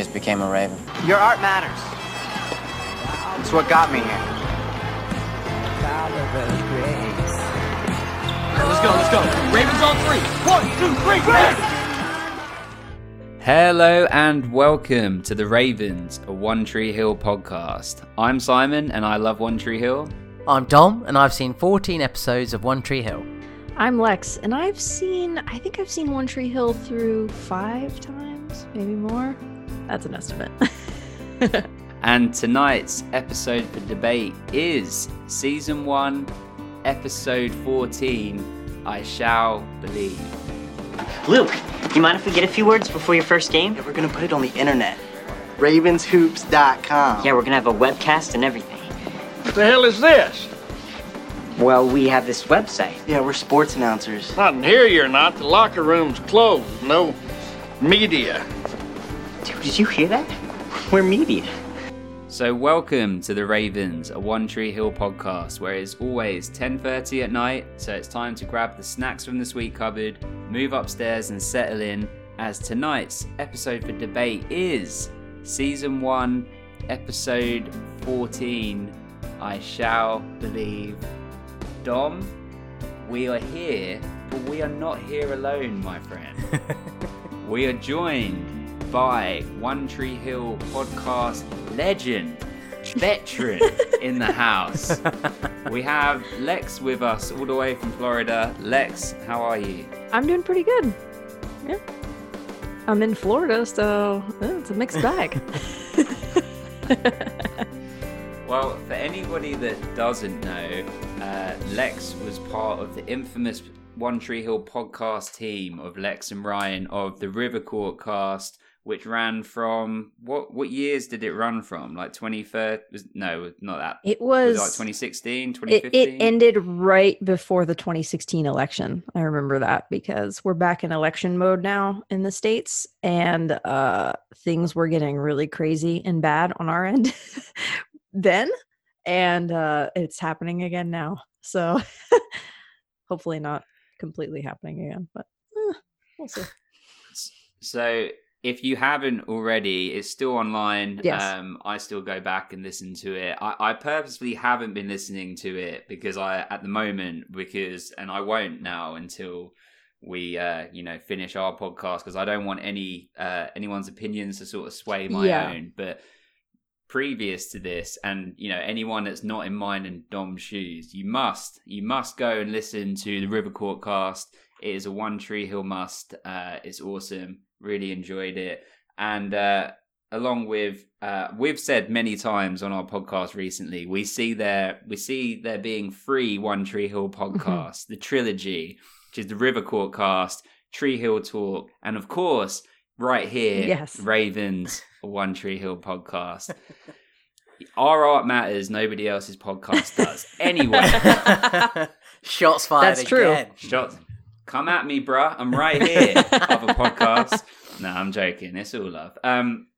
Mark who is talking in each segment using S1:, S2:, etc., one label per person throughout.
S1: just became a Raven.
S2: Your art matters. It's what got me here.
S3: Let's go, let's go. Ravens on three. One, two, three, Ravens!
S4: Hello and welcome to the Ravens, a One Tree Hill podcast. I'm Simon and I love One Tree Hill.
S1: I'm Dom, and I've seen 14 episodes of One Tree Hill.
S5: I'm Lex, and I've seen, I think I've seen One Tree Hill through five times, maybe more. That's an estimate.
S4: And tonight's episode for debate is season 1, episode 14 I Shall Believe.
S6: Luke, you mind if we get a few words before your first game?
S2: Yeah, we're gonna put it on the internet. Ravenshoops.com.
S6: Yeah, we're gonna have a webcast and everything.
S3: What the hell is this?
S6: Well, we have this website.
S2: Yeah, we're sports announcers.
S3: Not in here, you're not. The locker room's closed. No media.
S6: Dude, did you hear that? We're media.
S4: So welcome to the Ravens, a One Tree Hill podcast where it's always 10:30 at night, so it's time to grab the snacks from the sweet cupboard, move upstairs and settle in as tonight's episode for debate is season 1, episode 14 I Shall Believe. Dom, we are here, but we are not here alone, my friend. we are joined by One Tree Hill podcast legend, veteran in the house. We have Lex with us all the way from Florida. Lex, how are you?
S5: I'm doing pretty good. Yeah. I'm in Florida, so it's a mixed bag.
S4: Well, for anybody that doesn't know, uh, Lex was part of the infamous One Tree Hill podcast team of Lex and Ryan of the River Court cast, which ran from what what years did it run from? Like 23rd? Was, no, not that.
S5: It
S4: was
S5: was,
S4: it like 2016,
S5: it,
S4: 2015.
S5: it ended right before the 2016 election. I remember that because we're back in election mode now in the States and uh, things were getting really crazy and bad on our end then. And uh, it's happening again now. So hopefully not completely happening again, but eh, we'll see.
S4: So if you haven't already, it's still online.
S5: Yes.
S4: Um, I still go back and listen to it. I, I purposely haven't been listening to it because I, at the moment, because, and I won't now until we, uh, you know, finish our podcast because I don't want any, uh, anyone's opinions to sort of sway my
S5: Yeah.
S4: own. But previous to this, and you know, anyone that's not in mine and Dom's shoes, you must, you must go and listen to the River Court cast. It is a One Tree Hill must. Uh, it's awesome. Really enjoyed it. And uh, along with, uh, we've said many times on our podcast recently, we see there, we see there being three One Tree Hill podcasts, the trilogy, which is the River Court cast, Tree Hill Talk, and of course, right here,
S5: Yes.
S4: Ravens, One Tree Hill podcast. Our art matters. Nobody else's podcast does. Anyway,
S1: Shots fired
S5: That's true.
S1: again.
S4: Shots. Come at me, bruh. I'm right here. Other podcasts. No, I'm joking. It's all love. Um,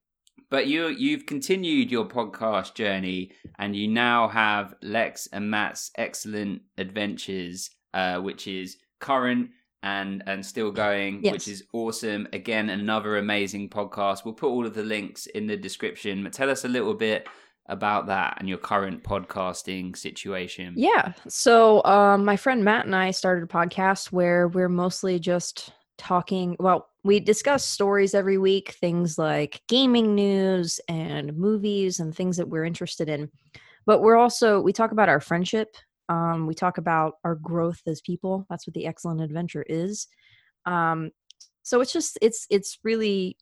S4: but you you've continued your podcast journey, and you now have Lex and Matt's excellent adventures, uh, which is current and and still going,
S5: Yes.
S4: which is awesome. Again, another amazing podcast. We'll put all of the links in the description. But tell us a little bit about that and your current podcasting situation.
S5: Yeah. So um, my friend Matt and I started a podcast where we're mostly just talking. Well, we discuss stories every week, things like gaming news and movies and things that we're interested in. But we're also we talk about our friendship. Um, we talk about our growth as people. That's what the excellent adventure is. Um, so it's just it's it's really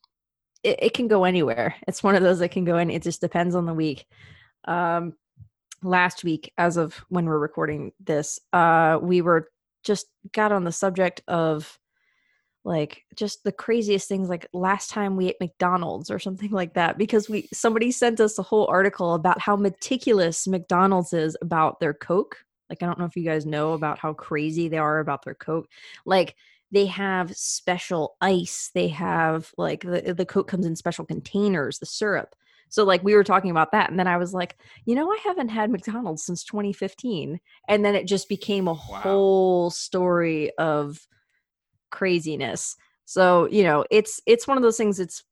S5: it, it can go anywhere. It's one of those that can go in. It just depends on the week. Um, last week, as of when we're recording this, uh, we were just got on the subject of like just the craziest things like last time we ate McDonald's or something like that because we somebody sent us a whole article about how meticulous McDonald's is about their Coke. Like I don't know if you guys know about how crazy they are about their Coke. Like they have special ice. They have like the the Coke comes in special containers, the syrup. So like we were talking about that and then I was like, you know, I haven't had McDonald's since 2015. And then it just became a whole story of craziness. So, you know, it's it's one of those things it's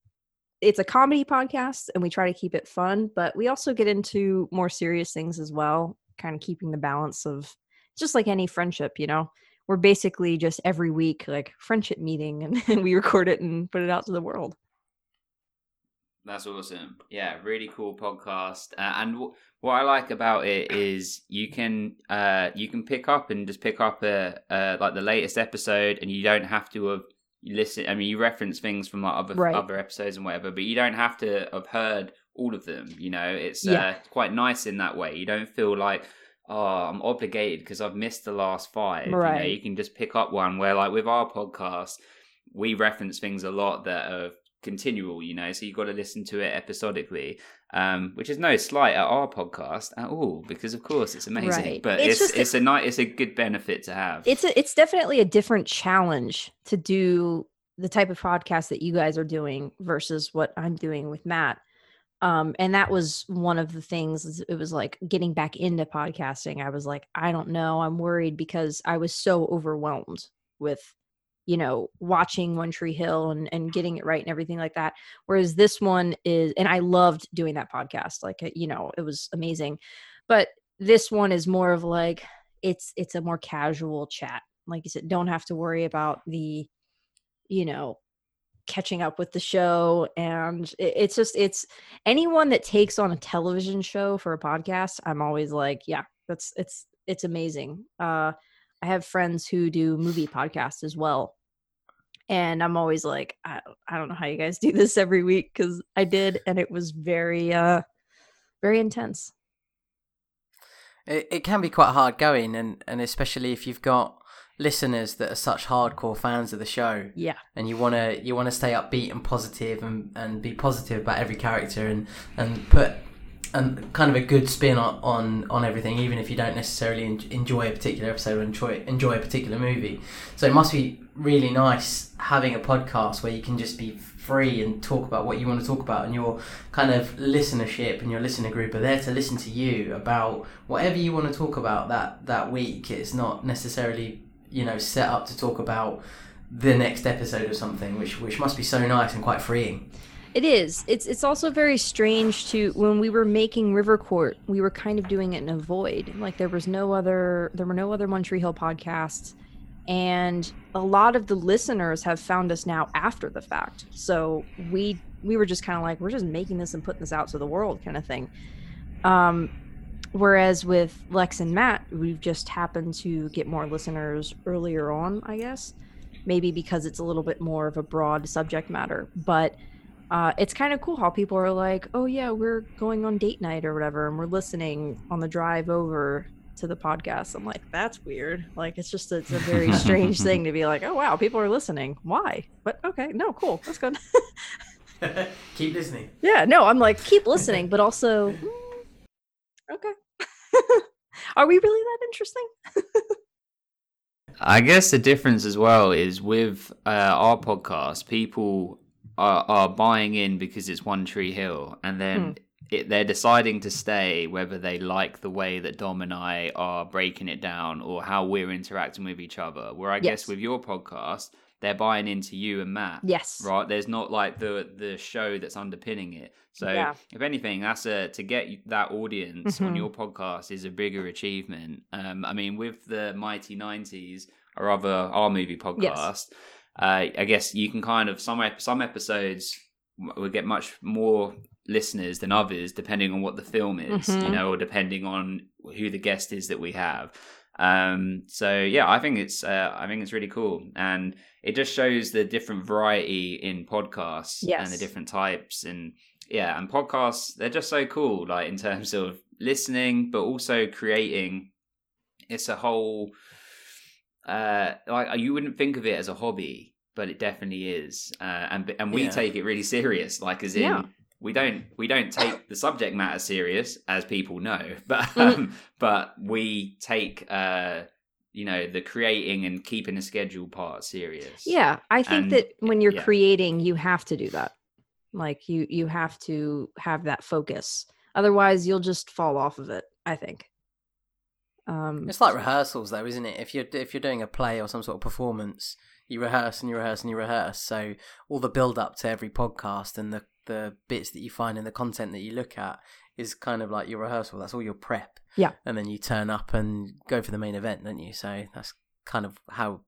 S5: it's a comedy podcast and we try to keep it fun, but we also get into more serious things as well, kind of keeping the balance of just like any friendship, you know. We're basically just every week like friendship meeting and, and we record it and put it out to the world.
S4: That's awesome. Yeah, really cool podcast. Uh, and w- what I like about it is you can uh, you can pick up and just pick up a, a like the latest episode, and you don't have to have listen. I mean, you reference things from like other
S5: Right.
S4: other episodes and whatever, but you don't have to have heard all of them. You know, it's
S5: Yeah.
S4: uh, quite nice in that way. You don't feel like oh, I'm obligated because I've missed the last five. You know,
S5: Right.
S4: you can just pick up one where, like, with our podcast, we reference things a lot that are continual. You know, so you've got to listen to it episodically. Um, which is no slight at our podcast at all, because of course it's amazing.
S5: Right.
S4: But
S5: It's
S4: it's
S5: a-
S4: it's a nice, it's a good benefit to have.
S5: It's a, it's definitely a different challenge to do the type of podcast that you guys are doing versus what I'm doing with Matt. Um, and that was one of the things. It was like getting back into podcasting. I was like, I don't know. I'm worried because I was so overwhelmed with, you know, watching One Tree Hill and and getting it right and everything like that. Whereas this one is, and I loved doing that podcast. Like, you know, it was amazing. But this one is more of like it's it's a more casual chat. Like you said, don't have to worry about the, you know, catching up with the show and it- it's just it's anyone that takes on a television show for a podcast i'm always like yeah that's it's it's amazing. Uh i have friends who do movie podcasts as well and i'm always like i, I don't know how you guys do this every week because i did and it was very uh very intense.
S1: It, it can be quite hard going, and, and especially if you've got listeners that are such hardcore fans of the show,
S5: yeah
S1: and you wanna you wanna stay upbeat and positive, and, and be positive about every character, and and put and kind of a good spin on, on on everything, even if you don't necessarily enjoy a particular episode or enjoy enjoy a particular movie. So it must be really nice having a podcast where you can just be free and talk about what you want to talk about, and your kind of listenership and your listener group are there to listen to you about whatever you want to talk about that that week. It's not necessarily you know set up to talk about the next episode or something, which which must be so nice and quite freeing.
S5: It is. It's it's also very strange to when we were making River Court, we were kind of doing it in a void. Like there was no other there were no other One Tree Hill podcasts. And a lot of the listeners have found us now after the fact. So we we were just kind of like, we're just making this and putting this out to the world kind of thing. Um whereas with Lex and Matt, we've just happened to get more listeners earlier on, I guess. Maybe because it's a little bit more of a broad subject matter. But uh, it's kind of cool how people are like, oh yeah, we're going on date night or whatever, and we're listening on the drive over to the podcast. I'm like, that's weird. Like, it's just it's a very strange thing to be like, oh wow, people are listening. Why? But okay, no, cool, that's good.
S1: Keep listening.
S5: yeah, no, I'm like, keep listening, but also, mm, okay. are we really that interesting?
S4: I guess the difference as well is with uh, our podcast, people are, are buying in because it's One Tree Hill, and then
S5: Hmm.
S4: it, they're deciding to stay whether they like the way that Dom and I are breaking it down or how we're interacting with each other. Where I
S5: Yes.
S4: guess with your podcast, they're buying into you and Matt.
S5: Yes.
S4: Right. There's not like the the show that's underpinning it. So
S5: Yeah.
S4: if anything, that's a to get that audience on
S5: Mhm.
S4: your podcast is a bigger achievement. Um, I mean, with the Mighty Nineties, our other our movie podcast, uh, I guess you can kind of some some episodes will get much more listeners than others, depending on what the film is, you
S5: Mhm.
S4: know, or depending on who the guest is that we have. Um, so yeah, I think it's uh, I think it's really cool, and it just shows the different variety in podcasts and the different types, and yeah, and podcasts they're just so cool, like in terms of listening, but also creating. It's a whole, uh, like you wouldn't think of it as a hobby, but it definitely is, uh, and and we
S1: Yeah.
S4: take it really serious, like as in.
S5: Yeah.
S4: We don't we don't take the subject matter serious, as people know, but
S5: Mhm.
S4: um, but we take uh you know the creating and keeping a schedule part serious.
S5: Yeah, I think
S4: And-
S5: that when you're
S4: yeah.
S5: creating, you have to do that. Like you you have to have that focus. Otherwise, you'll just fall off of it, I think. Um
S1: It's like rehearsals, though, isn't it? If you're if you're doing a play or some sort of performance, you rehearse and you rehearse and you rehearse. So all the build up to every podcast and the the bits that you find in the content that you look at is kind of like your rehearsal. That's all your prep.
S5: Yeah.
S1: And then you turn up and go for the main event, don't you? So that's kind of how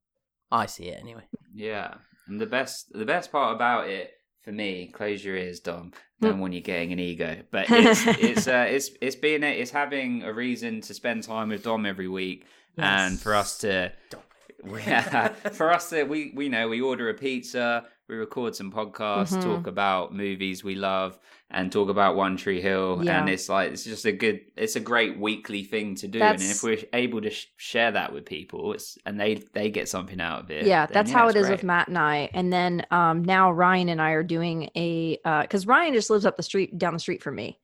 S1: I see it anyway.
S4: Yeah, and the best the best part about it for me, close your ears, Dom. Don't want you getting an ego, but it's it's uh, it's it's being a, it's having a reason to spend time with Dom every week, and for us to yeah, for us to we we know we order a pizza, we record some podcasts,
S5: Mhm.
S4: talk about movies we love, and talk about One Tree Hill,
S5: Yeah.
S4: and it's like it's just a good, it's a great weekly thing to do, and if we're able to sh- share that with people, it's and they they get something out of it.
S5: yeah
S4: then
S5: that's how
S4: it's great.
S5: with matt and i and then um now ryan and i are doing a uh because ryan just lives up the street down the street from me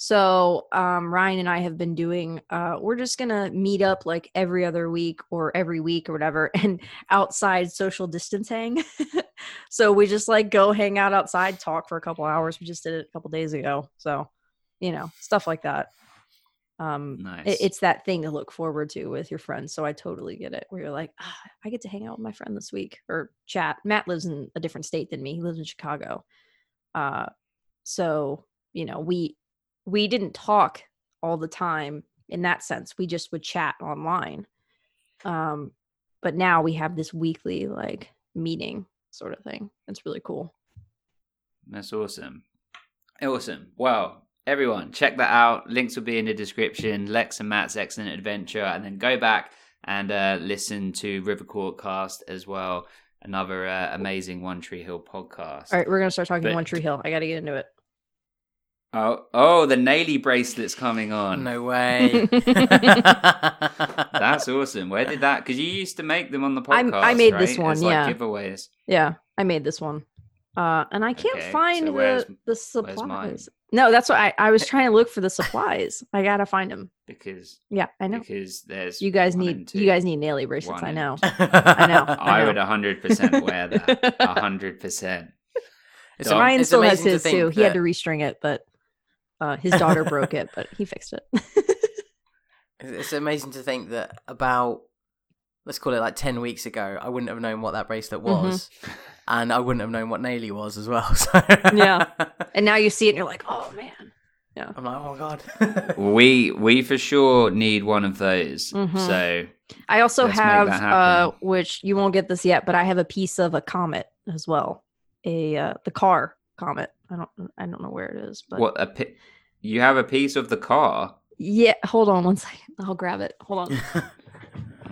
S5: so um ryan and i have been doing uh we're just gonna meet up like every other week or every week or whatever and outside social distancing. So we just like go hang out outside talk for a couple hours. We just did it a couple days ago. So you know stuff like that. Um
S4: Nice.
S5: it- it's that thing to look forward to with your friends. So i totally get it where you're like ah, i get to hang out with my friend this week or chat. Matt lives in a different state than me. He lives in chicago. Uh so you know we we didn't talk all the time in that sense we just would chat online um but now we have this weekly like meeting sort of thing it's really cool
S4: That's awesome. Awesome. Well, everyone, check that out. Links will be in the description. Lex and Matt's excellent adventure, and then go back and uh, listen to River Court Cast as well. Another uh, amazing One Tree Hill podcast.
S5: all right we're gonna start talking
S4: But-
S5: one tree hill i gotta get into it
S4: Oh, oh, the Naley bracelet's coming on.
S1: No way.
S4: That's awesome. Where did that? Because you used to make them on the podcast.
S5: I made this
S4: right?
S5: one,
S4: As, like, giveaways.
S5: Yeah, I made this one. Uh, and I can't
S4: Okay,
S5: find
S4: so
S5: the the supplies. No, that's what I I was trying to look for the supplies. I gotta find them.
S4: Because
S5: Yeah, I know.
S4: because there's
S5: You guys
S4: one
S5: need
S4: and two.
S5: you guys need naley bracelets. I know.
S1: I
S5: know.
S4: I
S5: know.
S4: would hundred percent wear that. hundred percent.
S1: It's,
S5: Ryan still has
S1: amazing to
S5: his
S1: think
S5: too. He had to restring it, but uh, his daughter broke it, but he fixed it.
S1: It's amazing to think that about let's call it like ten weeks ago, I wouldn't have known what that bracelet
S5: Mhm.
S1: was, and I wouldn't have known what Naley was as well. So
S5: Yeah. and now you see it, and you're like, oh man.
S1: Yeah i'm like, oh god.
S4: We we for sure need one of those.
S5: Mhm.
S4: So
S5: I also
S4: Let's make
S5: have,
S4: that
S5: uh, which you won't get this yet, but I have a piece of a comet as well. A uh, the car comet. I don't I don't know where it is, but
S4: what a pi- you have a piece of the car.
S5: yeah. Hold on one second. I'll grab it. Hold on.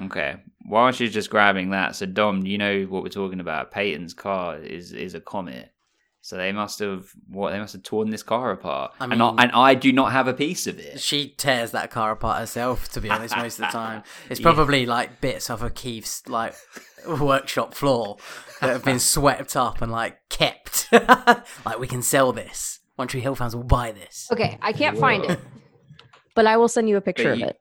S4: Okay. While she's just grabbing that, so Dom, you know what we're talking about. Peyton's car is is a comet. So they must have what they must have torn this car apart.
S1: I
S4: and, I,
S1: mean-
S4: and I do not have a piece of it.
S1: she tears that car apart herself. To be honest, most of the time, it's
S4: Yeah.
S1: probably like bits of a Keith's like workshop floor that have been swept up and like kept. like we can sell this. One Tree Hill fans will buy this.
S5: Okay, I can't find it, but I will send you a picture
S4: you-
S5: of it.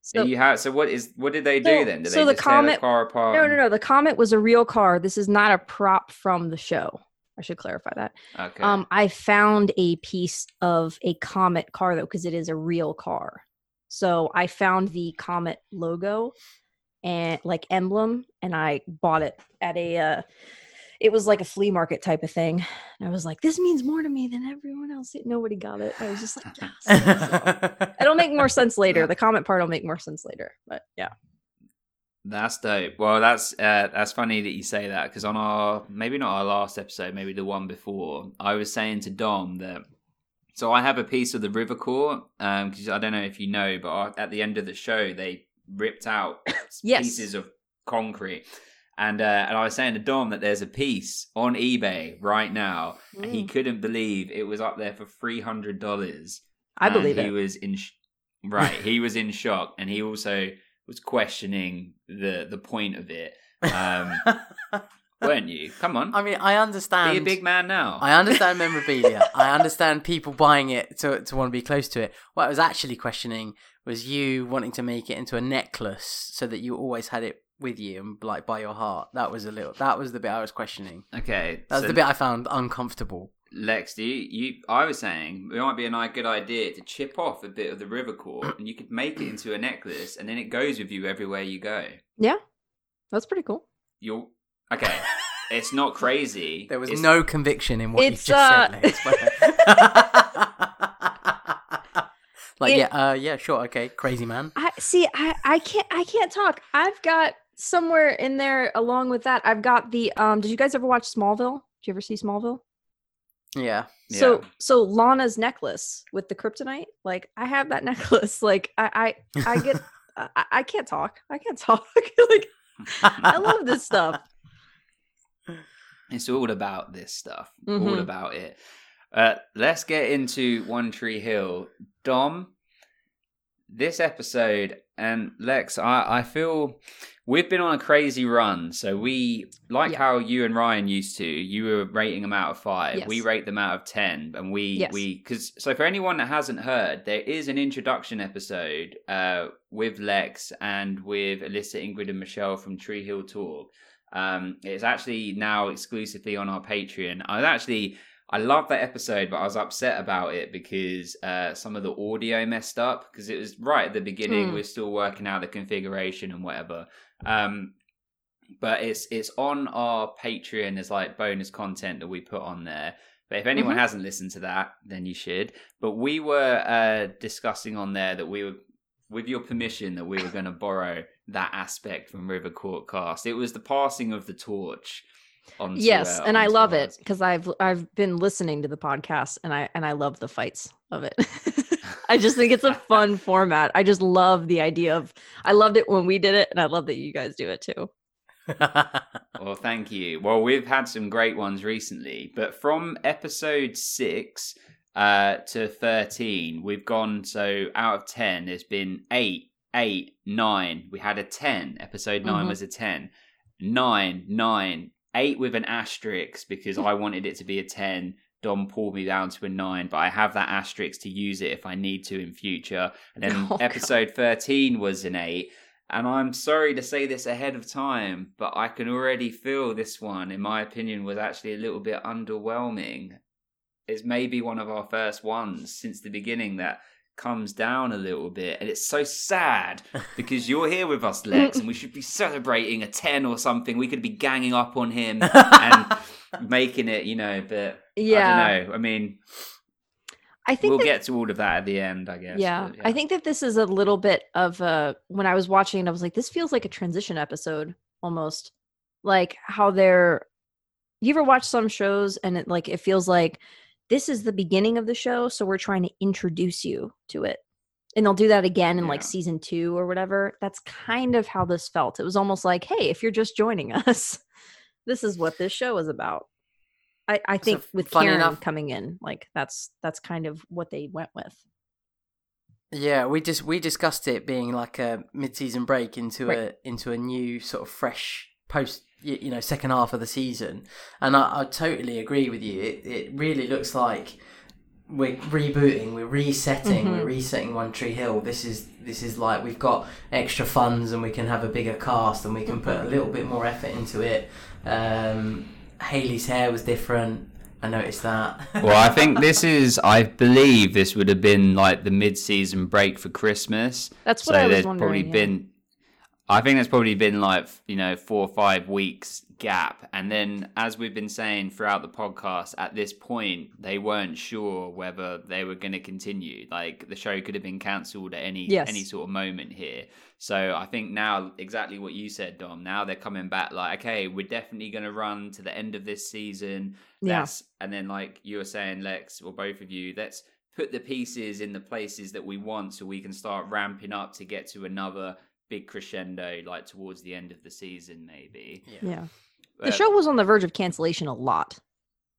S4: So,
S5: So,
S4: you have so what is what did they do then? Did
S5: so
S4: they
S5: the
S4: just tear the
S5: comet-
S4: car apart?
S5: no, no, no. The comet was a real car. This is not a prop from the show. I should clarify that.
S4: Okay.
S5: Um, I found a piece of a Comet car though, because it is a real car. So I found the Comet logo and like emblem, and I bought it at a. Uh, it was like a flea market type of thing, and I was like, "This means more to me than everyone else." Nobody got it. I was just like, "Yes." It'll make more sense later. The Comet part will make more sense later, but yeah.
S4: That's dope. Well, that's uh, that's funny that you say that because on our maybe not our last episode, maybe the one before, I was saying to Dom that. So I have a piece of the River Court because I don't know if you know, but at the end of the show they ripped out
S5: Yes.
S4: pieces of concrete, and uh, and I was saying to Dom that there's a piece on eBay right now, and he
S5: Mm.
S4: couldn't believe it was up there for three hundred dollars.
S5: I believe
S4: he
S5: it.
S4: was in sh- right. He was in shock, and he also was questioning the the point of it. Um, weren't you? Come on,
S1: I mean, I understand.
S4: be a big man now.
S1: I understand memorabilia. I understand people buying it to to want to be close to it. What I was actually questioning was you wanting to make it into a necklace so that you always had it with you and like by your heart. That was a little. That was the bit I was questioning.
S4: okay,
S1: That was
S4: so
S1: the bit I found uncomfortable.
S4: Lex, do you, you? I was saying it might be a nice good idea to chip off a bit of the river court, and you could make it into a necklace, and then it goes with you everywhere you go.
S5: Yeah, that's pretty cool.
S4: You're okay, it's not crazy.
S1: There was
S4: It's-
S1: no conviction in what
S5: It's,
S1: you just
S5: uh,
S1: said. Lex, but- like,
S5: It-
S1: yeah, uh, yeah, sure, okay, crazy man.
S5: I see. I I can't. I can't talk. I've got somewhere in there along with that. I've got the. Um. Did you guys ever watch Smallville? Did you ever see Smallville?
S1: Yeah.
S5: So
S4: Yeah.
S5: so Lana's necklace with the kryptonite. Like I have that necklace. Like I I I get. I, I can't talk. I can't talk. like I love this stuff.
S4: It's all about this stuff. All
S5: Mhm.
S4: about it. Uh, let's get into One Tree Hill. Dom, this episode and Lex, I, I feel we've been on a crazy run. So we like
S5: Yeah.
S4: how you and Ryan used to. You were rating them out of five. We rate them out of ten, and we
S5: Yes.
S4: we because so for anyone that hasn't heard, there is an introduction episode uh, with Lex and with Alyssa, Ingrid, and Michelle from Tree Hill Talk. Um, it's actually now exclusively on our Patreon. I was actually I love that episode, but I was upset about it because uh, some of the audio messed up because it was right at the beginning.
S5: Hmm.
S4: We're still working out the configuration and whatever. Um, but it's it's on our Patreon as like bonus content that we put on there. But if anyone
S5: Mhm.
S4: hasn't listened to that, then you should. But we were uh, discussing on there that we were, with your permission, that we were going to borrow that aspect from River Court Cast. It was the passing of the torch. Onto,
S5: yes,
S4: uh,
S5: and I love it because I've I've been listening to the podcast and I and I love the fights of it. I just think it's a fun format. I just love the idea of I loved it when we did it and I love that you guys do it too.
S4: Well, thank you. Well, we've had some great ones recently, but from episode six uh, to 13, we've gone so out of 10, there's been eight, eight, nine. We had a 10. Episode 9
S5: Mhm.
S4: was a 10. Nine, nine, eight with an asterisk because I wanted it to be a 10. Dom pulled me down to a nine, but I have that asterisk to use it if I need to in future. And then
S5: Oh, God.
S4: episode 13 was an eight. And I'm sorry to say this ahead of time, but I can already feel this one, in my opinion, was actually a little bit underwhelming. It's maybe one of our first ones since the beginning that comes down a little bit. And it's so sad because you're here with us, Lex, and we should be celebrating a 10 or something. We could be ganging up on him and making it, you know, but
S5: Yeah.
S4: I don't know. I mean,
S5: I think
S4: we'll
S5: that-
S4: get to all of that at the end, I guess.
S5: yeah,
S4: but
S5: I think that this is a little bit of a when I was watching I was like, this feels like a transition episode almost. Like how they're you ever watch some shows and it like it feels like this is the beginning of the show, so we're trying to introduce you to it. And they'll do that again in like season two or whatever. That's kind of how this felt. It was almost like, hey, if you're just joining us, this is what this show is about. I, I
S1: So
S5: think with Karen
S1: enough-
S5: coming in, like that's that's kind of what they went with.
S1: Yeah, we just we discussed it being like a mid-season break into
S5: Right.
S1: a into a new sort of fresh post you know second half of the season, and I, I totally agree with you. It it really looks like we're rebooting, we're resetting,
S5: Mhm.
S1: we're resetting One Tree Hill. This is this is like we've got extra funds and we can have a bigger cast and we can put a little bit more effort into it. Um, Haley's hair was different. I noticed that.
S4: well, I think this is, I believe this would have been like the mid season break for Christmas.
S5: That's what
S4: so
S5: I was
S4: there's
S5: wondering.
S4: probably
S5: yeah.
S4: been, I think there's probably been like, you know, four or five weeks gap. And then, as we've been saying throughout the podcast, at this point, they weren't sure whether they were going to continue. Like the show could have been cancelled at any
S5: Yes.
S4: any sort of moment here. So I think now, exactly what you said, Dom. Now they're coming back. Like, okay, we're definitely going to run to the end of this season.
S5: Yeah.
S4: And then like you were saying, Lex, or both of you, let's put the pieces in the places that we want, so we can start ramping up to get to another big crescendo, like towards the end of the season, maybe.
S5: Yeah. The
S4: Uh,
S5: show was on the verge of cancellation a lot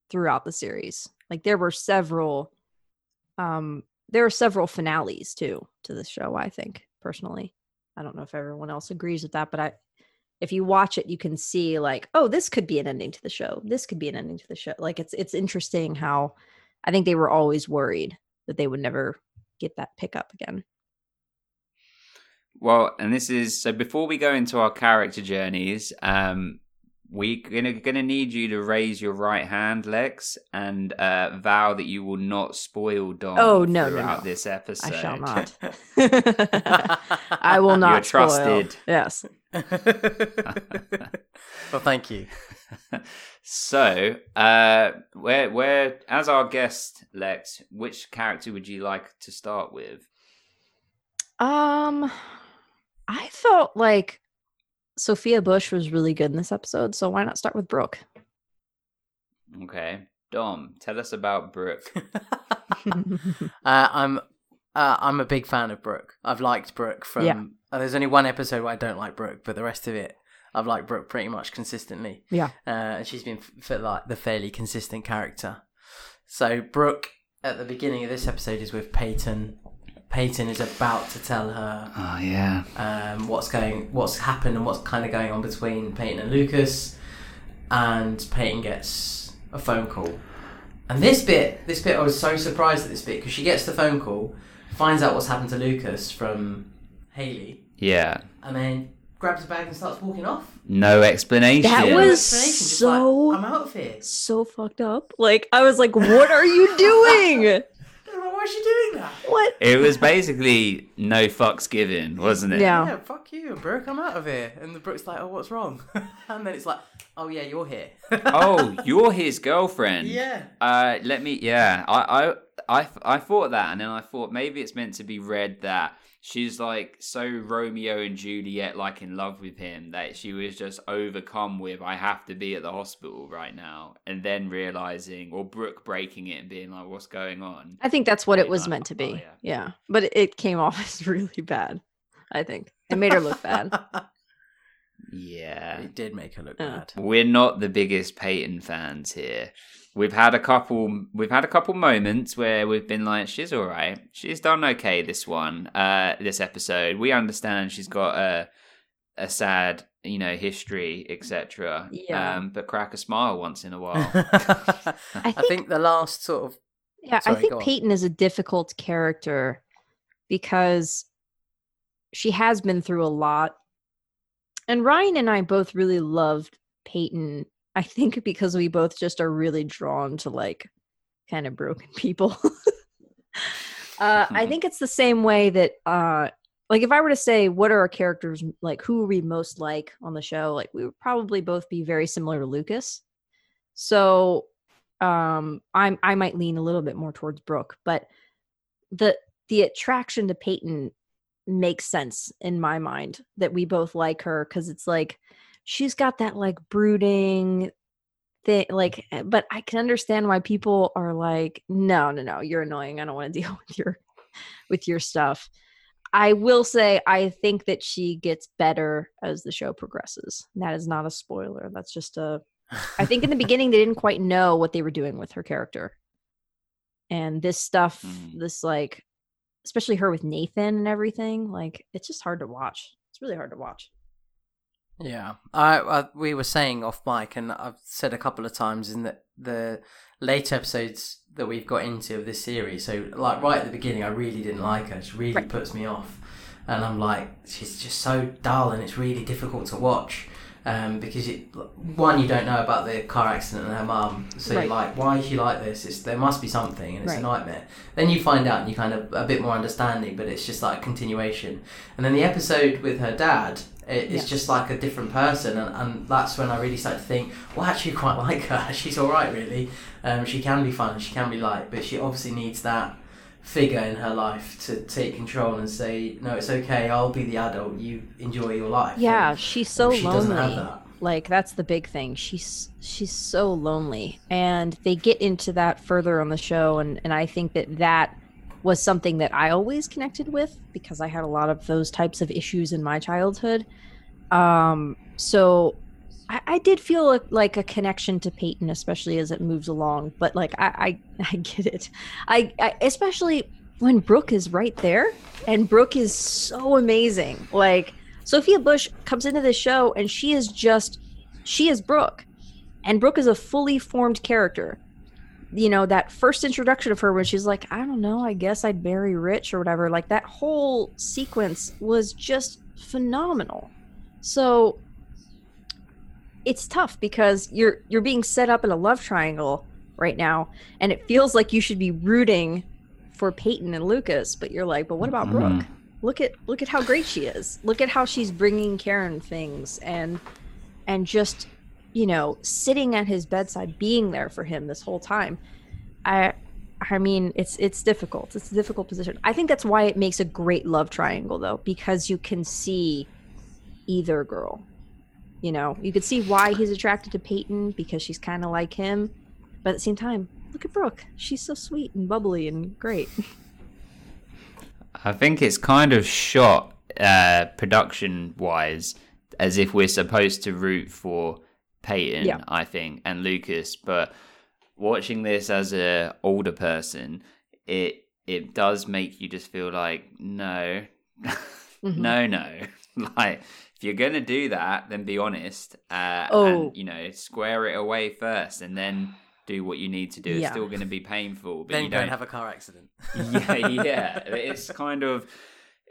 S5: throughout the series. Like there were several um there are several finales too to this show, I think, personally. I don't know if everyone else agrees with that, but I if you watch it, you can see like, oh, this could be an ending to the show. This could be an ending to the show. Like it's it's interesting how I think they were always worried that they would never get that pickup again.
S4: Well, and this is so before we go into our character journeys, um, we're gonna gonna need you to raise your right hand, Lex, and uh, vow that you will not spoil Dom.
S5: Oh, no, no,
S4: throughout
S5: no.
S4: this episode.
S5: I shall not. I will not.
S4: You're
S5: spoil.
S4: trusted.
S5: Yes.
S1: well, thank you.
S4: so, uh, where where as our guest, Lex, which character would you like to start with?
S5: Um, I felt like Sophia Bush was really good in this episode, so why not start with Brooke?
S4: Okay, Dom, tell us about Brooke.
S1: uh, I'm uh, I'm a big fan of Brooke. I've liked Brooke from.
S5: Yeah.
S1: uh, there's only one episode where I don't like Brooke, but the rest of it, I've liked Brooke pretty much consistently.
S5: Yeah.
S1: uh, and she's been f- for like the fairly consistent character. So Brooke at the beginning of this episode is with Peyton. Peyton is about to tell her
S4: Oh yeah.
S1: um, what's going, what's happened, and what's kind of going on between Peyton and Lucas. And Peyton gets a phone call, and this bit, this bit, I was so surprised at this bit because she gets the phone call, finds out what's happened to Lucas from Haley,
S4: Yeah.
S1: and then grabs a bag and starts walking off.
S4: No explanation.
S5: That
S1: No
S5: was
S1: explanation,
S5: so-
S1: like, I'm out of here.
S5: so fucked up. Like I was like, "What are you doing?
S1: I'm like, Why is she doing that?
S5: what?"
S4: It was basically no fucks given, wasn't it?
S5: Yeah.
S1: Yeah, fuck you, Brooke. I'm out of here. And the Brooke's like, oh, what's wrong? and then it's like, oh yeah, you're here.
S4: oh, you're his girlfriend.
S1: yeah.
S4: Uh, let me. Yeah, I, I, I, I thought that, and then I thought maybe it's meant to be read that she's like so Romeo and Juliet, like in love with him, that she was just overcome with I have to be at the hospital right now, and then realizing, or Brooke breaking it and being like, "What's going on?"
S5: I think that's what it was
S4: no,
S5: meant to
S4: oh,
S5: be.
S4: yeah.
S5: yeah. but it, it came off as really bad. I think it made her look bad.
S4: Yeah,
S1: It did make her look
S5: Yeah.
S1: bad.
S4: we're not the biggest Peyton fans here. We've had a couple. We've had a couple moments where we've been like, "She's all right. She's done okay this one, uh, this episode. We understand she's got a a sad, you know, history, etc.
S5: Yeah.
S4: Um, but crack a smile once in a while.
S1: I,
S5: think-
S1: think the last sort of
S5: Yeah,
S1: Sorry,
S5: I think. Peyton is a difficult character because she has been through a lot. And Ryan and I both really loved Peyton. I think because we both just are really drawn to like kind of broken people. uh, I think it's the same way that uh like if I were to say what are our characters like who are we most like on the show, like we would probably both be very similar to Lucas. So um i'm i might lean a little bit more towards brooke but the the attraction to peyton makes sense in my mind that we both like her because it's like she's got that like brooding thing like eh, but i can understand why people are like no no no you're annoying i don't want to deal with your with your stuff i will say i think that she gets better as the show progresses that is not a spoiler that's just a I think in the beginning they didn't quite know what they were doing with her character. And this stuff,
S4: Mm.
S5: this like especially her with Nathan and everything, like it's just hard to watch. It's really hard to watch.
S1: Yeah, I, I we were saying off mic, and I've said a couple of times in the the later episodes that we've got into of this series. So, like right at the beginning, I really didn't like her. She really
S5: Right.
S1: puts me off, and I'm like, she's just so dull, and it's really difficult to watch. Um, because it, one, you don't know about the car accident and her mum, so
S5: Right.
S1: you're like, why is she like this? It's, there must be something, and it's
S5: Right.
S1: a nightmare. Then you find out, and you kind of a bit more understanding, but it's just like a continuation. And then the episode with her dad, it, it's
S5: Yeah.
S1: just like a different person, and, and that's when I really started to think, well, I actually quite like her. She's all right, really. Um, she can be fun, she can be light, but she obviously needs that figure in her life to take control and say, no, it's okay. I'll be the adult. You enjoy your life.
S5: Yeah,
S1: And
S5: she's so
S1: she doesn't have
S5: lonely.
S1: that.
S5: Like that's the big thing. She's she's so lonely. And they get into that further on the show and and I think that that was something that I always connected with because I had a lot of those types of issues in my childhood. Um so I, I did feel like, like a connection to Peyton, especially as it moves along. But like I, I, I get it. I, I especially when Brooke is right there, and Brooke is so amazing. Like Sophia Bush comes into the show, and she is just she is Brooke, and Brooke is a fully formed character. You know that first introduction of her when she's like, I don't know, I guess I'd marry rich or whatever. Like that whole sequence was just phenomenal. So it's tough because you're you're being set up in a love triangle right now, and it feels like you should be rooting for Peyton and Lucas, but you're like, but what about Brooke?
S4: Mhm.
S5: Look at look at how great she is. Look at how she's bringing Karen things and and just you know sitting at his bedside, being there for him this whole time. I I mean, it's it's difficult. It's a difficult position. I think that's why it makes a great love triangle though, because you can see either girl. You know, you could see why he's attracted to Peyton because she's kind of like him, but at the same time, look at Brooke. She's so sweet and bubbly and great.
S4: I think it's kind of shot uh, production wise as if we're supposed to root for Peyton,
S5: Yeah.
S4: I think, and Lucas. But watching this as a older person, it it does make you just feel like no,
S5: Mhm.
S4: no, no. like if you're gonna do that, then be honest. Uh,
S5: Oh.
S4: and you know, square it away first, and then do what you need to do. It's
S5: Yeah.
S4: still going to be painful, but
S1: then
S4: you
S1: don't
S4: don't
S1: have a car accident.
S4: yeah, yeah. It's kind of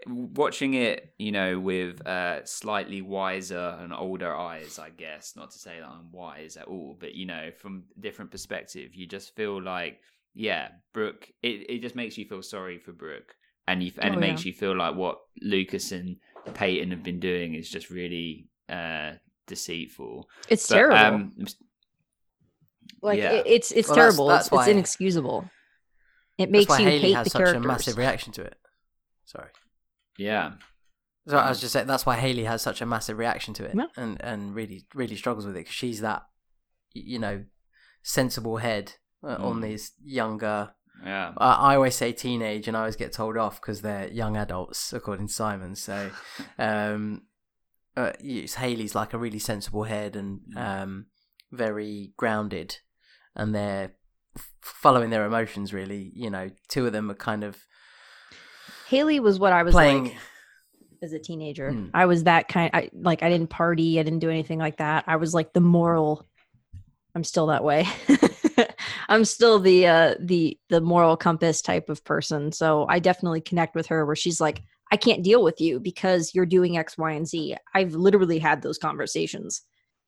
S4: watching it, you know, with uh, slightly wiser and older eyes, I guess. Not to say that I'm wise at all, but you know, from a different perspective, you just feel like, yeah, Brooke. It it just makes you feel sorry for Brooke, and you and
S5: Oh,
S4: it makes
S5: yeah.
S4: you feel like what Lucas and Peyton have been doing is just really uh, deceitful.
S5: It's
S4: But,
S5: terrible.
S4: um,
S5: like
S4: yeah.
S5: it, it's it's
S1: Well,
S5: terrible.
S1: that's
S5: it's, it's
S1: why-
S5: inexcusable. It
S1: That's
S5: makes
S1: why
S5: you
S1: Haley
S5: hate
S1: has
S5: the
S1: such
S5: characters.
S1: a massive reaction to it. Sorry.
S4: Yeah,
S1: So I was just saying that's why Haley has such a massive reaction to it,
S5: Yeah.
S1: and and really really struggles with it because she's that, you know, sensible head uh, on
S4: Mm.
S1: these younger.
S4: yeah.
S1: I I always say teenage, and I always get told off because they're young adults, according to Simon. So, um, uh, Haley's like a really sensible head and
S4: Mm.
S1: um, very grounded, and they're following their emotions. Really, you know, two of them are kind of
S5: Haley was what I was
S1: playing.
S5: like as a teenager.
S1: Hmm.
S5: I was that kind. I like I didn't party. I didn't do anything like that. I was like the moral. I'm still that way. I'm still the uh the the moral compass type of person. So I definitely connect with her where she's like, I can't deal with you because you're doing X, Y, and Z. I've literally had those conversations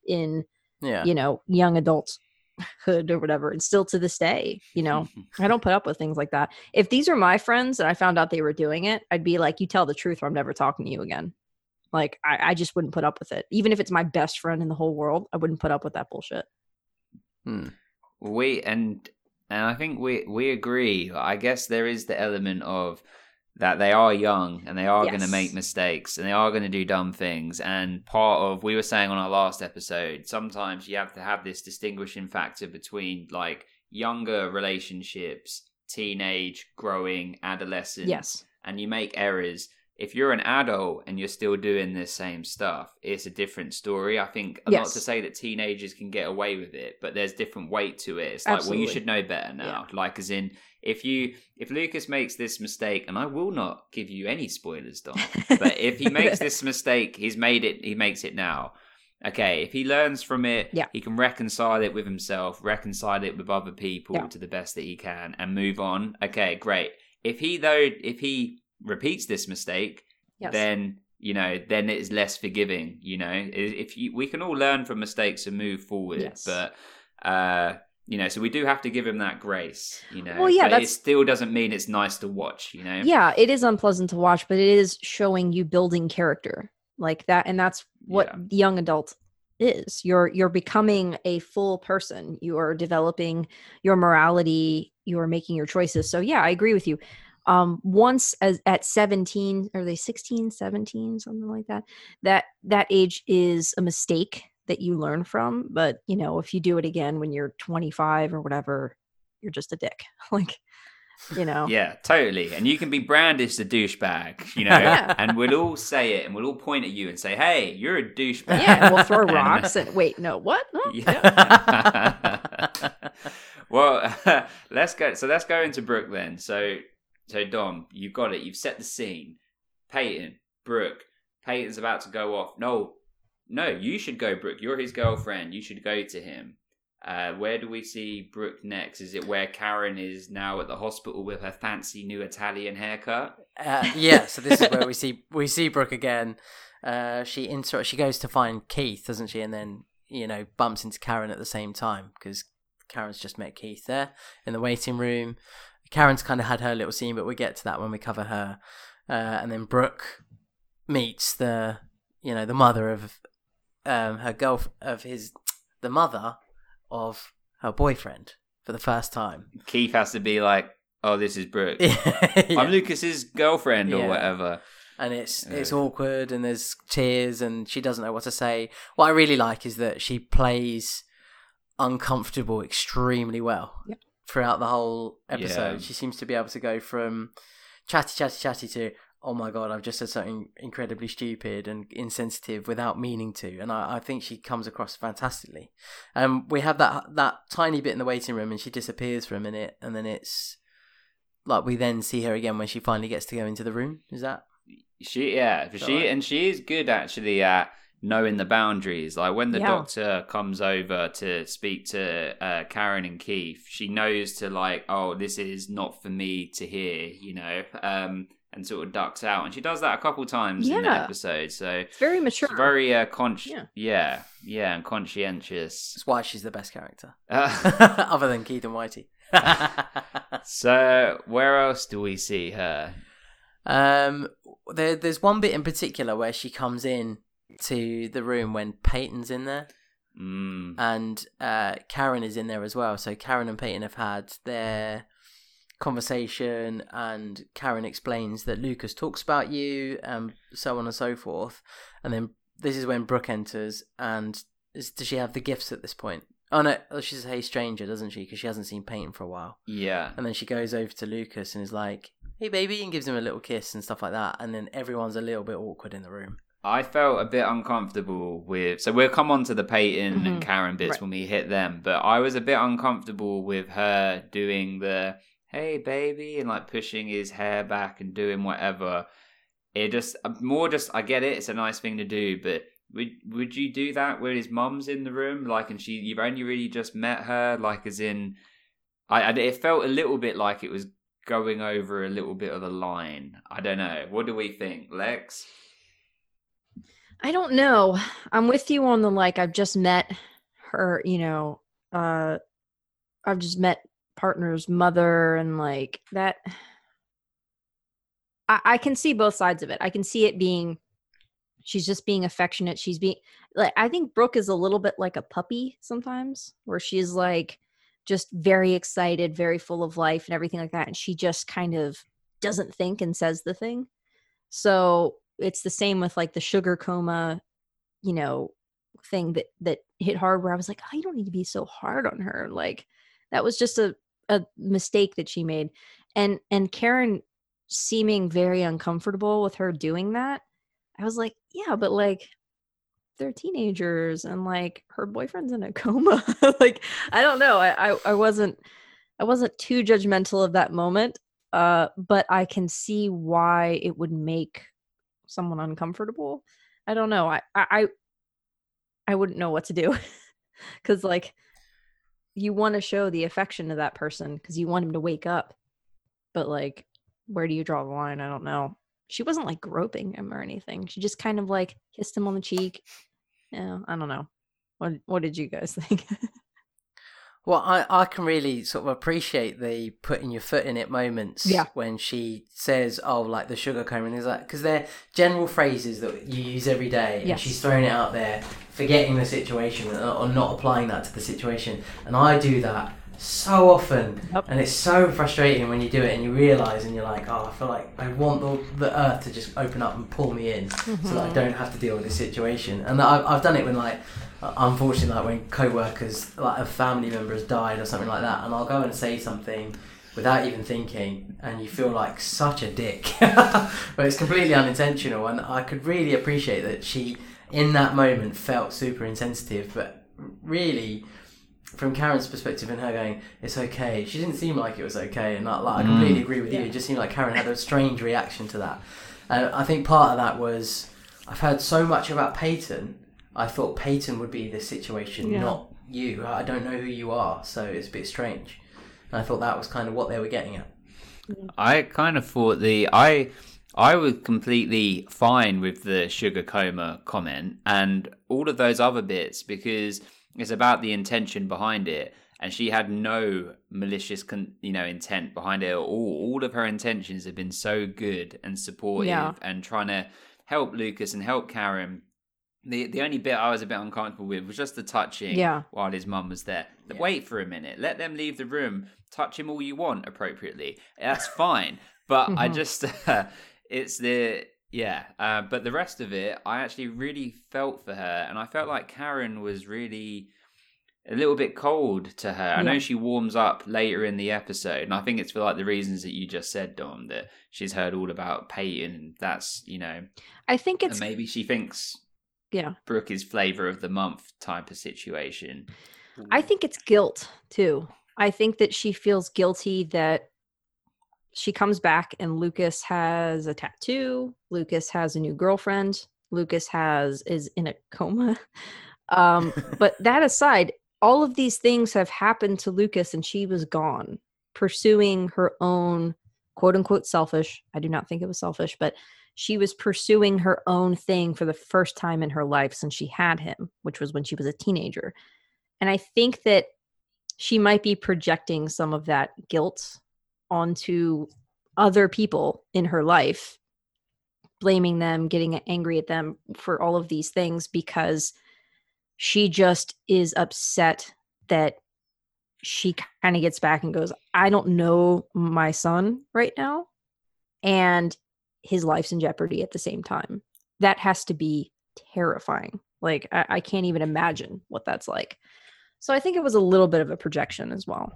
S5: in
S1: yeah,
S5: you know young adulthood or whatever, and still to this day, you know, I don't put up with things like that. If these are my friends and I found out they were doing it, I'd be like, you tell the truth or I'm never talking to you again. Like, I, I just wouldn't put up with it. Even if it's my best friend in the whole world, I wouldn't put up with that bullshit.
S1: Hmm.
S4: we and and I think we we agree. I guess there is the element of that they are young and they are going to make mistakes and they are going to do dumb things. And part of we were saying on our last episode, sometimes you have to have this distinguishing factor between like younger relationships, teenage, growing, adolescent,
S5: Yes.
S4: and you make errors. If you're an adult and you're still doing this same stuff, it's a different story. I think not
S5: Yes.
S4: to say that teenagers can get away with it, but there's different weight to it. It's like, well, you should know better now. Like, as in, if you if Lucas makes this mistake, and I will not give you any spoilers, Dom, but if he makes this mistake, he's made it. He makes it now. Okay, if he learns from it,
S5: Yeah.
S4: he can reconcile it with himself, reconcile it with other people
S5: Yeah.
S4: to the best that he can, and move on. Okay, great. If he though, if he repeats this mistake,
S5: Yes.
S4: then you know, then it's less forgiving. You know, if you, we can all learn from mistakes and move forward,
S5: Yes.
S4: but uh, you know, so we do have to give him that grace. You know,
S5: Well, yeah,
S4: but it still doesn't mean it's nice to watch. You know,
S5: yeah, it is unpleasant to watch, but it is showing you building character like that. And that's what
S4: Yeah.
S5: young adult is. You're you're becoming a full person. You are developing your morality. You are making your choices. So yeah, I agree with you. Um, once as at 17, are they 16, 17, something like that? That that age is a mistake that you learn from. But you know, if you do it again when you're 25 or whatever, you're just a dick. like, you know.
S4: Yeah, totally. And you can be brandished a douchebag, you know,
S5: Yeah.
S4: and we'll all say it and we'll all point at you and say, hey, you're a douchebag.
S5: Yeah, we'll throw rocks and wait, no, what? No?
S4: Yeah. well, let's go. So let's go into Brooke then. So, so Dom, you've got it. You've set the scene. Peyton, Brooke. Peyton's about to go off. No, no, you should go, Brooke. You're his girlfriend. You should go to him. Uh, where do we see Brooke next? Is it where Karen is now at the hospital with her fancy new Italian haircut?
S1: Uh, yeah, so this is where we see we see Brooke again. Uh, she inter- she goes to find Keith, doesn't she? And then you know, bumps into Karen at the same time because Karen's just met Keith there in the waiting room. Karen's kind of had her little scene, but we get to that when we cover her. Uh, and then Brooke meets the, you know, the mother of um, her girl of his, the mother of her boyfriend for the first time.
S4: Keith has to be like, "Oh, this is Brooke.
S1: Yeah.
S4: I'm Lucas's girlfriend or
S1: Yeah.
S4: whatever."
S1: and it's it's awkward and there's tears and she doesn't know what to say. What I really like is that she plays uncomfortable extremely well
S5: Yep.
S1: throughout the whole episode.
S4: Yeah.
S1: She seems to be able to go from chatty chatty chatty to oh my god, I've just said something incredibly stupid and insensitive without meaning to, and I, I think she comes across fantastically. Um, we have that that tiny bit in the waiting room, and she disappears for a minute, and then it's like we then see her again when she finally gets to go into the room. Is that
S4: She yeah, but she
S1: Alright.
S4: and she is good actually at knowing the boundaries. Like when the
S5: Yeah.
S4: doctor comes over to speak to uh, Karen and Keith, she knows to like, oh, this is not for me to hear, you know, um, and sort of ducks out. And she does that a couple times in the episode. So
S5: It's very mature.
S4: it's very uh, consci-
S5: Yeah.
S4: yeah, yeah, and conscientious.
S1: That's why she's the best character,
S4: Uh,
S1: other than Keith and Whitey.
S4: so where else do we see her?
S1: um, there, there's one bit in particular where she comes in to the room when Peyton's in there,
S4: Mm.
S1: and uh, Karen is in there as well. So Karen and Peyton have had their conversation, and Karen explains that Lucas talks about you, and so on and so forth. And then this is when Brooke enters, and is, does she have the gifts at this point? Oh no, oh, she says, "Hey, stranger," doesn't she? Because she hasn't seen Peyton for a while.
S4: Yeah.
S1: And then she goes over to Lucas and is like, "Hey, baby," and gives him a little kiss and stuff like that. And then everyone's a little bit awkward in the room.
S4: I felt a bit uncomfortable with. So we'll come on to the Peyton and
S5: Mhm.
S4: Karen bits
S5: Right.
S4: when we hit them, but I was a bit uncomfortable with her doing the "Hey, baby" and like pushing his hair back and doing whatever. It just more just I get it. It's a nice thing to do, but would would you do that when his mum's in the room? Like, and she you've only really just met her. Like, as in, I, I it felt a little bit like it was going over a little bit of a line. I don't know. What do we think, Lex?
S5: I don't know. I'm with you on the like I've just met her, you know, uh I've just met partner's mother and like that I, I can see both sides of it. I can see it being she's just being affectionate. She's being like I think Brooke is a little bit like a puppy sometimes, where she's like just very excited, very full of life and everything like that. And she just kind of doesn't think and says the thing. So it's the same with like the sugar coma, you know, thing that that hit hard where I was like, oh, you don't need to be so hard on her. Like that was just a a mistake that she made. And and Karen seeming very uncomfortable with her doing that. I was like, yeah, but like they're teenagers and like her boyfriend's in a coma. like I don't know. I, I I wasn't I wasn't too judgmental of that moment. Uh but I can see why it would make someone uncomfortable. I don't know. I I I, wouldn't know what to do. Cuz like you want to show the affection to that person cuz you want him to wake up. But like where do you draw the line? I don't know. She wasn't like groping him or anything. She just kind of like kissed him on the cheek. Yeah, I don't know. What what did you guys think?
S1: Well, I, I can really sort of appreciate the putting your foot in it moments
S5: Yeah.
S1: when she says, "Oh, like the sugar coma," and things like because they're general phrases that you use every day, and
S5: Yes.
S1: she's throwing it out there, forgetting the situation or or not applying that to the situation. And I do that so often,
S5: Yep.
S1: and it's so frustrating when you do it and you realise and you're like, "Oh, I feel like I want the, the earth to just open up and pull me in, so that I don't have to deal with this situation." And I've, I've done it when like uh, unfortunately, like when co-workers, like a family member has died or something like that, and I'll go and say something without even thinking, and you feel like such a dick, but it's completely unintentional. And I could really appreciate that she, in that moment, felt super insensitive, but really. From Karen's perspective and her going, it's okay. She didn't seem like it was okay, and like, like, I mm. completely agree with you. It just seemed like Karen had a strange reaction to that. And I think part of that was I've heard so much about Peyton. I thought Peyton would be this situation,
S5: Yeah.
S1: not you. I don't know who you are, so it's a bit strange. And I thought that was kind of what they were getting at.
S4: I kind of thought the I I was completely fine with the sugar coma comment and all of those other bits because it's about the intention behind it. And she had no malicious, con- you know, intent behind it at all. All of her intentions have been so good and supportive,
S5: Yeah.
S4: and trying to help Lucas and help Karen. The the only bit I was a bit uncomfortable with was just the touching
S5: Yeah.
S4: while his mum was there. Wait for a minute. Let them leave the room. Touch him all you want appropriately. That's fine. But I
S5: Mhm.
S4: just uh, it's the yeah. Uh, but the rest of it, I actually really felt for her, and I felt like Karen was really a little bit cold to her. I know she warms up later in the episode, and I think it's for like the reasons that you just said, Dom, that she's heard all about Peyton, and that's you know,
S5: I think
S4: and
S5: it's
S4: maybe she thinks
S5: yeah.
S4: Brooke is flavor of the month type of situation.
S5: I think it's guilt too. I think that she feels guilty that she comes back and Lucas has a tattoo. Lucas has a new girlfriend. Lucas has is in a coma. Um, but that aside, all of these things have happened to Lucas and she was gone, pursuing her own quote unquote selfish. I do not think it was selfish, but she was pursuing her own thing for the first time in her life since she had him, which was when she was a teenager. And I think that she might be projecting some of that guilt onto other people in her life, blaming them, getting angry at them for all of these things because she just is upset that she kind of gets back and goes, I don't know my son right now. And his life's in jeopardy at the same time. That has to be terrifying. Like, I, I can't even imagine what that's like. So I think it was a little bit of a projection as well.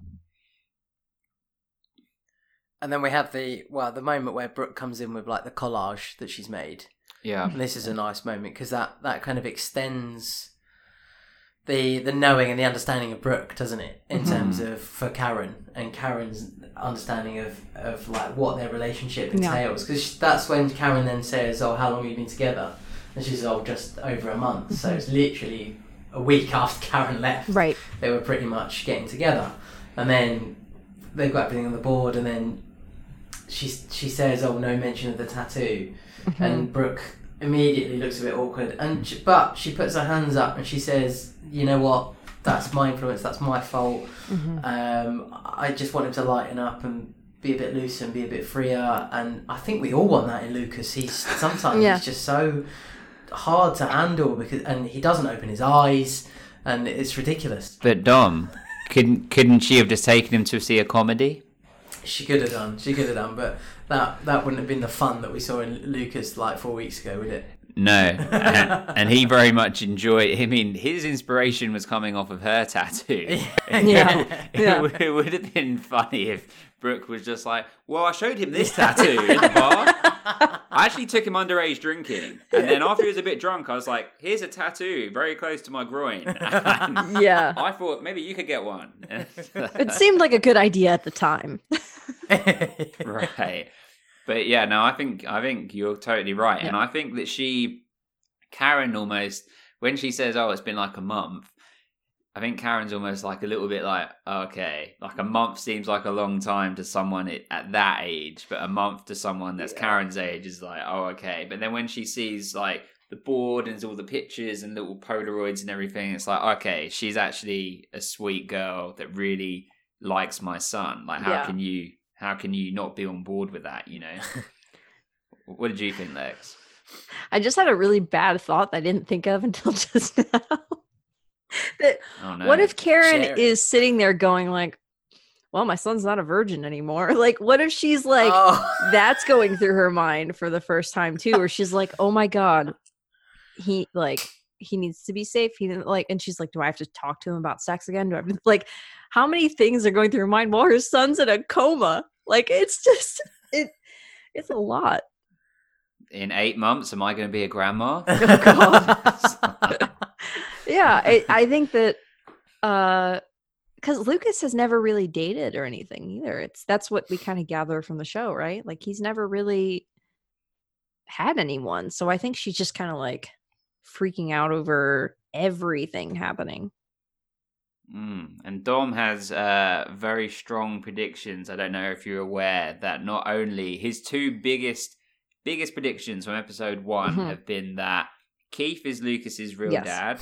S1: And then we have the well, the moment where Brooke comes in with like the collage that she's made.
S4: Yeah.
S1: And this is a nice moment because that that kind of extends the the knowing and the understanding of Brooke, doesn't it? In mm-hmm. terms of for Karen and Karen's understanding of of like what their relationship entails. Because that's when Karen then says, "Oh, how long have you been together?" And she says, "Oh, just over a month." So mm-hmm. it's literally a week after Karen left
S5: Right.
S1: they were pretty much getting together, and then they've got everything on the board, and then she she says, "Oh, no mention of the tattoo," mm-hmm. and Brooke immediately looks a bit awkward, and she, but she puts her hands up and she says, "You know what? That's my influence. That's my fault. Um, I just want him to lighten up and." Be a bit looser and be a bit freer, and I think we all want that in Lucas. He's sometimes
S5: Yeah.
S1: he's just so hard to handle because, and he doesn't open his eyes, and it's ridiculous.
S4: But Dom, couldn't couldn't she have just taken him to see a comedy?
S1: She could have done. She could have done, but that that wouldn't have been the fun that we saw in Lucas like four weeks ago, would it?
S4: No, and, he very much enjoyed. I mean, his inspiration was coming off of her tattoo.
S5: Yeah.
S4: it,
S5: Yeah.
S4: would- it would have been funny if Brooke was just like, "Well, I showed him this tattoo in the bar. I actually took him underage drinking, and then after he was a bit drunk, I was like, "Here's a tattoo very close to my groin." And
S5: Yeah.
S4: I thought maybe you could get one.
S5: It seemed like a good idea at the time.
S4: right but yeah no i think i think you're totally right. And i think that she karen almost when she says oh it's been like a month i think karen's almost like a little bit like okay like a month seems like a long time to someone at- at that age but a month to someone that's karen's age is like oh okay. But then when she sees like the board and all the pictures and little polaroids and everything it's like okay she's actually a sweet girl that really likes my son. Like how
S5: Yeah.
S4: can you how can you not be on board with that you know what did you think lex
S5: I just had a really bad thought that I didn't think of until just now. that
S4: oh no
S5: what if Karen
S1: Share
S5: is sitting there going like, "Well, my son's not a virgin anymore." Like, what if she's like,
S1: Oh.
S5: that's going through her mind for the first time too, where she's like, "Oh my god, he like he needs to be safe." He didn't like, and she's like, "Do I have to talk to him about sex again?" Do I have to, like, how many things are going through her mind while her son's in a coma? Like, it's just it, it's a lot.
S4: in eight months am i going to be a grandma?
S5: Yeah I, I think that uh because lucas has never really dated or anything either. It's that's what we kind of gather from the show right? Like he's never really had anyone. So i think she's just kind of like freaking out over everything happening
S4: Mm, and Dom has uh, very strong predictions. I don't know if you're aware that not only his two biggest biggest predictions from episode one
S5: Mhm.
S4: have been that Keith is Lucas's real
S5: Yes.
S4: dad,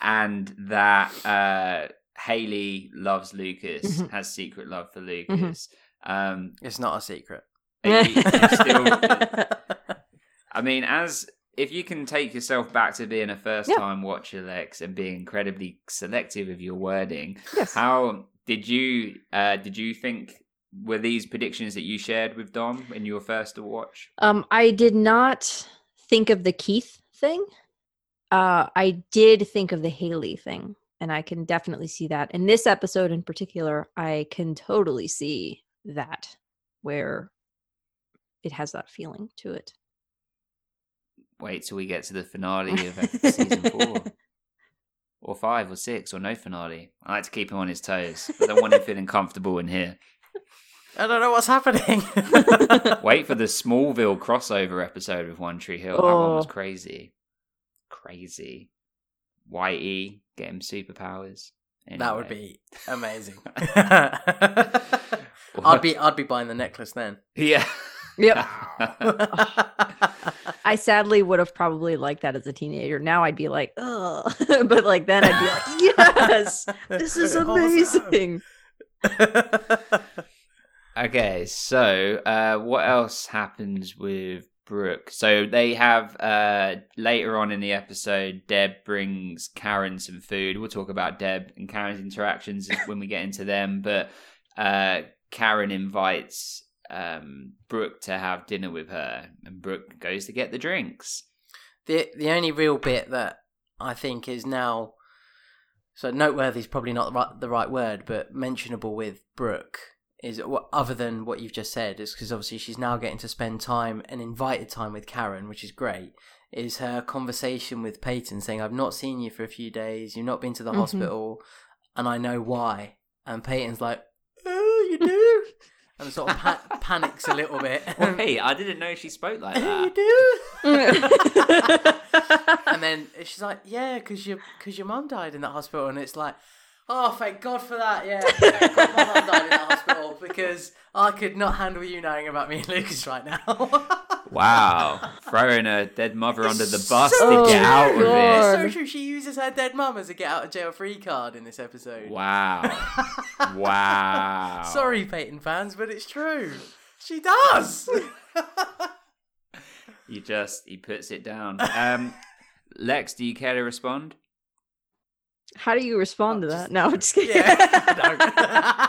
S4: and that uh, Haley loves Lucas,
S5: Mhm.
S4: has secret love for Lucas. Um,
S1: It's not a secret.
S4: are you- you still, I mean, as if you can take yourself back to being a first time watcher, Lex, and being incredibly selective of your wording,
S5: yes.
S4: how did you uh did you think were these predictions that you shared with Dom in your first watch?
S5: Um, I did not think of the Keith thing. Uh, I did think of the Haley thing, and I can definitely see that. In this episode in particular, I can totally see that where it has that feeling to it.
S4: Wait till we get to the finale of season four. Or five or six or no finale. I like to keep him on his toes. I don't want him feeling comfortable in here.
S1: I don't know what's happening.
S4: Wait for the Smallville crossover episode with One Tree Hill. That one was
S5: Oh.
S4: crazy. Crazy. Whitey him superpowers.
S1: That would be amazing. I'd be I'd be buying the necklace then.
S4: Yeah.
S5: Yep. I sadly would have probably liked that as a teenager. Now I'd be like, ugh. but like then I'd be like, yes, this is amazing.
S4: Okay, so uh, what else happens with Brooke? So they have uh, later on in the episode, Deb brings Karen some food. We'll talk about Deb and Karen's interactions when we get into them. But uh, Karen invites um, Brooke to have dinner with her, and Brooke goes to get the drinks.
S1: the the only real bit that I think is now so noteworthy is probably not the right, the right word, but mentionable with Brooke is other than what you've just said is because obviously she's now getting to spend time and invited time with Karen, which is great. Is her conversation with Peyton saying, "I've not seen you for a few days. You've not been to the
S5: Mhm.
S1: hospital, and I know why." And Peyton's like, "Oh, you do," and sort of pa- panics a little bit.
S4: Hey, I didn't know she spoke like that.
S1: you do. and then she's like, "Yeah, because your because your mum died in that hospital," and it's like, "Oh, thank God for that." Yeah, thank God my mum died in that hospital because I could not handle you knowing about me and Lucas right now.
S4: Wow, throwing a dead mother under the bus
S1: so
S4: to get out of
S1: true.
S4: it.
S5: God.
S1: so true. She uses her dead mum as a get out of jail free card in this episode.
S4: Wow, wow.
S1: Sorry, Peyton fans, but it's true. She does.
S4: He just he puts it down. Um, Lex, do you care to respond?
S5: How do you respond
S1: Oh,
S5: to
S1: just-
S5: that? No, I'm just kidding.
S1: yeah.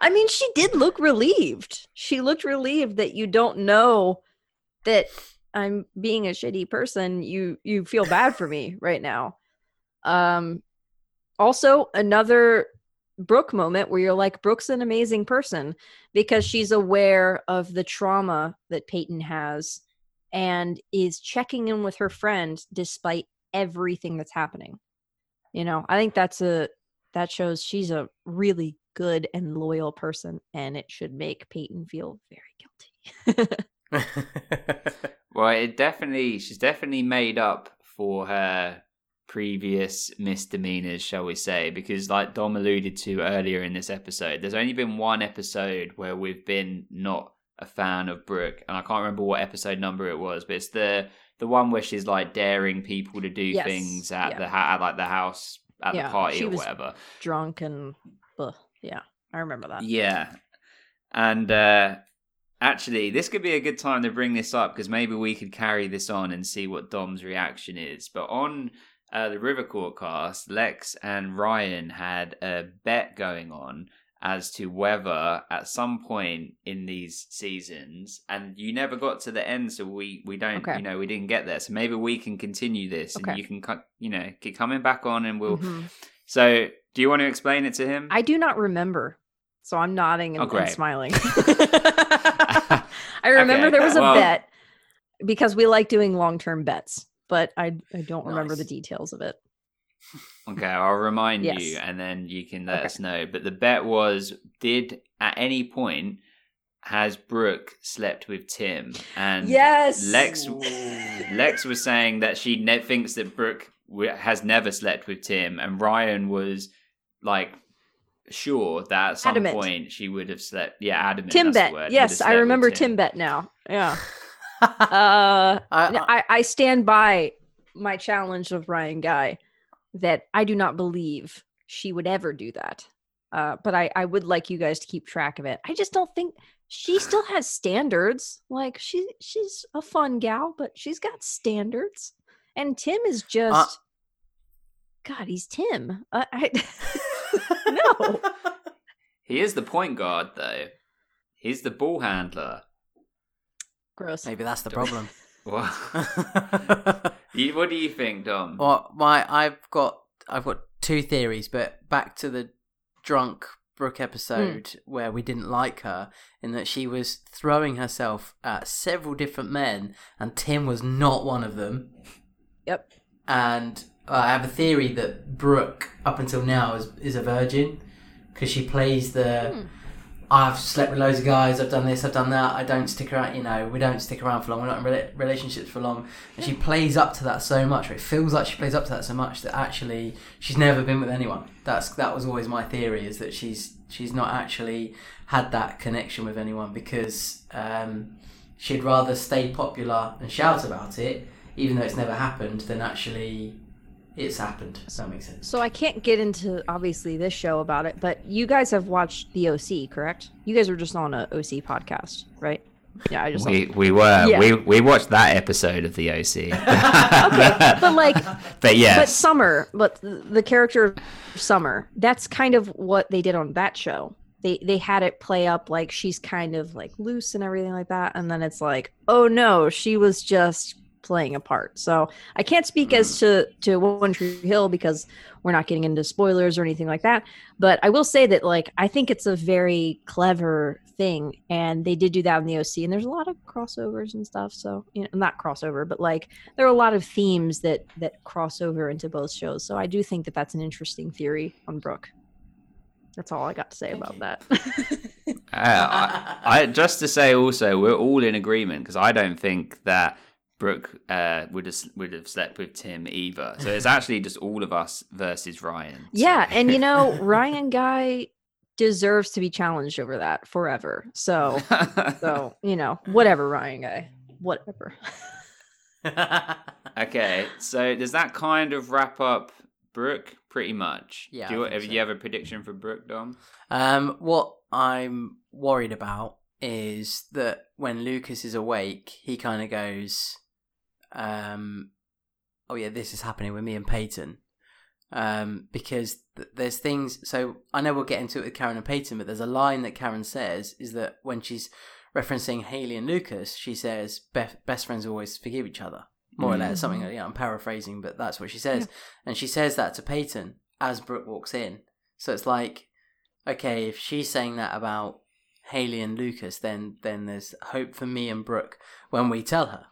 S5: I mean, she did look relieved. She looked relieved that you don't know that I'm being a shitty person. You you feel bad for me right now. Um also another Brooke moment where you're like Brooke's an amazing person because she's aware of the trauma that Peyton has and is checking in with her friend despite everything that's happening. You know, I think that's a that shows she's a really good and loyal person and it should make Peyton feel very guilty.
S4: Well, it definitely she's definitely made up for her previous misdemeanors, shall we say? Because, like Dom alluded to earlier in this episode, there's only been one episode where we've been not a fan of Brooke, and I can't remember what episode number it was, but it's the the one where she's like daring people to do
S5: Yes,
S4: things at
S5: yeah.
S4: the ha- at like the house at
S5: Yeah,
S4: the party
S5: she
S4: or
S5: was-
S4: whatever.
S5: Drunk and ugh, yeah, I remember that.
S4: Yeah. And uh actually this could be a good time to bring this up because maybe we could carry this on and see what Dom's reaction is. But on uh, the River Court cast, Lex and Ryan had a bet going on as to whether at some point in these seasons and you never got to the end so we we don't
S5: Okay.
S4: you know we didn't get there so maybe we can continue this and you can you know keep coming back on and we'll
S5: Mhm.
S4: so do you want to explain it to him
S5: I do not remember, so I'm nodding and,
S4: Oh,
S5: and smiling. I remember
S4: Okay,
S5: there was a
S4: well-
S5: bet because we like doing long term bets, but I I don't remember the details of it.
S4: Okay, I'll remind you and then you can let
S5: Okay.
S4: us know. But the bet was did at any point has Brooke slept with Tim? And
S5: Yes.
S4: Lex Lex was saying that she ne- thinks that Brooke w- has never slept with Tim and Ryan was like sure that at some
S5: Adamant.
S4: point she would have slept yeah adamant
S5: Tim
S4: that's word,
S5: Yes, I remember Tim bet now. Yeah. Uh,
S1: I-
S5: I, I stand by my challenge of Ryan Guy that I do not believe she would ever do that. Uh, but I, I would like you guys to keep track of it. I just don't think she still has standards. Like she she's a fun gal, but she's got standards. And Tim is just God, he's Tim. Uh, I, no.
S4: He is the point guard, though. He's the ball handler.
S5: Gross.
S1: Maybe that's the problem.
S4: What? you, what do you think, Dom?
S1: well, my I've got I've got two theories, but back to the drunk Brooke episode hmm. where we didn't like her, in that she was throwing herself at several different men, and Tim was not one of them.
S5: Yep.
S1: And uh, I have a theory that Brooke, up until now, is is a virgin because she plays the.
S5: Hmm.
S1: I've slept with loads of guys. I've done this. I've done that. I don't stick around. You know, we don't stick around for long. We're not in rela- relationships for long. And she plays up to that so much. Or it feels like she plays up to that so much that actually she's never been with anyone. That's that was always my theory is that she's she's not actually had that connection with anyone because um, she'd rather stay popular and shout about it, even though it's never happened, than actually it's happened. Does that make sense?
S5: So I can't get into obviously this show about it, but you guys have watched the OC, correct? You guys were just on a OC podcast, right? Yeah, I just
S4: We we were
S5: Yeah.
S4: we we watched that episode of the OC.
S5: okay, but like,
S4: but yeah,
S5: but Summer, but the character of Summer, that's kind of what they did on that show. They they had it play up like she's kind of like loose and everything like that, and then it's like, oh no, she was just playing a part. So I can't speak as to to One Tree Hill because we're not getting into spoilers or anything like that. But I will say that like I think it's a very clever thing, and they did do that in the OC, and there's a lot of crossovers and stuff. So you know, not crossover, but like there are a lot of themes that that cross over into both shows. So I do think that that's an interesting theory on Brooke. That's all I got to say about that.
S4: Uh, I, I just to say also we're all in agreement because I don't think that Brooke uh, would have would have slept with Tim either. So it's actually just all of us versus Ryan. So-
S5: yeah, and you know Ryan Guy deserves to be challenged over that forever. So so you know whatever Ryan Guy, whatever.
S4: okay, so does that kind of wrap up Brooke? Pretty much.
S1: Yeah,
S4: Do you, have
S1: so.
S4: you have a prediction for Brooke, Dom?
S1: Um, what I'm worried about is that when Lucas is awake, he kind of goes, um, "Oh yeah, this is happening with me and Peyton," um, because th- there's things. So I know we'll get into it with Karen and Peyton, but there's a line that Karen says is that when she's referencing Haley and Lucas, she says, "Be- "Best friends always forgive each other." More or less, something. Yeah, I'm paraphrasing, but that's what she says, and she says that to Peyton as Brooke walks in. So it's like, okay, if she's saying that about Haley and Lucas, then then there's hope for me and Brooke when we tell her.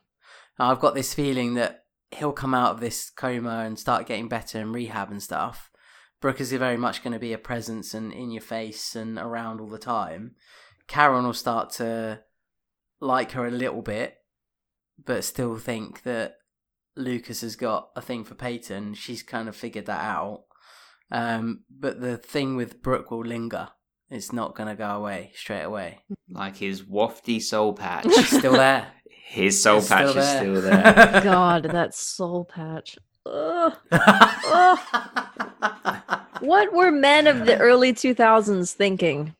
S1: I've got this feeling that he'll come out of this coma and start getting better and rehab and stuff. Brooke is very much going to be a presence and in your face and around all the time. Karen will start to like her a little bit, but still think that Lucas has got a thing for Peyton. She's kind of figured that out. Um, but the thing with Brooke will linger. It's not going to go away straight away.
S4: Like his wafty soul patch.
S1: She's still there.
S4: his soul
S1: It's
S4: patch
S1: still
S4: is still there.
S5: God, that soul patch. Ugh. What were men of the early 2000s thinking?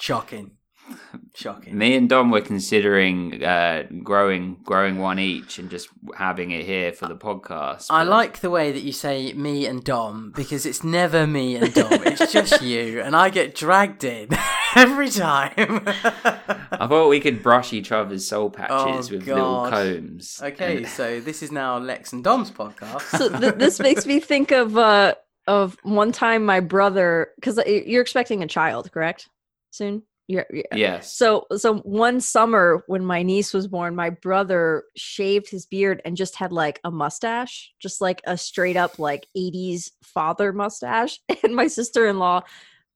S1: Shocking. Shocking.
S4: Me and Dom were considering uh, growing growing one each and just having it here for the podcast.
S1: I
S4: but-
S1: like the way that you say me and Dom because it's never me and Dom. It's just you, and I get dragged in every time.
S4: I thought we could brush each other's soul patches
S1: Oh,
S4: with little combs.
S1: okay,
S4: And-
S1: so this is now Lex and Dom's podcast.
S5: So th- this makes me think of uh of one time my brother because you're expecting a child, correct? Soon. You're, you're-
S4: yes.
S5: So so one summer when my niece was born, my brother shaved his beard and just had like a mustache, just like a straight up like 80s father mustache. And my sister-in-law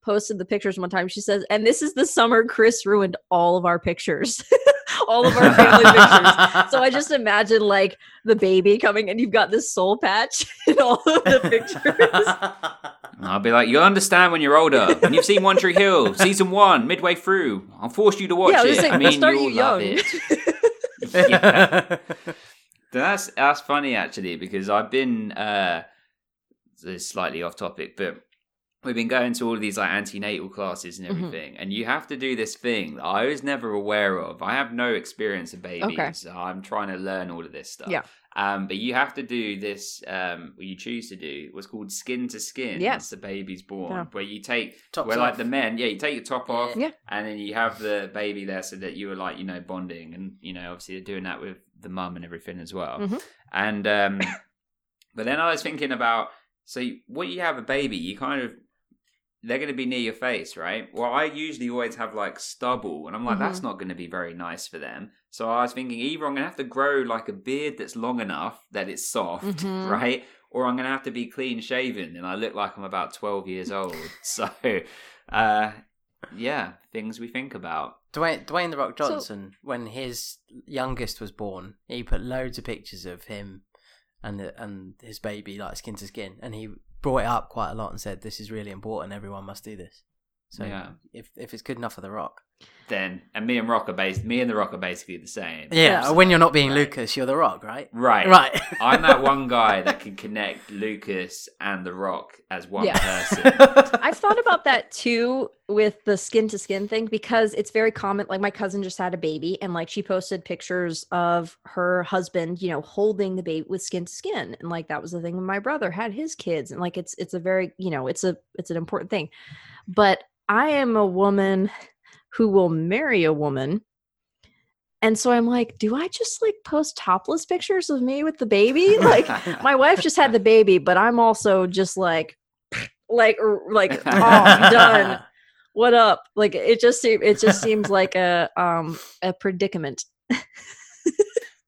S5: posted the pictures one time. She says, "And this is the summer Chris ruined all of our pictures." all of our family pictures. So I just imagine like the baby coming and you've got this soul patch in all of the pictures.
S4: I'll be like, you'll understand when you're older. When you've seen One Tree Hill, season one, midway through. I'll force you to watch
S5: yeah, I
S4: it.
S5: just saying,
S4: I mean,
S5: start
S4: you'll
S5: you
S4: love
S5: young.
S4: it. Yeah. That's that's funny actually because I've been uh slightly off topic, but we've been going to all of these like antenatal classes and
S5: Mhm.
S4: everything, and you have to do this thing that I was never aware of. I have no experience of babies.
S5: Okay.
S4: so I'm trying to learn all of this stuff.
S5: Yeah.
S4: Um, but you have to do this. Um, what you choose to do what's called skin to skin.
S5: Yeah.
S4: once the baby's born,
S5: Yeah.
S4: where you take
S1: Tops
S4: where like
S1: off.
S4: the men, yeah, you take your top off,
S5: Yeah.
S4: and then you have the baby there so that you were like you know bonding, and you know obviously you're doing that with the mum and everything as well.
S5: Mhm.
S4: And um, but then I was thinking about so you- when you have a baby, you kind of they're going to be near your face, right? Well, I usually always have like stubble, and I'm like,
S5: Mhm.
S4: that's not going to be very nice for them. So I was thinking either I'm going to have to grow like a beard that's long enough that it's soft,
S5: Mhm.
S4: right? Or I'm going to have to be clean shaven, and I look like I'm about 12 years old. so, uh, yeah, things we think about.
S1: Dwayne, Dwayne the Rock
S5: So-
S1: Johnson, when his youngest was born, he put loads of pictures of him and the, and his baby like skin to skin, and he brought it up quite a lot and said, "This is really important. Everyone must do this." So
S4: Yeah.
S1: if if it's good enough for the Rock,
S4: Then, and me and Rock are based. Me and the Rock are basically the same.
S1: yeah. When you're not being
S4: Right.
S1: Lucas, you're the Rock, right?
S4: Right.
S1: Right.
S4: I'm that one guy that can connect Lucas and The Rock as one
S5: Yeah.
S4: person.
S5: I've thought about that too with the skin to skin thing because it's very common. Like my cousin just had a baby and like she posted pictures of her husband, you know, holding the baby with skin to skin. And like that was the thing when my brother had his kids. And like it's it's a very, you know, it's a it's an important thing. But I am a woman who will marry a woman. And so I'm like, do I just like post topless pictures of me with the baby? Like my wife just had the baby, but I'm also just like, like, like, oh, done. What up? Like, it just seems, it just seems like a, um, a predicament.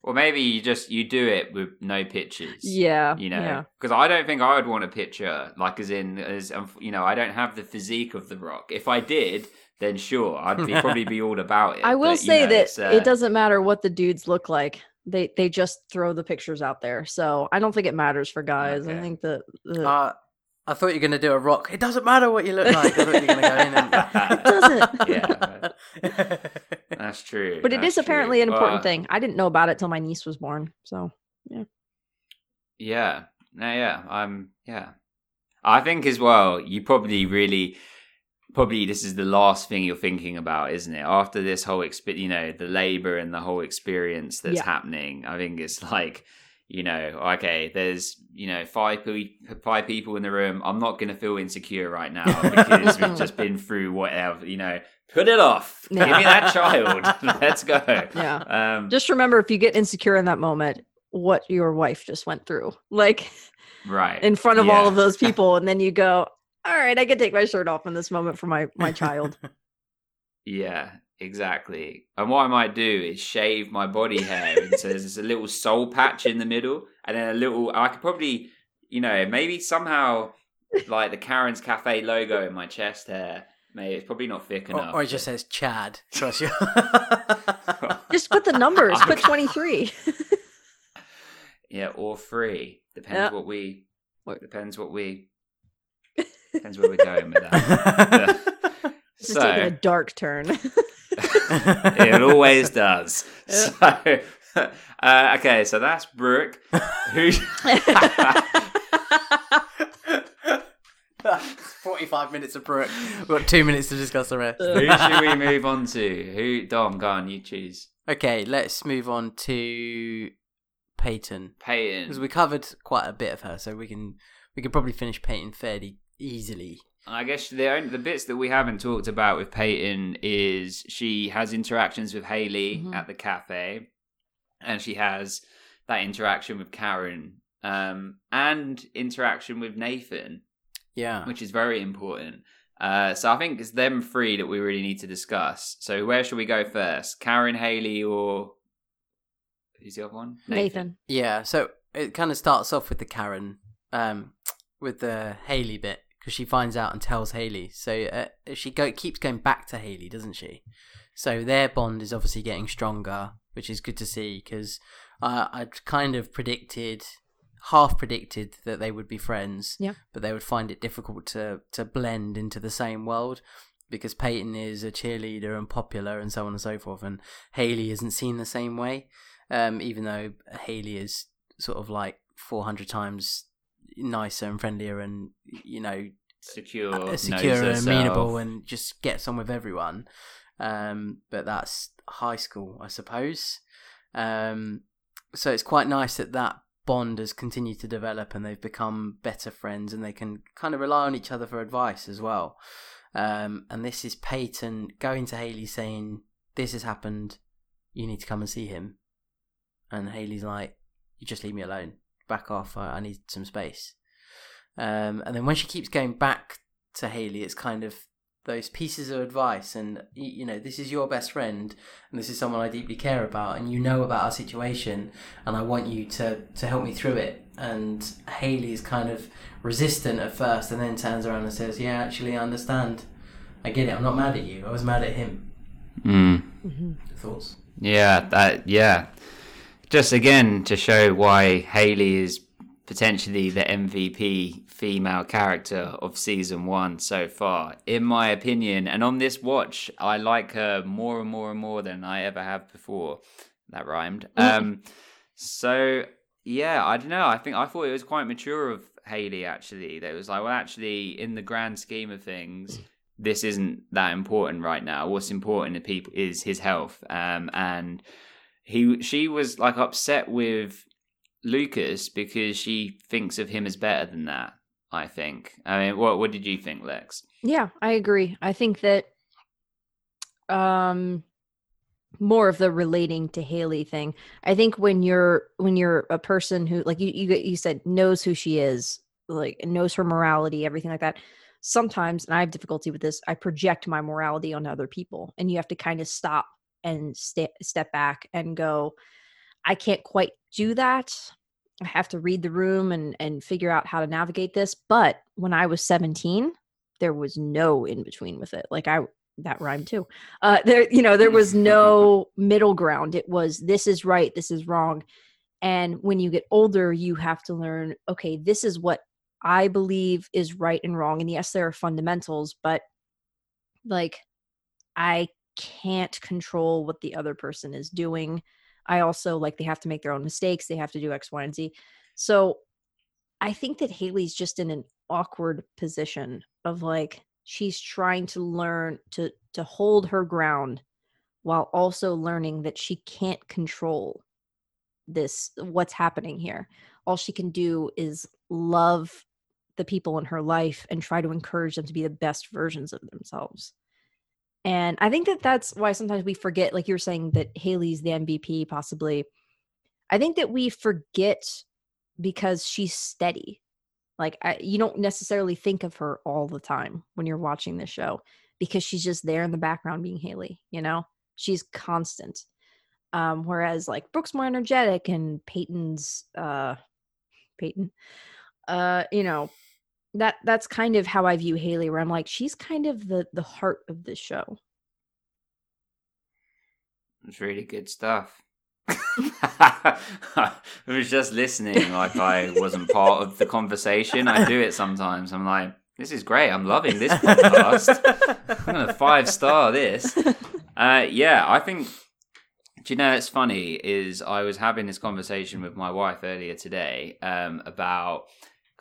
S4: Or maybe you just you do it with no pictures.
S5: Yeah,
S4: You know,
S5: yeah.
S4: because I don't think I would want a picture like as in as um, you know I don't have the physique of the Rock. If I did, then sure, I'd be, probably be all about it.
S5: I will
S4: But,
S5: say
S4: know,
S5: that
S4: uh,
S5: it doesn't matter what the dudes look like. They they just throw the pictures out there. So I don't think it matters for guys. I think that the,
S1: Uh, I thought you were going to do a Rock. It doesn't matter what you look like. I thought you were going to go in and.
S5: It doesn't.
S4: Yeah, That's true.
S5: but it
S4: that's
S5: is apparently an important
S4: Well,
S5: thing. I didn't know about it till my niece was born. So
S4: yeah. Yeah. No, yeah. I'm yeah. I think as well, you probably really probably this is the last thing you're thinking about, isn't it? After this whole exp you know, the labor and the whole experience that's
S5: Yeah.
S4: happening. I think it's like you know, okay, there's you know five pe- five people in the room. I'm not gonna feel insecure right now because we've just been through whatever. You know, put it off. Give me that child. Let's go.
S5: yeah.
S4: Um,
S5: Just remember if you get insecure in that moment, what your wife just went through. Like
S4: right
S5: in front of all of those people and then you go all right i can take my shirt off in this moment for my my child
S4: Yeah, exactly. And what I might do is shave my body hair, and so there's a little soul patch in the middle, and then a little. I could probably, you know, maybe somehow like the Karen's Cafe logo in my chest hair. Maybe it's probably not thick enough.
S1: or it just says Chad. Trust you.
S5: just put the numbers put 23
S4: yeah, or three depends
S5: Yeah.
S4: what we.
S5: What-
S4: Depends what we. Depends where we're going with that.
S5: just taking a dark turn
S4: it always does. So, uh, okay, so that's Brooke. Who?
S1: 45 minutes of Brooke. We've got two minutes to discuss the rest.
S4: Who should we move on to? Who? Dom, go on, you choose.
S1: Okay, let's move on to Peyton.
S4: Peyton, because
S1: we covered quite a bit of her, so we can we can probably finish Peyton fairly easily.
S4: I guess the only, the bits that we haven't talked about with Peyton is she has interactions with Haley
S5: Mhm.
S4: at the cafe, and she has that interaction with Karen, um, and interaction with Nathan,
S1: Yeah.
S4: which is very important. Uh, so I think it's them three that we really need to discuss. So where should we go first? Karen, Haley, or who's the other one?
S5: nathan
S1: Yeah, so it kind of starts off with the Karen, um, with the Haley bit because she finds out and tells Haley. So uh, she go keeps going back to Haley, doesn't she? So their bond is obviously getting stronger, which is good to see because uh, I'd kind of predicted, half predicted that they would be friends,
S5: Yeah.
S1: but they would find it difficult to to blend into the same world. because Peyton is a cheerleader and popular and so on and so forth, and Haley isn't seen the same way. Um, even though Haley is sort of like 400 times nicer and friendlier and you know
S4: secure,
S1: secure and
S4: herself.
S1: amenable and just gets on with everyone. Um, but that's high school, I suppose. Um, so it's quite nice that that bond has continued to develop and they've become better friends and they can kind of rely on each other for advice as well. Um, and this is Peyton going to Haley saying, "This has happened. You need to come and see him." And Haley's like, "You just leave me alone. Back off. I, I need some space." Um, and then when she keeps going back to Haley, it's kind of those pieces of advice, and you know, this is your best friend, and this is someone I deeply care about, and you know about our situation, and I want you to to help me through it. And Haley is kind of resistant at first, and then turns around and says, "Yeah, actually, I understand. I get it. I'm not mad at you. I was mad at him."
S4: Mm.
S1: Thoughts?
S4: Yeah, that yeah. Just again to show why Haley is potentially the MVP female character of season one so far, in my opinion. And on this watch, I like her more and more and more than I ever have before. That rhymed. Um, so yeah, I don't know. I think I thought it was quite mature of Haley actually. That it was like, well, actually, in the grand scheme of things, this isn't that important right now. What's important to people is his health. Um, and he, she was like upset with Lucas because she thinks of him as better than that. I think. I mean, what what did you think, Lex?
S5: Yeah, I agree. I think that um more of the relating to Haley thing. I think when you're when you're a person who like you you you said knows who she is, like knows her morality, everything like that. Sometimes, and I have difficulty with this, I project my morality on other people, and you have to kind of stop and sta step back and go, I can't quite do that. I have to read the room and and figure out how to navigate this. But when I was 17, there was no in between with it. Like I that rhymed too. Uh there you know, there was no middle ground. It was this is right, this is wrong. And when you get older, you have to learn, okay, this is what I believe is right and wrong. And yes, there are fundamentals, but like I can't control what the other person is doing. I also like they have to make their own mistakes. They have to do X, Y, and Z. So I think that Haley's just in an awkward position of like she's trying to learn to to hold her ground while also learning that she can't control this what's happening here. All she can do is love the people in her life and try to encourage them to be the best versions of themselves. And I think that that's why sometimes we forget, like you were saying, that Haley's the MVP, possibly. I think that we forget because she's steady. Like, I, you don't necessarily think of her all the time when you're watching this show because she's just there in the background being Haley, you know? She's constant. Um, whereas, like, Brooke's more energetic and Peyton's, uh, Peyton, uh, you know, that that's kind of how I view Haley, where I'm like, she's kind of the the heart of the show.
S4: It's really good stuff. I was just listening like I wasn't part of the conversation. I do it sometimes. I'm like, this is great. I'm loving this podcast. I'm gonna five star this. Uh, yeah, I think. Do you know it's funny? Is I was having this conversation with my wife earlier today um, about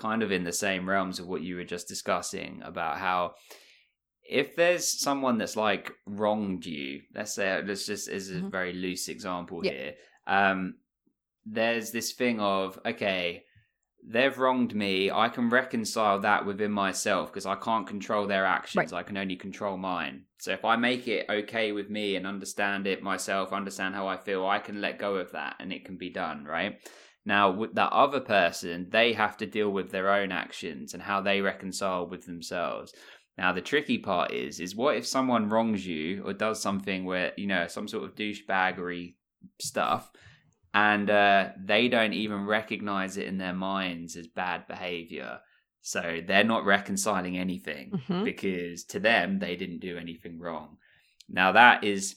S4: kind of in the same realms of what you were just discussing about how if there's someone that's like wronged you, let's say let's just is a
S5: Mhm.
S4: very loose example
S5: Yeah.
S4: here. Um, there's this thing of okay, they've wronged me. I can reconcile that within myself because I can't control their actions. I can only control mine. So if I make it okay with me and understand it myself, understand how I feel, I can let go of that and it can be done, right? Now, with that other person, they have to deal with their own actions and how they reconcile with themselves. Now, the tricky part is, is what if someone wrongs you or does something where, you know, some sort of douchebaggery stuff and uh, they don't even recognize it in their minds as bad behavior. So they're not reconciling anything
S5: Mhm.
S4: because to them, they didn't do anything wrong. Now, that is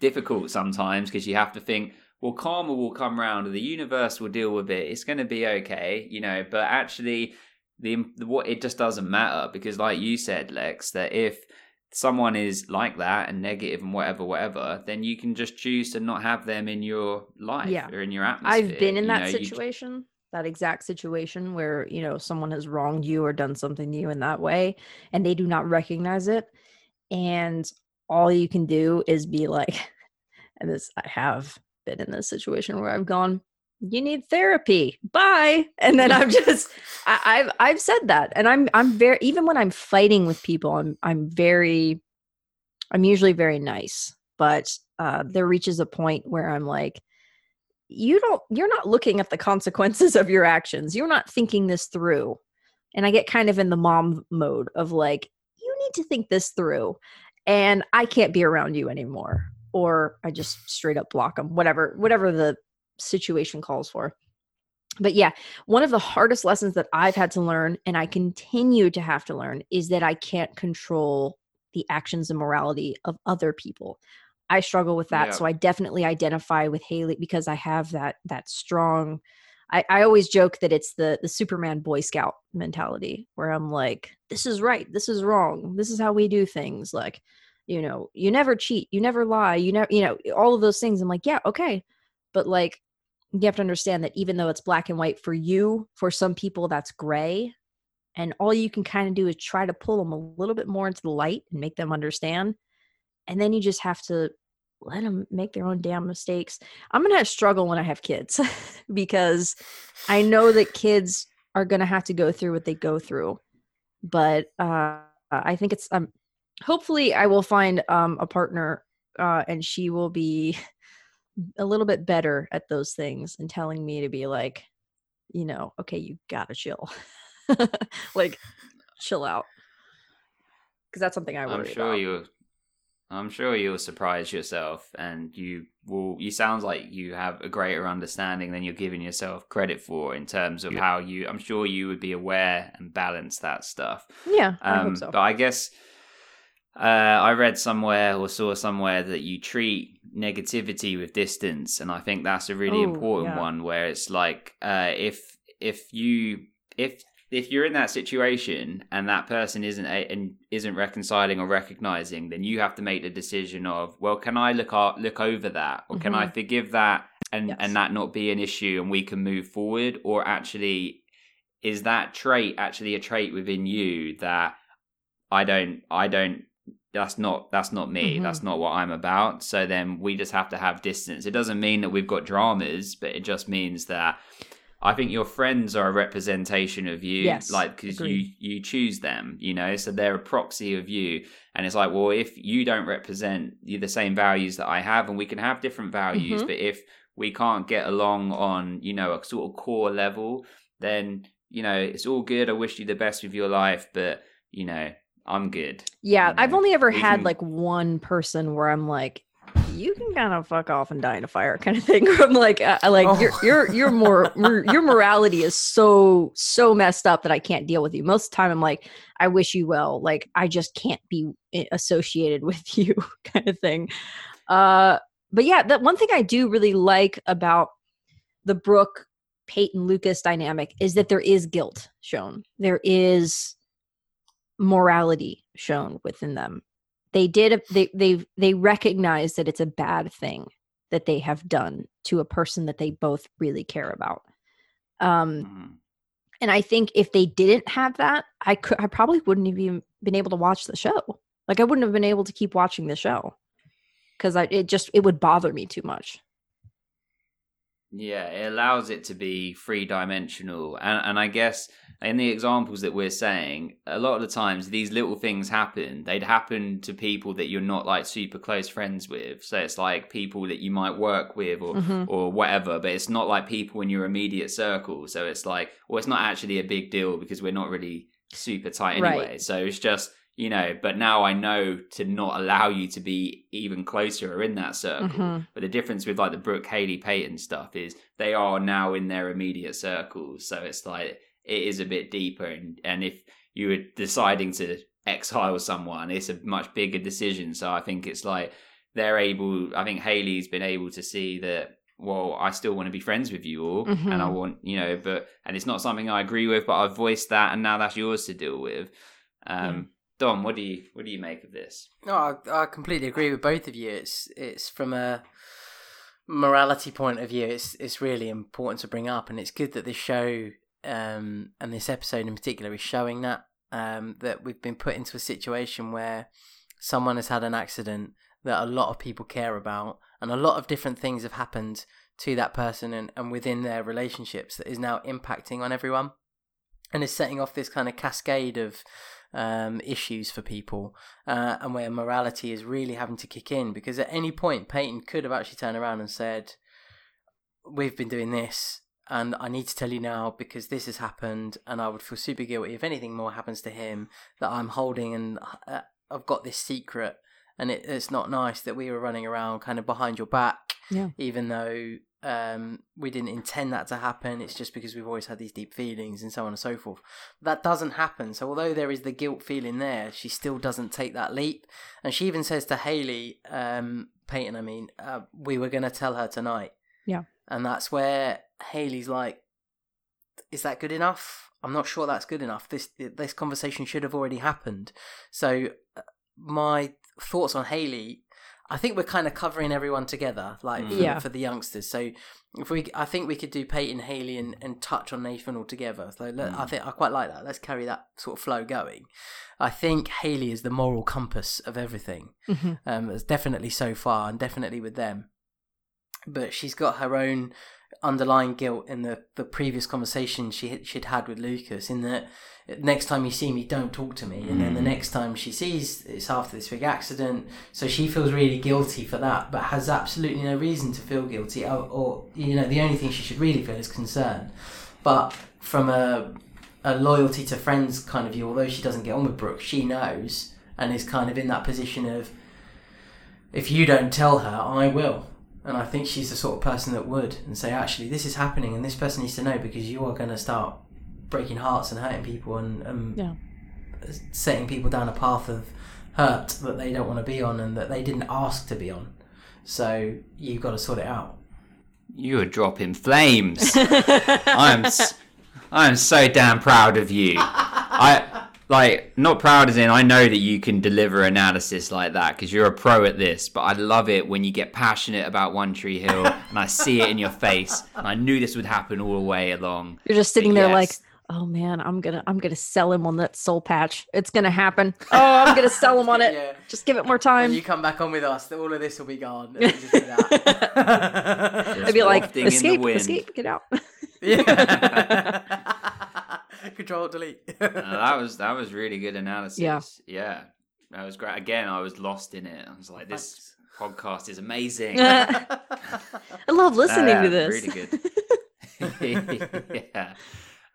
S4: difficult sometimes because you have to think, well, karma will come round and the universe will deal with it. It's going to be okay, you know, but actually, the what it just doesn't matter because like you said lex that if someone is like that and negative and whatever, whatever, then you can just choose to not have them in your life
S5: Yeah.
S4: or in your atmosphere.
S5: I've been in
S4: you
S5: that
S4: know, you-
S5: situation, that exact situation where, you know, someone has wronged you or done something to you in that way and they do not recognize it. And all you can do is be like, and this, I have been in this situation where I've gone, you need therapy. Bye. And then I'm just, I, I've, I've said that. And I'm, I'm very, even when I'm fighting with people, I'm, I'm very, I'm usually very nice, but uh, there reaches a point where I'm like, you don't you're not looking at the consequences of your actions you're not thinking this through and i get kind of in the mom mode of like you need to think this through and i can't be around you anymore or i just straight up block them whatever whatever the situation calls for but yeah one of the hardest lessons that i've had to learn and i continue to have to learn is that i can't control the actions and morality of other people I struggle with that.
S4: Yeah.
S5: So I definitely identify with Haley because I have that that strong I, I always joke that it's the the Superman Boy Scout mentality where I'm like, this is right, this is wrong, this is how we do things. Like, you know, you never cheat, you never lie, you never you know, all of those things. I'm like, yeah, okay. But like you have to understand that even though it's black and white for you, for some people that's gray. And all you can kind of do is try to pull them a little bit more into the light and make them understand and then you just have to let them make their own damn mistakes. I'm to struggle when I have kids because I know that kids are to have to go through what they go through. But uh, I think it's um hopefully I will find um a partner uh and she will be a little bit better at those things and telling me to be like, you know, okay, you got to chill. like chill out. Cuz that's something I worry
S4: I'm sure
S5: about.
S4: you. I'm sure you'll surprise yourself, and you will. You sounds like you have a greater understanding than you're giving yourself credit for in terms of how you. I'm sure you would be aware and balance that stuff.
S5: Yeah, I
S4: Um,
S5: hope so.
S4: But I guess uh, I read somewhere or saw somewhere that you treat negativity with distance, and I think that's a really
S5: Oh,
S4: important
S5: yeah.
S4: one. Where it's like uh, if if you if if you're in that situation and that person isn't a, and isn't reconciling or recognizing, then you have to make the decision of well, can I look o- look over that, or can I
S5: Mhm.
S4: forgive that, and
S5: Yes.
S4: and that not be an issue, and we can move forward, or actually is that trait actually a trait within you that I don't I don't that's not that's not me.
S5: Mhm.
S4: that's not what I'm about. So then we just have to have distance. It doesn't mean that we've got dramas but it just means that I think your friends are a representation of you
S5: Yes,
S4: like because you you choose them you know? So they're a proxy of you. And it's like well if you don't represent you the same values that I have and we can have different values
S5: Mhm.
S4: but if we can't get along on you know a sort of core level then you know it's all good. I wish you the best with your life but you know i'm good
S5: Yeah,
S4: you
S5: I've only ever had
S4: can-
S5: like one person where I'm like, you can kind of fuck off and die in a fire kind of thing. Where I'm like, uh, like your
S1: Oh.
S5: your your more your your morality is so so messed up that I can't deal with you. Most of the time, I'm like, I wish you well. Like I just can't be associated with you, kind of thing. Uh, but yeah, that one thing I do really like about the Brooke Peyton Lucas dynamic is that there is guilt shown. There is morality shown within them. They did they they they recognize that it's a bad thing that they have done to a person that they both really care about. Um
S4: Mhm.
S5: and I think if they didn't have that, I could I probably wouldn't have even been able to watch the show. Like I wouldn't have been able to keep watching the show cuz I it just it would bother me too much.
S4: Yeah it allows it to be three dimensional and, and i guess in the examples that we're saying a lot of the times these little things happen. They'd happen to people that you're not like super close friends with. So it's like people that you might work with or
S5: Mhm.
S4: or whatever but it's not like people in your immediate circle. So it's like well it's not actually a big deal because we're not really super tight
S5: Right.
S4: anyway. So it's just you know but now i know to not allow you to be even closer or in that circle.
S5: Mhm.
S4: but the difference with like the brooke haley peyton stuff is they are now in their immediate circles. So it's like it is a bit deeper. And and if you were deciding to exile someone it's a much bigger decision. So i think it's like they're able i think haley's been able to see that well i still want to be friends with you all and i want you know but and it's not something i agree with but i've voiced that and now that's yours to deal with. Um Dom, what do you what do you make of this?
S1: No, I, I completely agree with both of you. It's it's from a morality point of view. It's it's really important to bring up, and it's good that this show um, and this episode in particular is showing that um, that we've been put into a situation where someone has had an accident that a lot of people care about, and a lot of different things have happened to that person and, and within their relationships that is now impacting on everyone and is setting off this kind of cascade of um, issues for people, uh, and where morality is really having to kick in because at any point Peyton could have actually turned around and said, "We've been doing this, and I need to tell you now because this has happened, and I would feel super guilty if anything more happens to him that I'm holding, and uh, I've got this secret, and it, it's not nice that we were running around kind of behind your back,
S5: Yeah.
S1: even though." Um, we didn't intend that to happen. It's just because we've always had these deep feelings and so on and so forth that doesn't happen. So although there is the guilt feeling there, she still doesn't take that leap. And she even says to Haley, um, Peyton, I mean, uh, we were going to tell her tonight.
S5: Yeah.
S1: And that's where Haley's like, is that good enough? I'm not sure that's good enough. This this conversation should have already happened. So uh, my thoughts on Haley I think we're kind of covering everyone together, like
S4: Mm.
S1: for,
S5: Yeah.
S1: for the youngsters. So if we, I think we could do Peyton, Haley, and, and touch on Nathan all together. So let, I think I quite like that. Let's carry that sort of flow going. I think Haley is the moral compass of everything.
S5: Mhm.
S1: Um, it's definitely so far, and definitely with them. But she's got her own underlying guilt in the, the previous conversation she she'd had with Lucas. In that, next time you see me, don't talk to me. And then the mm. next time she sees, it's after this big accident. So she feels really guilty for that, but has absolutely no reason to feel guilty. Or, or you know, the only thing she should really feel is concern. But from a a loyalty to friends kind of view, although she doesn't get on with Brooke, she knows and is kind of in that position of if you don't tell her, I will. And I think she's the sort of person that would and say, actually, this is happening and this person needs to know because you are going to start breaking hearts and hurting people and, and
S5: Yeah.
S1: setting people down a path of hurt that they don't want to be on and that they didn't ask to be on. So you've got to sort it out.
S4: You are dropping flames. I'm s- I'm so damn proud of you. I like not proud as in I know that you can deliver analysis like that because you're a pro at this. But I love it when you get passionate about One Tree Hill and I see it in your face. And I knew this would happen all the way along.
S5: You're just sitting there like, oh man, I'm gonna I'm gonna sell him on that soul patch. It's gonna happen. Oh, I'm gonna sell him on it.
S1: Yeah.
S5: Just give it more
S1: When
S5: time.
S1: you come back on with us, all of this will be gone. Let's just.
S5: I'd be like,
S4: wafting in the
S5: escape, escape, get out.
S1: yeah. Control delete.
S4: Uh, that was that was really good analysis.
S5: Yeah.
S4: yeah, that was great. Again, I was lost in it. I was like, this podcast is amazing.
S5: I love listening
S4: Uh,
S5: to this.
S4: Really good. yeah.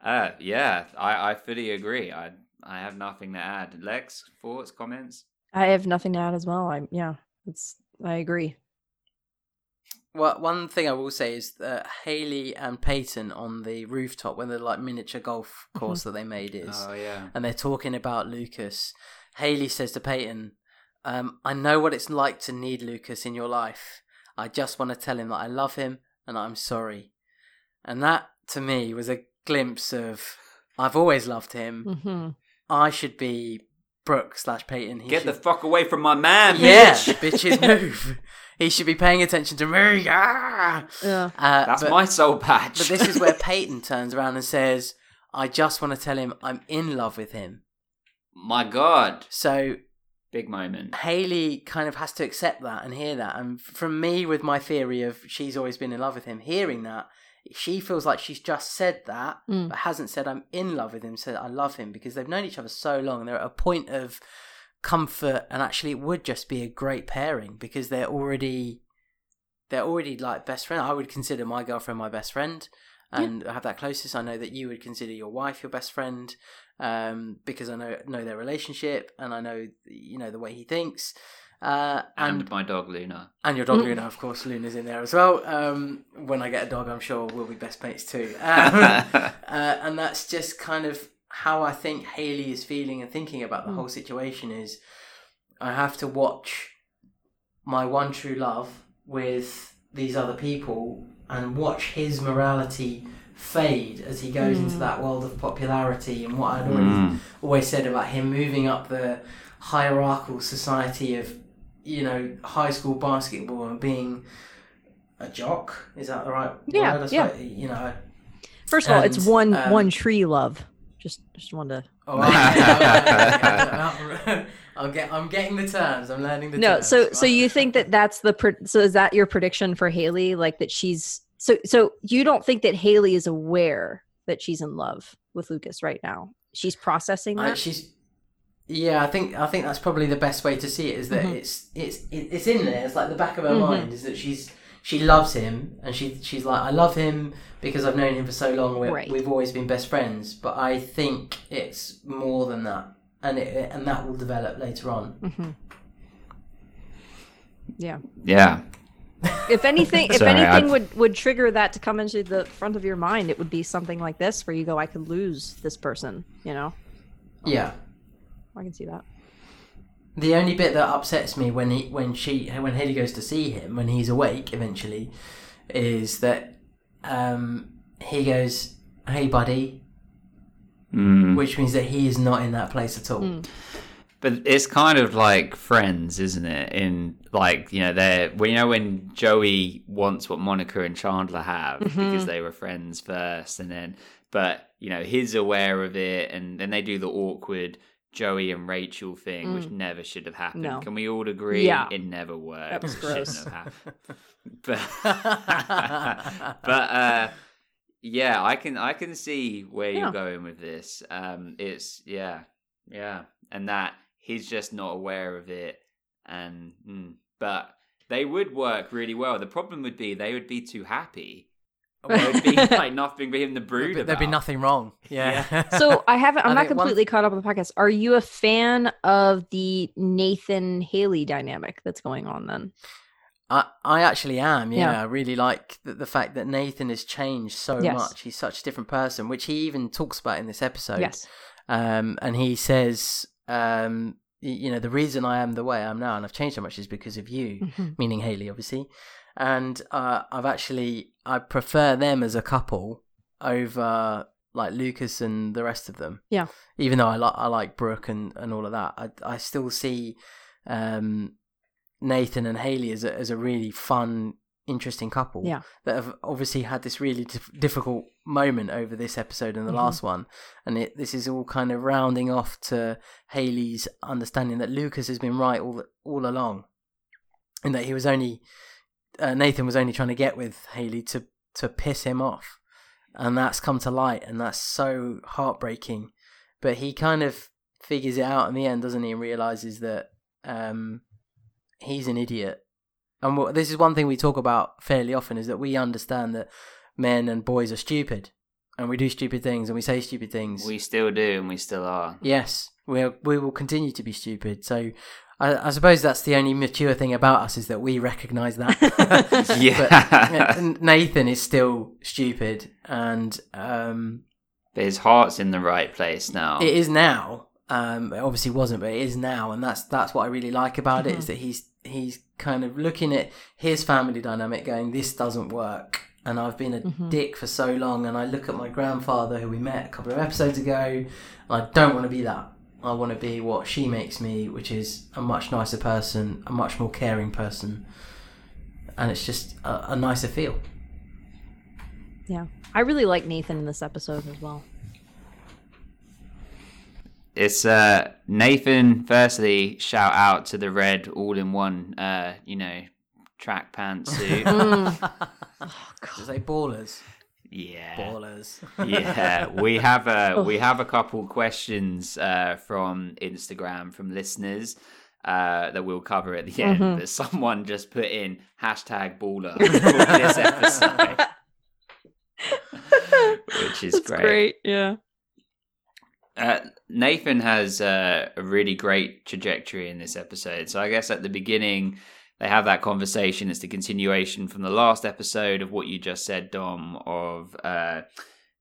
S4: Uh, yeah, I, I fully agree. I I have nothing to add. Lex, thoughts, comments?
S5: I have nothing to add as well. I yeah, it's I agree.
S1: Well, one thing I will say is that Haley and Peyton on the rooftop, when the like miniature golf course that they made is,
S4: Oh yeah.
S1: and they're talking about Lucas. Haley says to Peyton, um, "I know what it's like to need Lucas in your life. I just want to tell him that I love him and I'm sorry." And that to me was a glimpse of I've always loved him.
S5: hmm
S1: I should be Brooke slash Peyton. He
S4: Get the fuck away from my man,
S1: yeah,
S4: bitch.
S1: bitches move. He should be paying attention to me. Ah!
S5: Yeah.
S1: Uh,
S4: That's
S1: but,
S4: my soul patch.
S1: But this is where Peyton turns around and says, "I just want to tell him I'm in love with him."
S4: my god.
S1: So
S4: Big moment.
S1: Haley kind of has to accept that and hear that. And from me, with my theory of she's always been in love with him, hearing that, she feels like she's just said that,
S5: Mm.
S1: but hasn't said I'm in love with him, said I love him because they've known each other so long and they're at a point of comfort and actually it would just be a great pairing because they're already they're already like best friend. I would consider my girlfriend my best friend and have that closest. I know that you would consider your wife your best friend um, because I know know their relationship and I know you know the way he thinks. Uh,
S4: And,
S1: and
S4: my dog Luna.
S1: and your dog Luna, of course, Luna's in there as well. Um, when I get a dog, I'm sure we'll be best mates too. Um, uh, and that's just kind of how I think Haley is feeling and thinking about the whole situation. Is I have to watch my one true love with these other people and watch his morality fade as he goes into that world of popularity and what I'd already
S4: Mm.
S1: always said about him moving up the hierarchical society of you know high school basketball and being a jock. Is that the right
S5: Yeah,
S1: word?
S5: Yeah.
S1: suppose? You know.
S5: First of all, it's one
S1: um,
S5: one tree love. Just just wanted to.
S1: Oh, okay. I'll get. I'm getting the terms. I'm learning the
S5: No,
S1: terms.
S5: so so you think that that's the pre- so is that your prediction for Haley? Like that she's so so you don't think that Haley is aware that she's in love with Lucas right now? She's processing
S1: I,
S5: that.
S1: she's yeah i think i think that's probably the best way to see it is that
S5: Mhm.
S1: it's it's it's in there it's like the back of her
S5: Mhm.
S1: mind is that she's she loves him and she she's like i love him because i've known him for so long we
S5: Right.
S1: we've always been best friends but i think it's more than that and it and that will develop later on
S5: hmm Yeah.
S4: Yeah.
S5: If anything, if
S4: Sorry,
S5: anything
S4: I-
S5: would would trigger that to come into the front of your mind, it would be something like this, where you go, "I could lose this person." You know,
S1: yeah
S5: I can see that.
S1: The only bit that upsets me when he when she when Haley goes to see him when he's awake eventually is that um, he goes, "Hey, buddy,"
S4: Mm.
S1: which means that he is not in that place at all.
S5: Mm.
S4: But it's kind of like Friends, isn't it? In like you know, they're well, you know when Joey wants what Monica and Chandler have because they were friends first, and then but you know he's aware of it, and then they do the awkward Joey and Rachel thing, which never should have happened.
S5: No.
S4: Can we all agree?
S5: Yeah.
S4: it never worked.
S5: was gross.
S4: have. But but uh, yeah, I can I can see where
S5: Yeah.
S4: you're going with this. Um, it's yeah, yeah, and that he's just not aware of it, and mm, but they would work really well. The problem would be they would be too happy. There would be like nothing for him to brood
S1: But there'd be nothing wrong. Yeah.
S5: So I haven't. I'm
S1: I
S5: not
S1: think one-
S5: completely caught up on the podcast. Are you a fan of the Nathan Haley dynamic that's going on? Then
S1: I, I actually am, yeah.
S5: Yeah.
S1: I really like the, the fact that Nathan has changed so
S5: Yes.
S1: much. He's such a different person, which he even talks about in this episode.
S5: yes,
S1: Um, and he says, um, you know, the reason I am the way I am now and I've changed so much is because of you,
S5: Mhm.
S1: meaning Haley, obviously. And uh, I've actually, I prefer them as a couple over like Lucas and the rest of them.
S5: Yeah.
S1: Even though I like I like Brooke and, and all of that, I I still see um, Nathan and Haley as a as a really fun, interesting couple.
S5: Yeah.
S1: That have obviously had this really dif- difficult moment over this episode and the
S5: Mhm.
S1: last one, and it, this is all kind of rounding off to Haley's understanding that Lucas has been right all all along, and that he was only uh, Nathan was only trying to get with Haley to to piss him off, and that's come to light, and that's so heartbreaking. But he kind of figures it out in the end, doesn't he, and realizes that um, he's an idiot. And what, this is one thing we talk about fairly often is that we understand that men and boys are stupid, and we do stupid things and we say stupid things.
S4: We still do, and we still are.
S1: Yes, we we will continue to be stupid. So I, I suppose that's the only mature thing about us is that we recognise that.
S4: Yeah.
S1: But uh, Nathan is still stupid, and um,
S4: But his heart's in the right place now.
S1: it is now. Um, it obviously wasn't, but it is now, and that's that's what I really like about it is that he's he's kind of looking at his family dynamic, going, "This doesn't work." And I've been a dick for so long, and I look at my grandfather, who we met a couple of episodes ago, and I don't want to be that. I want to be what she makes me, which is a much nicer person, a much more caring person, and it's just a, a nicer feel.
S5: yeah. I really like Nathan in this episode as well.
S4: It's uh Nathan. Firstly, shout out to the red all-in-one, uh, you know, track pantsuit.
S1: Just they ballers,
S4: yeah,
S1: ballers.
S4: yeah. We have a we have a couple questions uh, from Instagram from listeners. Uh, that we'll cover at the end, but someone just put in hashtag baller for this episode, which is great.
S5: Yeah.
S4: Uh, Nathan has uh, a really great trajectory in this episode. So I guess at the beginning they have that conversation. It's the continuation from the last episode of what you just said, Dom, of uh,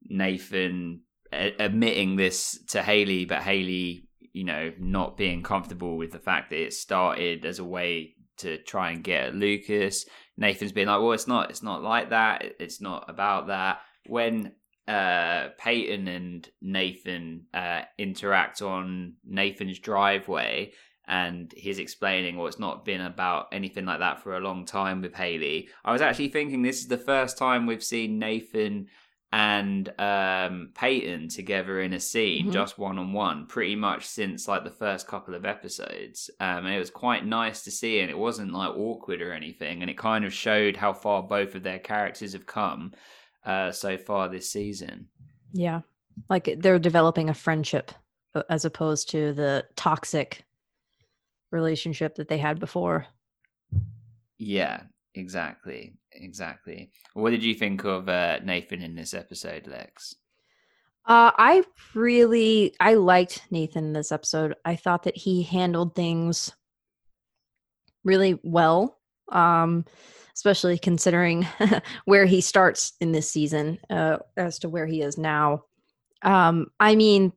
S4: Nathan admitting this to Haley, but Haley, you know, not being comfortable with the fact that it started as a way to try and get at Lucas. Nathan's been like, well, it's not, it's not like that. It's not about that. When uh, Peyton and Nathan uh, interact on Nathan's driveway, and he's explaining, well, it's not been about anything like that for a long time with Haley. I was actually thinking this is the first time we've seen Nathan and um, Peyton together in a scene,
S5: Mhm.
S4: just one on one, pretty much since like the first couple of episodes. Um, and it was quite nice to see, and it wasn't like awkward or anything. And it kind of showed how far both of their characters have come uh, so far this season.
S5: Yeah. Like they're developing a friendship uh, as opposed to the toxic relationship that they had before.
S4: Yeah, exactly, exactly. What did you think of uh, Nathan in this episode, Lex?
S5: Uh, I really I liked Nathan in this episode. I thought that he handled things really well, um, especially considering where he starts in this season uh, as to where he is now. Um, I mean,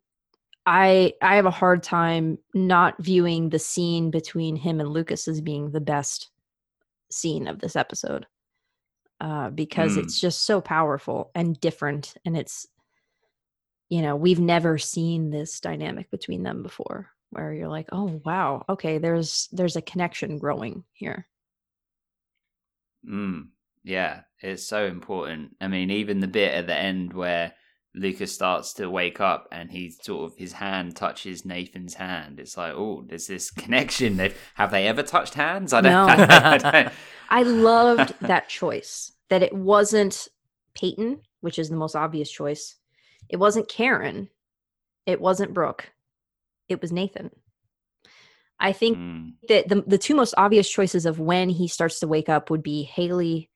S5: I I have a hard time not viewing the scene between him and Lucas as being the best scene of this episode uh, because
S4: Mm.
S5: it's just so powerful and different, and it's you know we've never seen this dynamic between them before where you're like oh wow okay there's there's a connection growing here
S4: Mm, yeah, it's so important. I mean, even the bit at the end where Lucas starts to wake up and he sort of his hand touches Nathan's hand. It's like, oh, there's this connection. They've, have they ever touched hands? I don't.
S5: No.
S4: I don't
S5: i loved that choice that it wasn't peyton which is the most obvious choice it wasn't karen it wasn't brooke it was nathan i think
S4: Mm,
S5: that the, the two most obvious choices of when he starts to wake up would be haley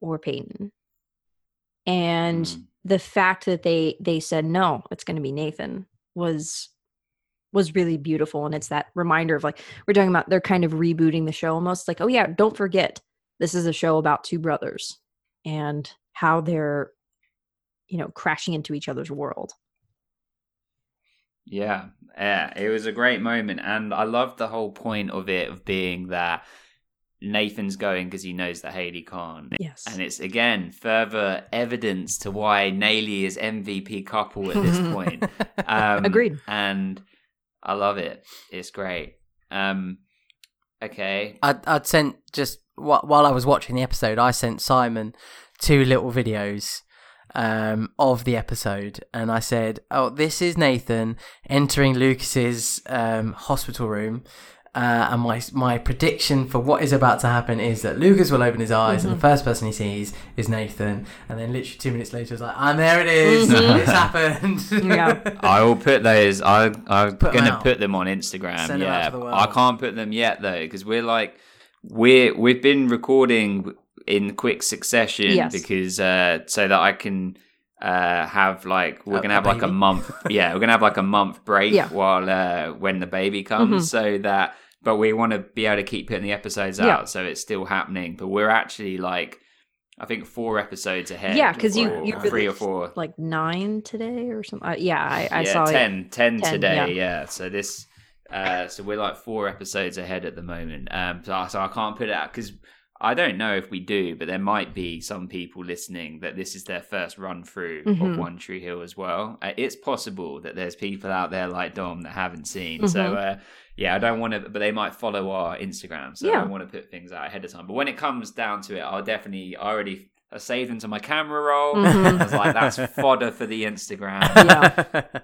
S5: or peyton and
S4: mm.
S5: the fact that they they said no it's going to be nathan was was really beautiful. And it's that reminder of like we're talking about they're kind of rebooting the show almost like oh yeah don't forget this is a show about two brothers and how they're you know crashing into each other's world.
S4: Yeah, yeah, it was a great moment, and I loved the whole point of it of being that Nathan's going because he knows that Haley can't,
S5: yes
S4: and it's again further evidence to why Naley is MVP couple at this point. Um,
S5: Agreed.
S4: and I love it. It's great. Um, okay,
S1: I'd, I'd sent just wh- while I was watching the episode, I sent Simon two little videos um, of the episode, and I said, "Oh, this is Nathan entering Lucas's um, hospital room." Uh, and my my prediction for what is about to happen is that Lucas will open his eyes, and the first person he sees is Nathan. And then, literally two minutes later, it's like, "And there it is.
S5: Mhm.
S1: It's happened."
S5: Yeah.
S4: I will put those. I I'm
S1: Put 'em
S4: gonna
S1: out.
S4: put them on Instagram.
S1: Send 'em out
S4: yeah,
S1: to the world.
S4: I can't put them yet though because we're like we're we've been recording in quick succession
S5: Yes.
S4: because uh so that I can uh have like we're
S1: A-
S4: gonna
S1: a
S4: have like a month. yeah, we're gonna have like a month break
S5: Yeah.
S4: while uh when the baby comes,
S5: Mhm.
S4: so that. But we want to be able to keep putting the episodes
S5: Yeah.
S4: out, so it's still happening. But we're actually like. I think four episodes ahead.
S5: Yeah, 'cause you- you
S4: three or four.
S5: like nine today or something uh, yeah i, I
S4: yeah,
S5: saw
S4: 10, 10
S5: 10,
S4: today. Yeah. So this, uh, so we're like four episodes ahead at the moment. Um, so, I- so I can't put it out because I don't know if we do, but there might be some people listening that this is their first run through of
S5: Mhm.
S4: One Tree Hill as well. Uh, it's possible that there's people out there like Dom that haven't seen. So. Yeah, I don't want to, but they might follow our Instagram, so I
S5: Yeah.
S4: don't want to put things out ahead of time. But when it comes down to it, I'll definitely, I already I saved into my camera roll.
S5: Mhm.
S4: I was like, that's fodder for the Instagram.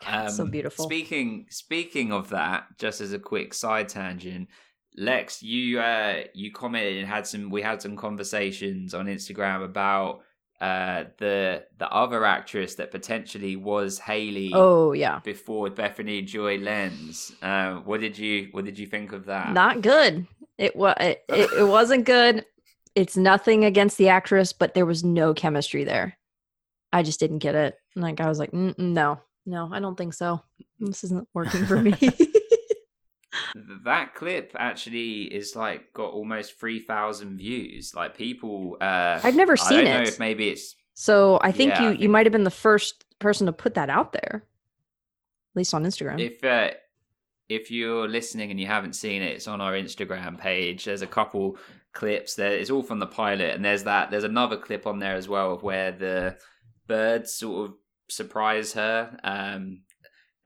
S5: so beautiful.
S4: Speaking speaking of that, just as a quick side tangent, Lex, you uh you commented and had some we had some conversations on Instagram about uh the the other actress that potentially was Haley
S5: oh yeah.
S4: before Bethany Joy Lenz. Uh, what did you what did you think of that?
S5: not good. It was it, it, it wasn't good. It's nothing against the actress but there was no chemistry there. I just didn't get it. Like i was like "Mm, mm, no. No i don't think so. This isn't working for me
S4: that clip actually is like got almost 3000 views like people uh
S5: I've never
S4: I
S5: seen
S4: don't know
S5: it.
S4: if maybe it's
S5: so i think
S4: Yeah, I
S5: you you might have been the first person to put that out there at least on instagram
S4: if uh, if you're listening and you haven't seen it, it's on our Instagram page. There's a couple clips there. It's all from the pilot, and there's that. There's another clip on there as well of where the birds sort of surprise her. Um,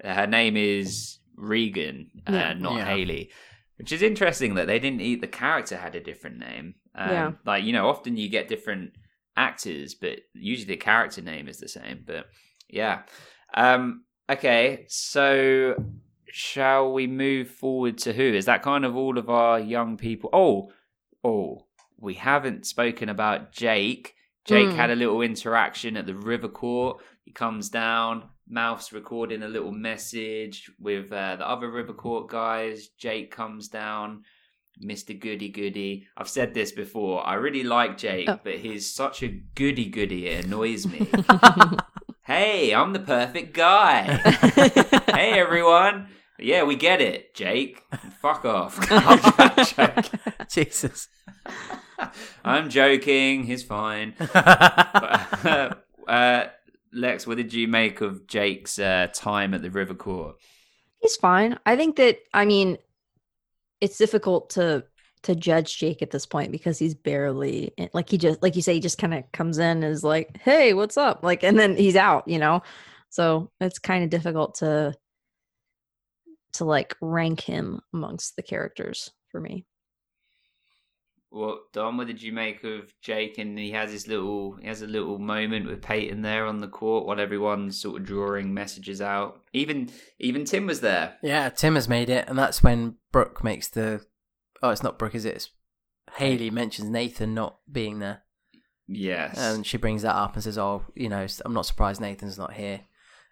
S4: her name is Regan, uh,
S5: Yeah.
S4: not
S1: Yeah.
S4: Haley. Which is interesting that they didn't eat the character had a different name. Um,
S5: Yeah.
S4: Like you know, often you get different actors, but usually the character name is the same. But yeah. Um, okay, so shall we move forward to who? Is that kind of all of our young people? Oh, oh, we haven't spoken about Jake. Jake
S5: Mm.
S4: had a little interaction at the River Court. He comes down. Mouth's recording a little message with uh, the other River Court guys. Jake comes down. Mr. Goody Goody. I've said this before. I really like Jake,
S5: Oh.
S4: but he's such a goody goody. It annoys me. hey, I'm the perfect guy. hey, everyone. Yeah, we get it, Jake. Fuck off.
S1: Jesus.
S4: I'm joking. He's fine. uh, Lex, what did you make of Jake's uh, time at the River Court?
S5: He's fine. I think that I mean it's difficult to to judge Jake at this point because he's barely like he just like you say he just kind of comes in is like, "Hey, what's up?" like and then he's out, you know. So it's kind of difficult to to like rank him amongst the characters for me.
S4: Well, Dom, what did you make of Jake? And he has his little, he has a little moment with Peyton there on the court while everyone's sort of drawing messages out. Even, even Tim was there.
S1: Yeah, Tim has made it, and that's when Brooke makes the. Oh, it's not Brooke, is it? It's Haley mentions Nathan not being there,
S4: Yes.
S1: and she brings that up and says, "Oh, you know, I'm not surprised Nathan's not here."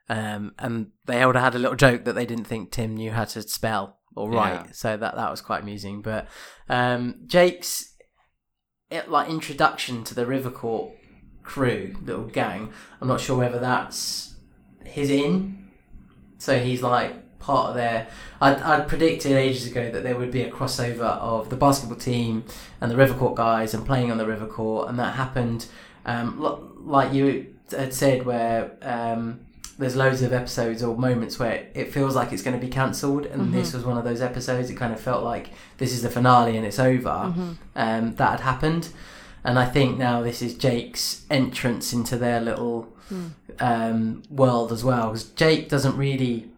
S1: Um, and they all had a little joke that they didn't think Tim knew how to spell or write,
S4: Yeah.
S1: so that that was quite amusing. But um, Jake's it, like introduction to the River Court crew, little gang. I'm not sure whether that's his in. So he's like part of their. I'd, I'd predicted ages ago that there would be a crossover of the basketball team and the River Court guys and playing on the River Court, and that happened. Um, like you had said, where um, there's loads of episodes or moments where it feels like it's going to be cancelled, and this was one of those episodes. It kind of felt like this is the finale and it's over. Um, that had happened, and I think now this is Jake's entrance into their little um, world as well. Because Jake doesn't really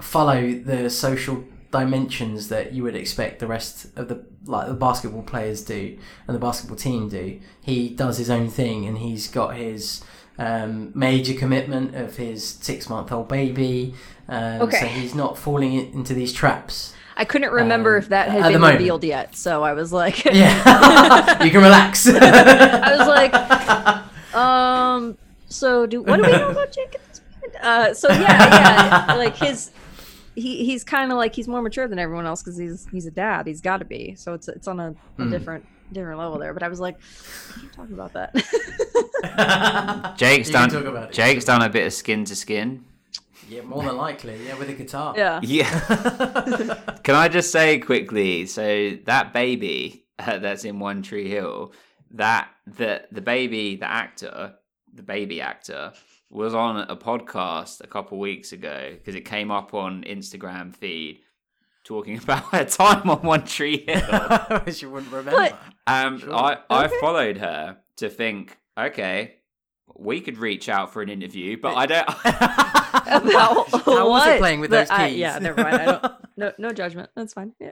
S1: follow the social dimensions that you would expect the rest of the like the basketball players do and the basketball team do. He does his own thing, and he's got his um, major commitment of his six month old baby. Um, So he's not falling into these traps.
S5: I couldn't remember
S1: Um,
S5: if that had been revealed yet, so I was like,
S1: Yeah, you can relax.
S5: I was like, um, so do what do we know about Jake at this point? Uh, so yeah, yeah, like his, he he's kind of like he's more mature than everyone else because he's he's a dad. He's got to be. So it's it's on a, a different different level there. But I was like, I can't talk about that.
S4: Jake's
S1: You
S4: done.
S1: talk about it.
S4: Jake's done a bit of skin to skin.
S1: yeah, more than likely. Yeah, with a guitar.
S5: yeah.
S4: Yeah. Can I just say quickly? So that baby uh, that's in One Tree Hill, that the the baby, the actor, the baby actor, was on a podcast a couple weeks ago because it came up on Instagram feed talking about her time on One Tree Hill.
S1: Which you wouldn't remember.
S4: Um,
S1: Sure.
S4: I I
S5: Okay.
S4: followed her to think, okay, we could reach out for an interview, but I don't.
S5: About
S1: How was it playing with
S5: But
S1: those
S5: I-
S1: keys?
S5: yeah, never mind. I don't. No, no judgment. That's fine. Yeah,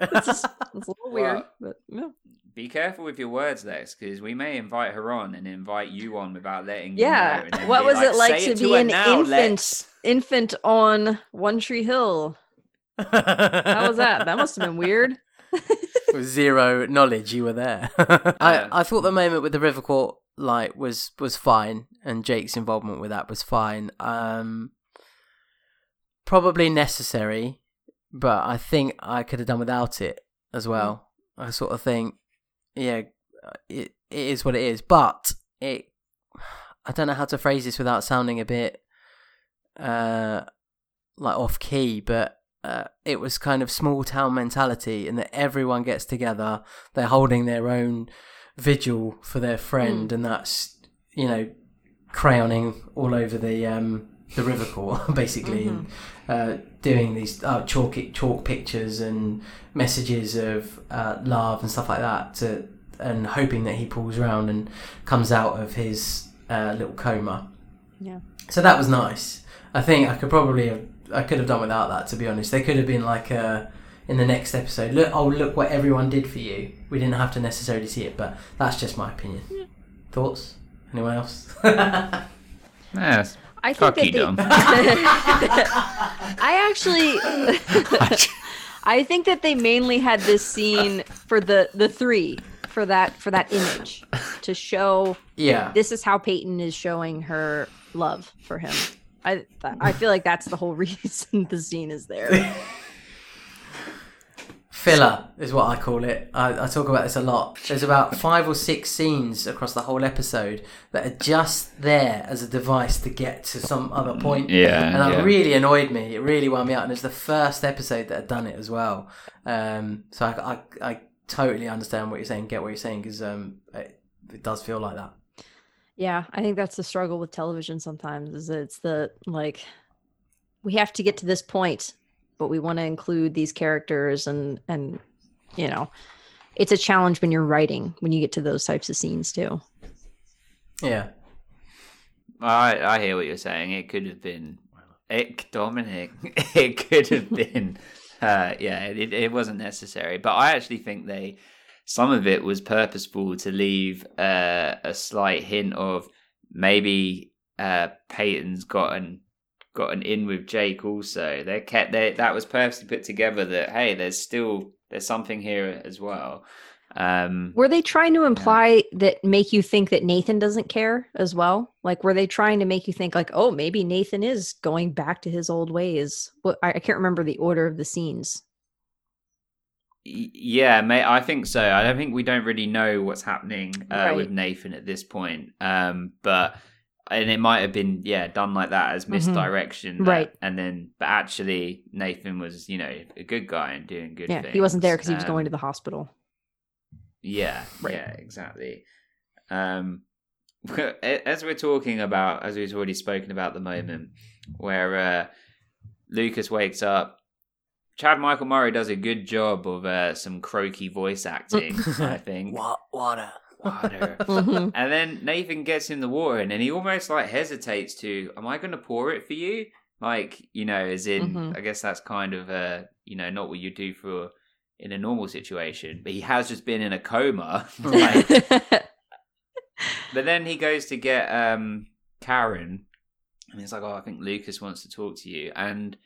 S5: it's just it's a little weird, but yeah.
S4: Be careful with your words, Lex, because we may invite her on and invite you on without letting you
S5: Yeah.
S4: know. and
S5: What
S4: be
S5: was it like
S4: "Say
S5: to be
S4: her
S5: an
S4: now,
S5: infant?
S4: Lex."
S5: Infant on One Tree Hill. How was that? That must have been weird.
S1: With zero knowledge you were there. I, I thought the moment with the River Court like was was fine and Jake's involvement with that was fine. Um probably necessary, but I think I could have done without it as well. I sort of think yeah, it it is what it is, but it I don't know how to phrase this without sounding a bit uh like off key, but uh, it was kind of small town mentality, and that everyone gets together. They're holding their own vigil for their friend, and that's you know crayoning all over the um, the river court, basically, and uh, doing these uh, chalk chalk pictures and messages of uh, love and stuff like that, to, and hoping that he pulls around and comes out of his uh, little coma.
S5: Yeah.
S1: So that was nice. I think I could probably have I could have done without that. To be honest, they could have been like uh, in the next episode. Look, oh look what everyone did for you. We didn't have to necessarily see it, but that's just my opinion. Thoughts? Anyone else?
S4: Yes.
S5: I think
S4: Cocky
S5: that they, I actually I think that they mainly had this scene for the the three for that for that image to show
S1: yeah.
S5: this is how Peyton is showing her love for him. I I feel like that's the whole reason the scene is there.
S1: Filler is what I call it. I, I talk about this a lot. There's about five or six scenes across the whole episode that are just there as a device to get to some other point.
S4: Yeah,
S1: and that
S4: yeah.
S1: really annoyed me. It really wound me out. And it's the first episode that had done it as well. Um, so I, I, I totally understand what you're saying, get what you're saying, because um, it, it does feel like that.
S5: Yeah, I think that's the struggle with television sometimes is that it's the like we have to get to this point, but we want to include these characters and and you know, it's a challenge when you're writing when you get to those types of scenes too.
S1: Yeah.
S4: I I hear what you're saying. It could have been it Dominic. It could have been uh yeah, it it wasn't necessary. But I actually think they some of it was purposeful to leave uh, a slight hint of maybe uh Peyton's gotten gotten in with Jake also. They kept they that was purposely put together that hey, there's still there's something here as well. Um
S5: Were they trying to imply that make you think that Nathan doesn't care as well? Like were they trying to make you think like, oh, maybe Nathan is going back to his old ways? What I, I can't remember the order of the scenes.
S4: Yeah, may I think so. I don't think we don't really know what's happening uh, with Nathan at this point. Um, but and it might have been yeah done like that as misdirection,
S5: Mm-hmm. Right.
S4: And then, but actually, Nathan was you know a good guy and doing good.
S5: yeah,
S4: things.
S5: he wasn't there because he was going
S4: Um,
S5: to the hospital.
S4: Yeah,
S5: Right.
S4: yeah, exactly. Um, as we're talking about, as we've already spoken about the moment where uh, Lucas wakes up, Chad Michael Murray does a good job of uh, some croaky voice acting. I think.
S1: What water?
S4: Water.
S5: Mhm.
S4: And then Nathan gets in the water and then he almost like hesitates to, am I going to pour it for you? Like, you know, as in,
S5: Mhm.
S4: I guess that's kind of, uh, you know, not what you do for in a normal situation. But he has just been in a coma. like, but then he goes to get um, Karen and he's like, oh, I think Lucas wants to talk to you. And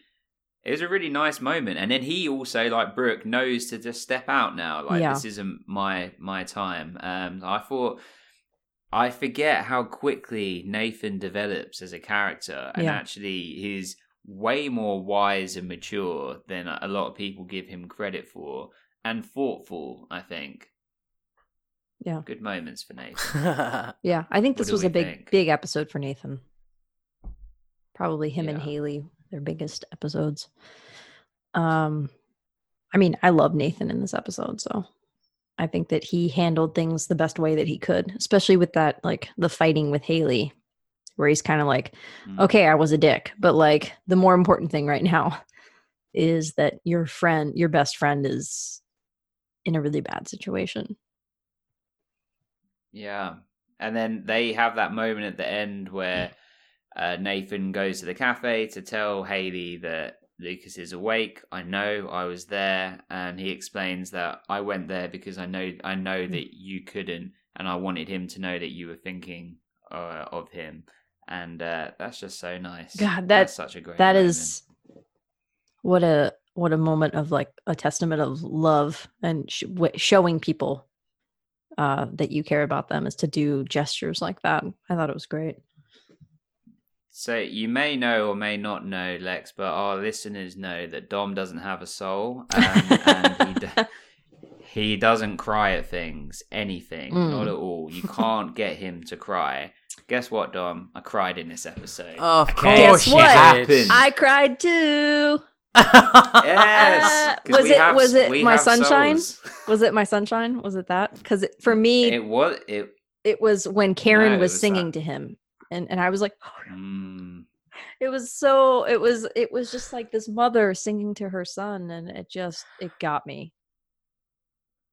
S4: it was a really nice moment. And then he also, like Brooke, knows to just step out now. Like,
S5: Yeah.
S4: this isn't my my time. Um, I thought I forget how quickly Nathan develops as a character, and
S5: Yeah.
S4: actually he's way more wise and mature than a lot of people give him credit for, and thoughtful. I think.
S5: Yeah.
S4: Good moments for Nathan.
S5: Yeah, I think this
S4: do
S5: was a big,
S4: think?
S5: big episode for Nathan. Probably him and Haley, their biggest episodes. Um, I mean, I love Nathan in this episode, so I think that he handled things the best way that he could, especially with that, like the fighting with Haley, where he's kind of like,
S4: Mm.
S5: okay, I was a dick, but like the more important thing right now is that your friend, your best friend, is in a really bad situation.
S4: Yeah. And then they have that moment at the end where uh, Nathan goes to the cafe to tell Haley that Lucas is awake. I know I was there, and he explains that I went there because I know I know that you couldn't, and I wanted him to know that you were thinking uh, of him, and uh, that's just so nice.
S5: God, that-
S4: that's such a great.
S5: That
S4: moment.
S5: is what a what a moment of like a testament of love and sh- w- showing people uh that you care about them is to do gestures like that i thought it was great
S4: So you may know or may not know, Lex, but our listeners know that Dom doesn't have a soul, um, and he, d- he doesn't cry at things, anything,
S5: Mm.
S4: not at all. You can't get him to cry. Guess what, Dom? I cried in this episode.
S1: Of
S4: Okay?
S1: course
S5: Guess what?
S4: Happened.
S5: i cried too
S4: yes. 'cause
S5: was it
S4: have-
S5: was it my sunshine
S4: souls.
S5: was it my sunshine was it that because for me it,
S4: It was it.
S5: was when karen
S4: No,
S5: was
S4: was
S5: singing
S4: that.
S5: to him and and i was like
S4: Mm,
S5: it was so it was it was just like this mother singing to her son and it just it got me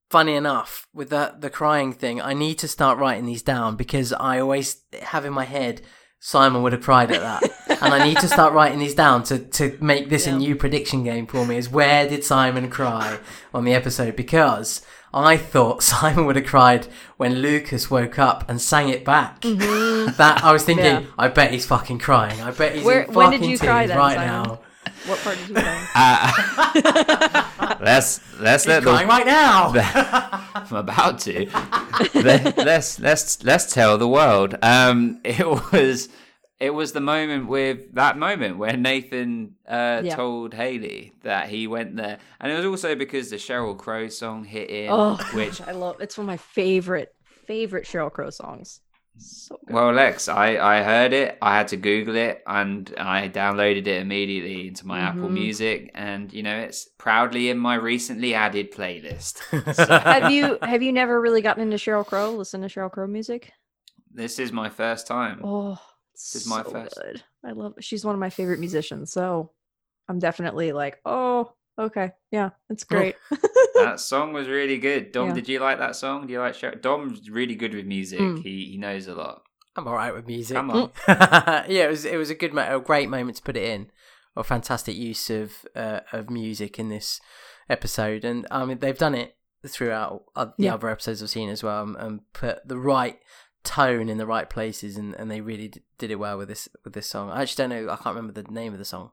S1: Funny enough, with that the crying thing, I need to start writing these down because I always have in my head Simon would have cried at that. and I need to start writing these down to, to make this a new prediction game for me. Is where did Simon cry on the episode? Because I thought Simon would have cried when Lucas woke up and sang it back. That I was thinking,
S5: Mm-hmm. Yeah.
S1: I bet he's fucking crying. I bet he's
S5: Where-
S1: in
S5: when did
S1: fucking
S5: you cry
S1: tears
S5: then,
S1: right
S5: Simon?
S1: now.
S5: What part did you know?
S4: let's let's
S1: He's
S4: let
S1: crying
S4: the
S1: right now.
S4: I'm about to. Let- let's let's let's tell the world. Um, it was it was the moment with that moment where Nathan uh,
S5: Yeah.
S4: told Haley that he went there, and it was also because the Sheryl Crow song hit in,
S5: Oh,
S4: which
S5: I love. It's one of my favorite favorite Sheryl Crow songs. So good.
S4: Well, Lex, I, I heard it. I had to Google it, and I downloaded it immediately into my Apple
S5: Mhm.
S4: Music, and you know it's proudly in my recently added playlist.
S5: have you have you never really gotten into Sheryl Crow? Listen to Sheryl Crow music.
S4: This is my first time.
S5: Oh,
S4: This is my
S5: so
S4: first.
S5: Good. I love. She's one of my favorite musicians. So I'm definitely like, oh, okay, yeah, it's great.
S4: that song was really good. Dom,
S5: Yeah.
S4: did you like that song? Do you like Sheryl? Dom's really good with music.
S5: Mm.
S4: He he knows a lot.
S1: I'm all right with music.
S4: Come on.
S1: yeah, it was it was a good, mo- a great moment to put it in. A fantastic use of uh, of music in this episode, and I mean they've done it throughout uh, the
S5: Yeah.
S1: other episodes I've seen as well, and, and put the right tone in the right places, and, and they really d- did it well with this with this song. I actually don't know. I can't remember the name of the song.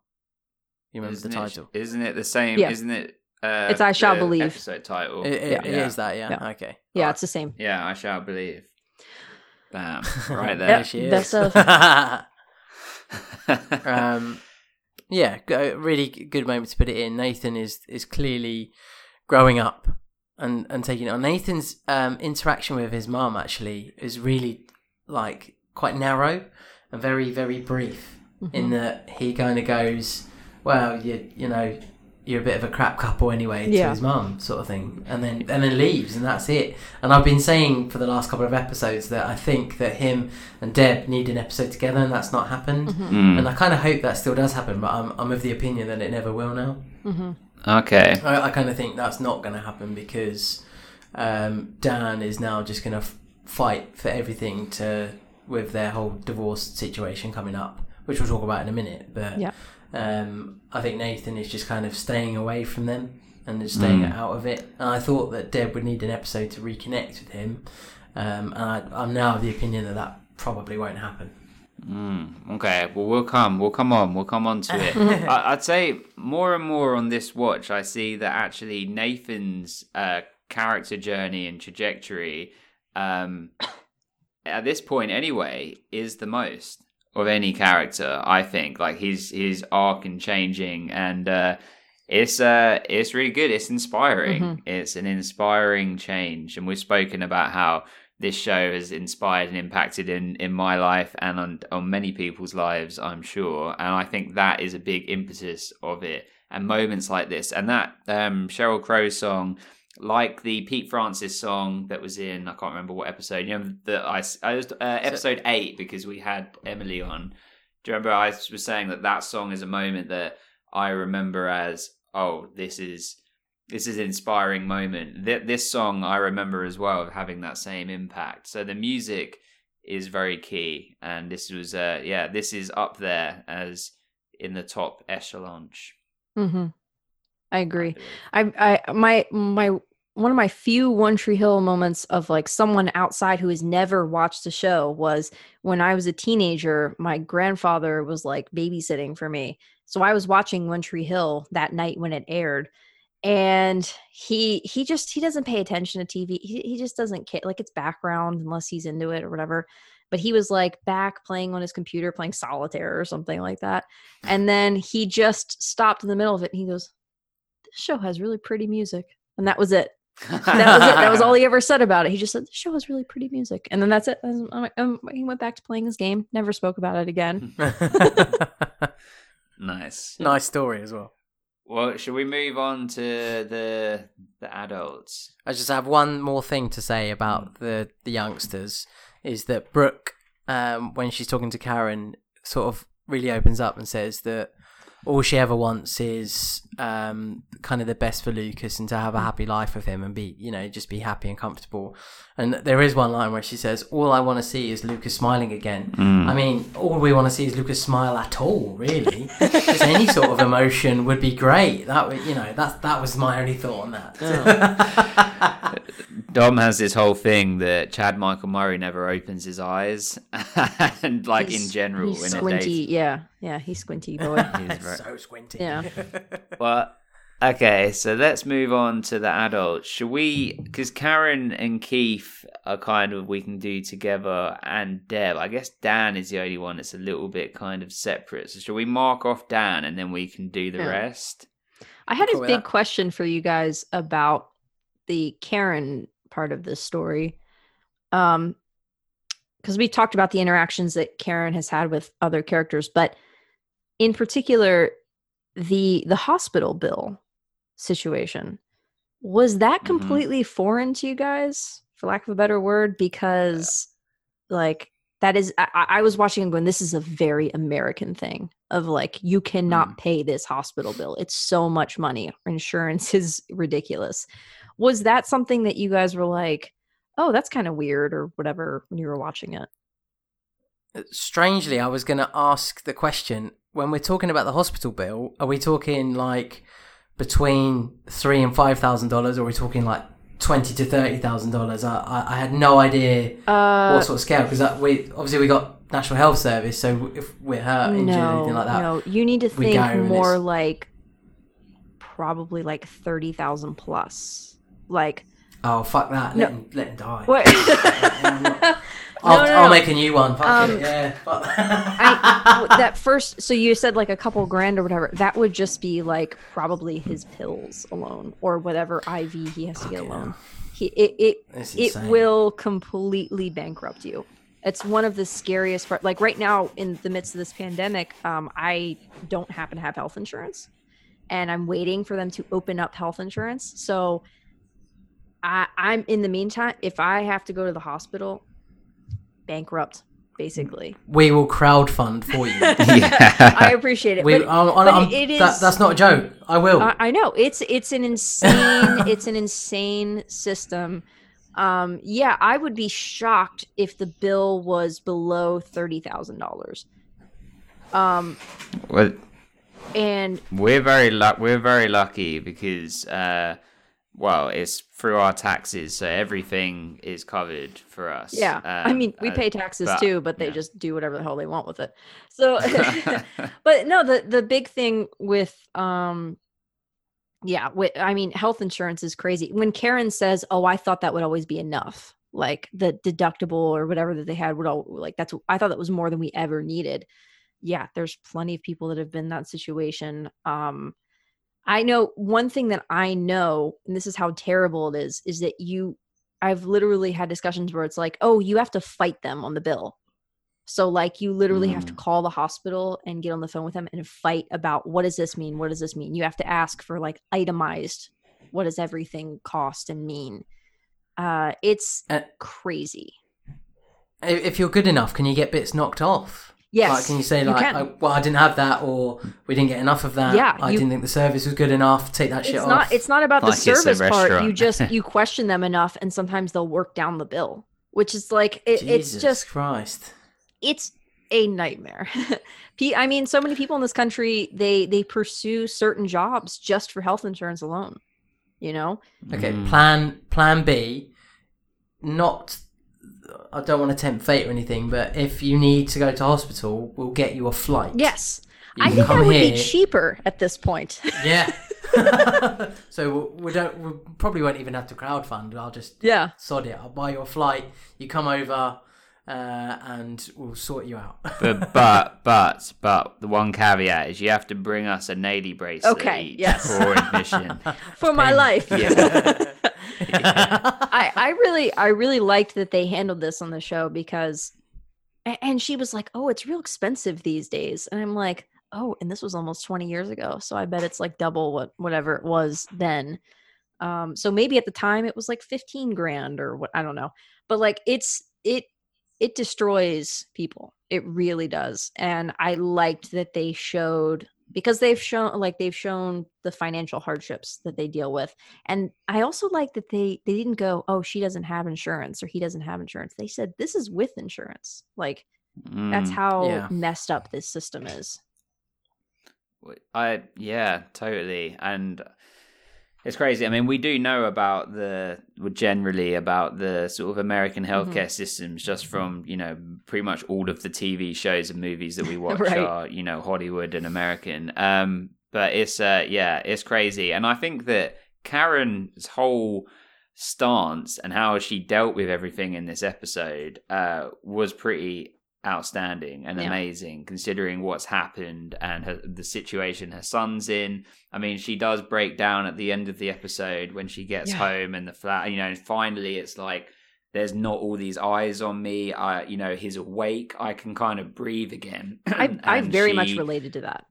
S1: You remember
S4: Isn't
S1: the
S4: it,
S1: title?
S4: Isn't it the same?
S5: Yeah.
S4: Isn't it? Uh,
S5: It's I Shall
S4: the
S5: Believe.
S4: Episode title.
S1: It, it,
S5: Yeah.
S1: it is that, yeah.
S5: Yeah.
S1: Okay.
S5: yeah,
S4: Alright.
S5: it's the same.
S4: Yeah, I shall believe. Bam! Right
S1: there
S4: there.
S1: she is.
S5: best of.
S1: um, yeah, g- a really good moment to put it in. Nathan is is clearly growing up and and taking it on. Nathan's um, interaction with his mum actually is really like quite narrow and very very brief. In that he kind of goes, "Well, you you know." You're a bit of a crap couple anyway to
S5: Yeah.
S1: his mum, sort of thing, and then and then leaves, and that's it. And I've been saying for the last couple of episodes that I think that him and Deb need an episode together, and that's not happened.
S4: Mm.
S1: And I kind of hope that still does happen, but I'm, I'm of the opinion that it never will now.
S4: Okay.
S1: I, I kind of think that's not going to happen because um, Dan is now just going to f- fight for everything to with their whole divorce situation coming up, which we'll talk about in a minute. But
S5: Yeah.
S1: um, I think Nathan is just kind of staying away from them and is staying
S4: Mm.
S1: out of it. And I thought that Deb would need an episode to reconnect with him, um, and I, I'm now of the opinion that that probably won't happen.
S4: Mm, okay, well we'll come, we'll come on, we'll come on to it. I, I'd say more and more on this watch, I see that actually Nathan's uh, character journey and trajectory, um, at this point anyway, is the most of any character. I think like his his arc and changing, and uh, it's uh it's really good. It's inspiring. It's an inspiring change, and we've spoken about how this show has inspired and impacted in, in my life and on, on many people's lives, I'm sure. And I think that is a big impetus of it. And moments like this, and that um, Sheryl Crow song, like the Pete Francis song that was in, I can't remember what episode, you know, that I I was, uh, episode eight, because we had Emily on. Do you remember I was saying that that song is a moment that I remember as, oh, this is this is an inspiring moment. Th- this song I remember as well of having that same impact. So the music is very key, and this was, uh, yeah, this is up there as in the top echelon.
S5: hmm I agree. I, I, my, my, one of my few One Tree Hill moments of like someone outside who has never watched the show was when I was a teenager. My grandfather was like babysitting for me, so I was watching One Tree Hill that night when it aired, and he he just he doesn't pay attention to TV. He he just doesn't care. Like it's background unless he's into it or whatever. But he was like back playing on his computer, playing solitaire or something like that. And then he just stopped in the middle of it and he goes, This show has really pretty music. And that was it. That was it. That was all he ever said about it. He just said, This show has really pretty music. And then that's it. And I'm like, um, he went back to playing his game, never spoke about it again.
S4: nice.
S1: nice story as well.
S4: Well, should we move on to the the adults?
S1: I just have one more thing to say about the the youngsters is that Brooke, um, when she's talking to Karen, sort of really opens up and says that all she ever wants is um, kind of the best for Lucas and to have a happy life with him and be, you know, just be happy and comfortable. And there is one line where she says, "All I want to see is Lucas smiling again." I mean, all we want to see is Lucas smile at all, really. just any sort of emotion would be great. That would, you know, that that was my only thought on that.
S4: Dom has this whole thing that Chad Michael Murray never opens his eyes, and like in general,
S5: he's
S4: in a
S5: squinty.
S4: day.
S5: Yeah, yeah, he's squinty boy.
S4: He's very-
S1: so squinty.
S5: Yeah.
S4: But okay, so let's move on to the adults. Should we? Because Karen and Keith are kind of we can do together, and Deb. I guess Dan is the only one that's a little bit kind of separate. So should we mark off Dan and then we can do the
S5: Yeah.
S4: rest?
S5: I had
S1: Cool
S5: a big
S1: that.
S5: question for you guys about the Karen part of this story. Um because we talked about the interactions that Karen has had with other characters, but in particular the the hospital bill situation. Was that
S4: Mhm.
S5: completely foreign to you guys, for lack of a better word? Because like that is I, I I was watching and going, this is a very American thing of like you cannot pay this hospital bill. It's so much money. Insurance is ridiculous. Was that something that you guys were like, oh, that's kind of weird or whatever when you were watching it?
S1: Strangely, I was going to ask the question when we're talking about the hospital bill. Are we talking like between three and five thousand dollars, or are we talking like twenty to thirty thousand dollars? I, I I had no idea
S5: Uh,
S1: what sort of scale because we obviously we got National Health Service, so if we're hurt, injured,
S5: no,
S1: anything like that,
S5: no, you need to think more like probably like thirty thousand plus. Like
S1: oh fuck that,
S5: No.
S1: let, him, let him die.
S5: what?
S1: Not-
S5: No,
S1: I'll,
S5: no,
S1: I'll make a new one. Fuck
S5: Um,
S1: it, yeah.
S5: I, that first, so you said like a couple grand or whatever. That would just be like probably his pills alone, or whatever IV he has to get alone. He, it, it, it will completely bankrupt you. It's one of the scariest part. Like right now, in the midst of this pandemic, um, I don't happen to have health insurance, and I'm waiting for them to open up health insurance. So, I, I'm in the meantime. If I have to go to the hospital, bankrupt, basically.
S1: we will crowdfund for you.
S4: yeah,
S5: I appreciate it.
S1: we,
S5: but-
S1: I'm, I'm,
S5: but
S1: I'm-
S5: it
S1: that,
S5: is-
S1: that's not a joke. I will.
S5: I, I know it's it's an insane it's an insane system. Um, yeah, I would be shocked if the bill was below thirty thousand dollars. Um,
S4: well,
S5: and
S4: we're very luck. We're very lucky because, uh, well, it's through our taxes, so everything is covered for us.
S5: yeah, I
S4: Um,
S5: mean we
S4: uh,
S5: pay taxes
S4: but-
S5: too, but they
S4: yeah.
S5: just do whatever the hell they want with it. So, but no, the the big thing with um, yeah, with, I mean health insurance is crazy. When Karen says, "Oh, I thought that would always be enough," like the deductible or whatever that they had would all like that's I thought that was more than we ever needed. Yeah, there's plenty of people that have been in that situation. Um, I know one thing that I know, and this is how terrible it is, is that you I've literally had discussions where it's like, oh, you have to fight them on the bill. So like you literally have to
S4: Mm.
S5: call the hospital and get on the phone with them and fight about what does this mean? What does this mean? You have to ask for like itemized what does everything cost and mean. Uh it's
S1: Uh,
S5: crazy.
S1: if you're good enough, can you get bits knocked off?
S5: Yes.
S1: Like, can you say
S5: you
S1: like,
S5: can.
S1: oh, well, I didn't have that, or we didn't get enough of that.
S5: Yeah,
S1: I
S5: you-
S1: didn't think the service was good enough. Take that shit
S5: it's
S1: off.
S5: not it's not about the
S4: Like it's a
S5: service part. You just you question them enough and sometimes they'll work down the bill, which is like it, it's just
S1: Christ.
S5: it's a nightmare. I mean, so many people in this country they they pursue certain jobs just for health insurance alone. You know,
S1: Okay,
S4: Mm.
S1: plan plan B. Not, I don't want to tempt fate or anything, but if you need to go to hospital, we'll get you a flight.
S5: yes,
S1: You
S5: I think that would
S1: here.
S5: be cheaper at this point.
S1: Yeah. so we don't. We probably won't even have to crowdfund. I'll just
S5: yeah,
S1: sod it. I'll buy you a flight. You come over, uh, and we'll sort you out.
S4: but but but but the one caveat is you have to bring us a Naley bracelet
S5: Okay,
S4: each
S5: yes.
S4: for admission.
S5: for my life.
S4: Yeah.
S5: I I really I really liked that they handled this on the show because, and she was like, "Oh, it's real expensive these days," and I'm like, "Oh, and this was almost 20 years ago, so I bet it's like double what whatever it was then." Um, so maybe at the time it was like 15 grand or what I don't know, but like it's it it destroys people. It really does, and I liked that they showed because they've shown like they've shown the financial hardships that they deal with and i also like that they they didn't go oh she doesn't have insurance or he doesn't have insurance they said this is with insurance like that's
S4: Mm.
S5: how
S1: Yeah.
S5: messed up this system is
S4: i yeah, totally. And it's crazy. I mean, we do know about the well, generally about the sort of American
S5: Mm-hmm.
S4: healthcare systems just from you know pretty much all of the TV shows and movies that we watch
S5: Right.
S4: are you know Hollywood and American. Um, but it's uh yeah, it's crazy, and I think that Karen's whole stance and how she dealt with everything in this episode uh was pretty outstanding and
S5: Yeah.
S4: amazing considering what's happened and her, the situation her son's in. I mean, she does break down at the end of the episode when she gets
S5: Yeah.
S4: home and the flat, you know, and finally it's like there's not all these eyes on me. I, you know, he's awake. I can kind of breathe again.
S5: i i very much related to that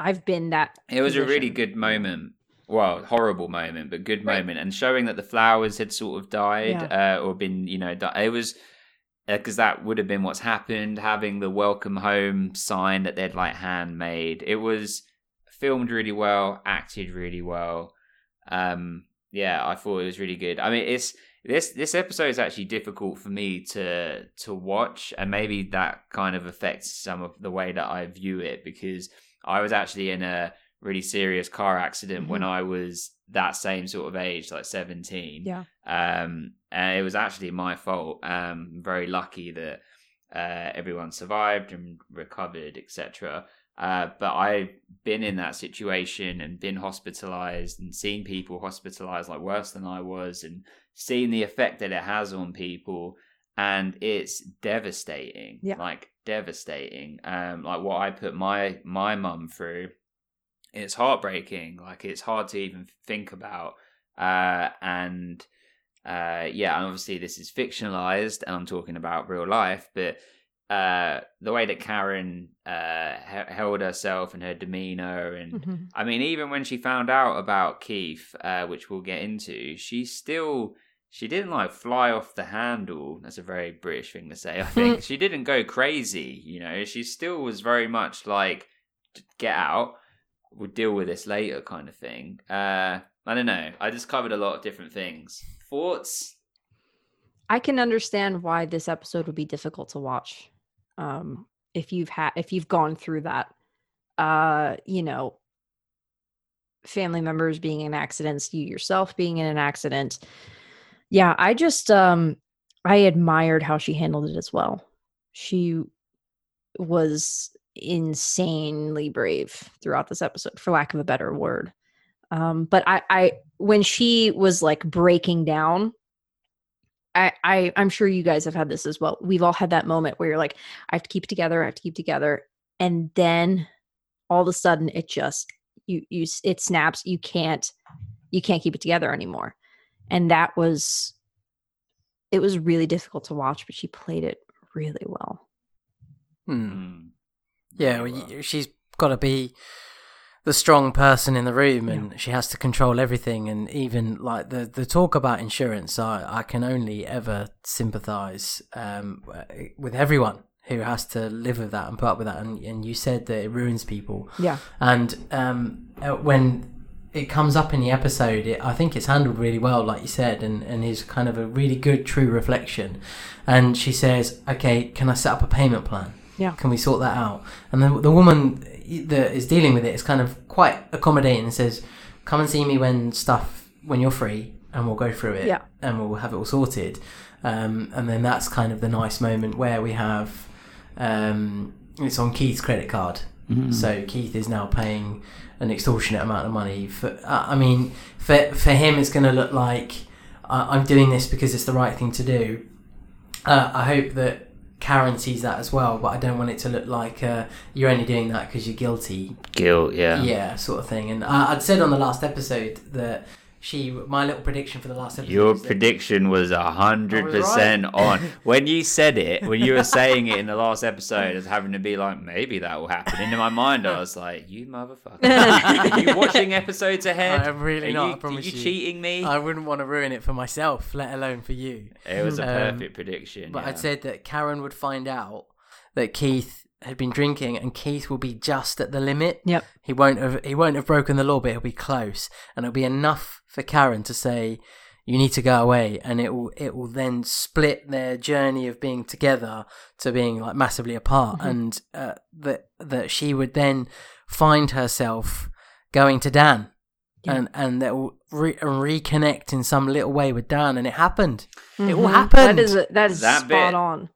S5: i've been that
S4: it was a really good moment. Well, horrible moment, but good
S5: Right.
S4: moment, and showing that the flowers had sort of died uh, or been, you know, di- it was because that would have been what's happened. Having the welcome home sign that they'd like handmade, it was filmed really well, acted really well. Um, yeah, I thought it was really good. I mean, it's this this episode is actually difficult for me to to watch, and maybe that kind of affects some of the way that I view it because I was actually in a really serious car accident when I was that same sort of age, like seventeen.
S5: yeah
S4: Um, and it was actually my fault. Um, very lucky that uh, everyone survived and recovered, etc. Uh, but I've been in that situation and been hospitalized and seen people hospitalized like worse than I was and seen the effect that it has on people. And it's devastating,
S5: Yeah.
S4: like devastating. Um, like what I put my my mum through, it's heartbreaking. Like it's hard to even think about. Uh, and uh, yeah, and obviously this is fictionalized, and I'm talking about real life, but uh, the way that Karen uh, he- held herself and her demeanor, and
S5: Mhm.
S4: I mean, even when she found out about Keith, uh, which we'll get into, she still she didn't like fly off the handle. That's a very British thing to say. I think she didn't go crazy. You know, she still was very much like, get out. We'll deal with this later, kind of thing. Uh, I don't know. I just covered a lot of different things. Thoughts?
S5: I can understand why this episode would be difficult to watch. Um, if you've had if you've gone through that, uh, you know, family members being in accidents, you yourself being in an accident. Yeah, I just um I admired how she handled it as well. She was insanely brave throughout this episode, for lack of a better word. Um, but I, I when she was like breaking down I, I I'm sure you guys have had this as well. We've all had that moment where you're like, I have to keep together, I have to keep together, and then all of a sudden it just you you it snaps. You can't you can't keep it together anymore, and that was it was really difficult to watch, but she played it really well.
S1: Hmm. Yeah, well,
S4: well.
S1: she's got to be the strong person in the room,
S5: Yeah.
S1: and she has to control everything. And even like the the talk about insurance, I I can only ever sympathise um, with everyone who has to live with that and put up with that. And and you said that it ruins people,
S5: Yeah.
S1: and um, uh, when it comes up in the episode, it, I think it's handled really well, like you said, and, and is kind of a really good, true reflection. And she says, "Okay, can I set up a payment plan?
S5: Yeah.
S1: Can we sort that out?" And the the woman that is dealing with it is kind of quite accommodating and says, "Come and see me when stuff when you're free, and we'll go through it,
S5: Yeah.
S1: and we'll have it all sorted." Um, and then that's kind of the nice moment where we have um, it's on Keith's credit card. So Keith is now paying an extortionate amount of money for. Uh, I mean, for for him, it's going to look like I'm doing this because it's the right thing to do. Uh, I hope that Karen sees that as well, but I don't want it to look like uh, you're only doing that because you're guilty.
S4: Guilt, yeah.
S1: Yeah, sort of thing. And I, I'd said on the last episode that she, my little prediction for the last episode.
S4: Your
S1: was
S4: prediction was a hundred percent
S1: right.
S4: on. When you said it, when you were saying it in the last episode, as having to be like, maybe that will happen. And in my mind, I was like, you motherfucker. Are you watching episodes ahead?
S1: I'm really
S4: Are
S1: not,
S4: You,
S1: I promise
S4: are you
S1: you.
S4: cheating me?
S1: I wouldn't want to ruin it for myself, let alone for you.
S4: it was a
S1: Um,
S4: perfect prediction.
S1: But
S4: yeah.
S1: I'd said that Karen would find out that Keith had been drinking, and Keith will be just at the limit.
S5: Yep.
S1: He won't have he won't have broken the law, but he'll be close, and it'll be enough for Karen to say, "You need to go away," and it will it will then split their journey of being together to being like massively apart,
S5: Mhm.
S1: and uh, that that she would then find herself going to Dan.
S5: Yeah.
S1: And and that will re- and reconnect in some little way with Dan, and it happened. It all
S5: Mhm.
S1: happened.
S5: That is a, that is
S4: That
S5: spot
S4: bit.
S5: on.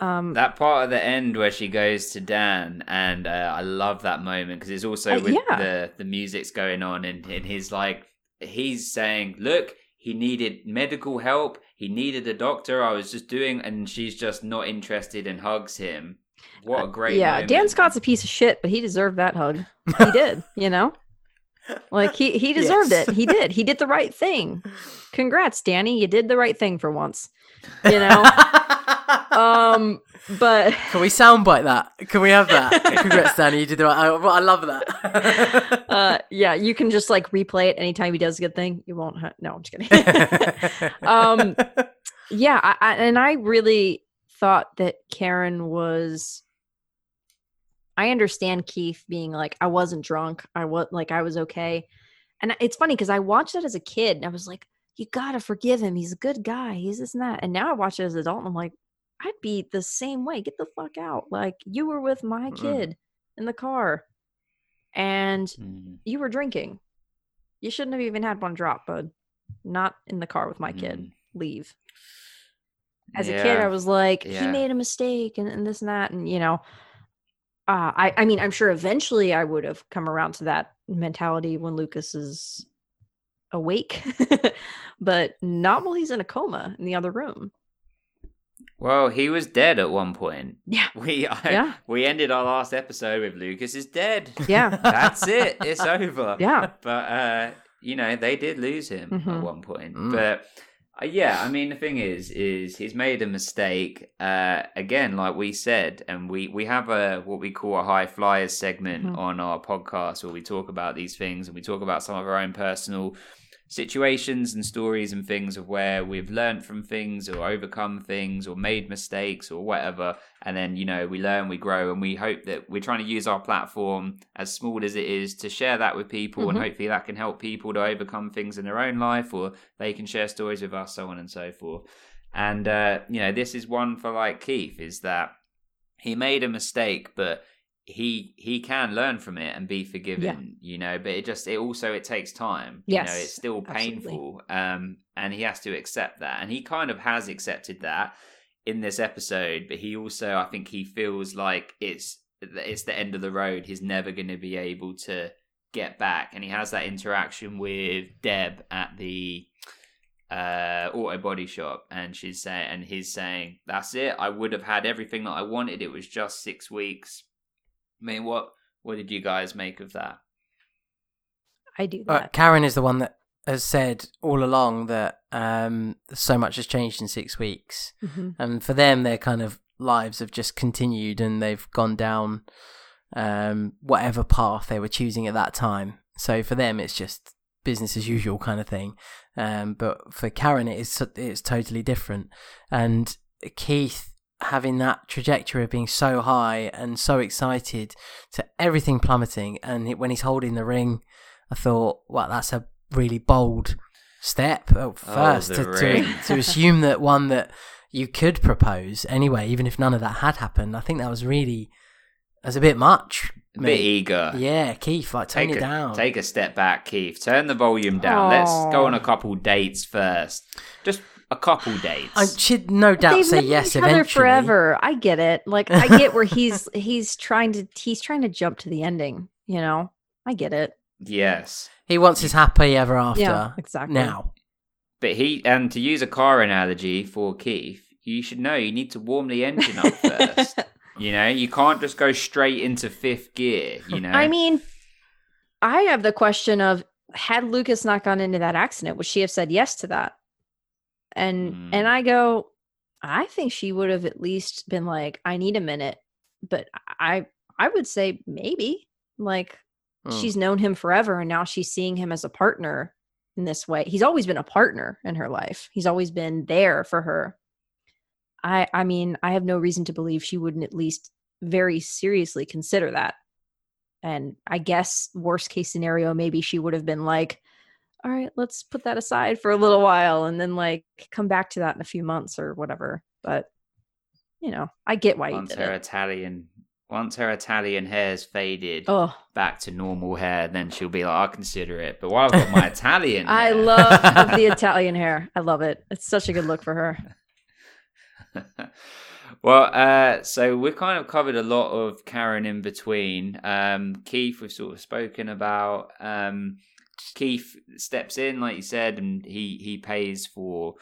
S5: Um,
S4: That part of the end where she goes to Dan, and uh, I love that moment because it's also
S5: Uh,
S4: with
S5: yeah.
S4: the the music's going on, and, and he's like, he's saying, "Look, he needed medical help. He needed a doctor. I was just doing," and she's just not interested and hugs him. What a great
S5: yeah,
S4: moment.
S5: Dan Scott's a piece of shit, but he deserved that hug. He did, you know? Like he he deserved
S1: Yes.
S5: it. He did. He did the right thing. Congrats, Danny. You did the right thing for once. You know? um but
S1: Can we soundbite that? Can we have that? Congrats, Danny. You did the right. I, I love that.
S5: uh yeah, you can just like replay it anytime he does a good thing. You won't ha- no, I'm just kidding. um yeah, I, I, and I really thought that Karen was. I understand Keith being like, I wasn't drunk. I was like, I was okay. And it's funny because I watched that as a kid and I was like, you gotta forgive him. He's a good guy. He's this and that. And now I watch it as an adult and I'm like, I'd be the same way. Get the fuck out. Like, you were with my
S1: Mm.
S5: kid in the car and
S4: Mm,
S5: you were drinking. You shouldn't have even had one drop, bud. Not in the car with my kid.
S4: mm.
S5: Leave as a kid i was like he made a mistake and, and this and that and you know uh, I, I mean i'm sure eventually i would have come around to that mentality when lucas is awake but not while he's in a coma in the other room
S4: Well, he was dead at one point.
S5: yeah
S4: We I,
S5: Yeah.
S4: we ended our last episode with Lucas is dead.
S5: yeah
S4: That's it. It's over.
S5: yeah
S4: But uh, you know, they did lose him at
S5: Mhm.
S4: one point.
S1: Mm.
S4: But uh, yeah, I mean, the thing is, is he's made a mistake uh, again, like we said, and we we have a what we call a high flyers segment
S5: Mhm.
S4: on our podcast where we talk about these things and we talk about some of our own personal situations and stories and things of where we've learned from things or overcome things or made mistakes or whatever and then you know we learn we grow and we hope that we're trying to use our platform as small as it is to share that with people and
S5: Mhm.
S4: hopefully that can help people to overcome things in their own life or they can share stories with us so on and so forth and uh you know this is one for like keith is that he made a mistake but he he can learn from it and be forgiven you know but it just it also it takes time you know
S5: Yes,
S4: it's still
S5: absolutely.
S4: painful um and he has to accept that and he kind of has accepted that in this episode but he also i think he feels like it's it's the end of the road he's never going to be able to get back and he has that interaction with deb at the uh auto body shop and she's saying and he's saying that's it i would have had everything that i wanted it was just six weeks i mean what what did you guys make of that
S5: i do
S1: Uh, Karen is the one that has said all along that um, so much has changed in six weeks,
S5: Mhm.
S1: and for them, their kind of lives have just continued, and they've gone down um, whatever path they were choosing at that time. So for them, it's just business as usual kind of thing. Um, but for Karen, it is it's totally different, and Keith having that trajectory of being so high and so excited to everything plummeting, and he- when he's holding the ring. I thought, well, that's a really bold step at oh, first
S4: the
S1: to, to, to assume that one that you could propose anyway, even if none of that had happened. I think that was really, that's a bit much.
S4: a bit eager
S1: Yeah, Keith, like tone
S4: take
S1: it
S4: a,
S1: down.
S4: take a step back keith turn the volume down let's go on a couple dates first just a couple dates
S1: I should no doubt
S5: They've
S1: say
S5: known
S1: yes
S5: each other
S1: eventually.
S5: forever i get it like i get where he's he's trying to he's trying to jump to the ending you know i get it
S4: yes
S1: He wants his happy ever after.
S5: yeah exactly
S1: Now,
S4: But he, and to use a car analogy for Keith, you should know you need to warm the engine up first. you know, you can't just go straight into fifth gear. You know,
S5: I mean, I have the question of had Lucas not gone into that accident, would she have said yes to that? And
S4: Mm.
S5: and I go, I think she would have at least been like, I need a minute. But I I would say maybe. Like
S1: Mm.
S5: she's known him forever and now she's seeing him as a partner in this way. He's always been a partner in her life. He's always been there for her. I I mean, I have no reason to believe she wouldn't at least very seriously consider that. And I guess worst case scenario, maybe she would have been like, all right, let's put that aside for a little while and then like come back to that in a few months or whatever. But you know, I get why
S4: once
S5: you did
S4: her
S5: it.
S4: Italian once her Italian hair's faded
S5: Oh,
S4: back to normal hair, then she'll be like, I'll consider it. But while I've got my Italian
S5: I love the Italian hair. I love it. It's such a good look for her.
S4: well, uh, so we've kind of covered a lot of Karen in between. Um, Keith, we've sort of spoken about. Um, Keith steps in, like you said, and he he pays for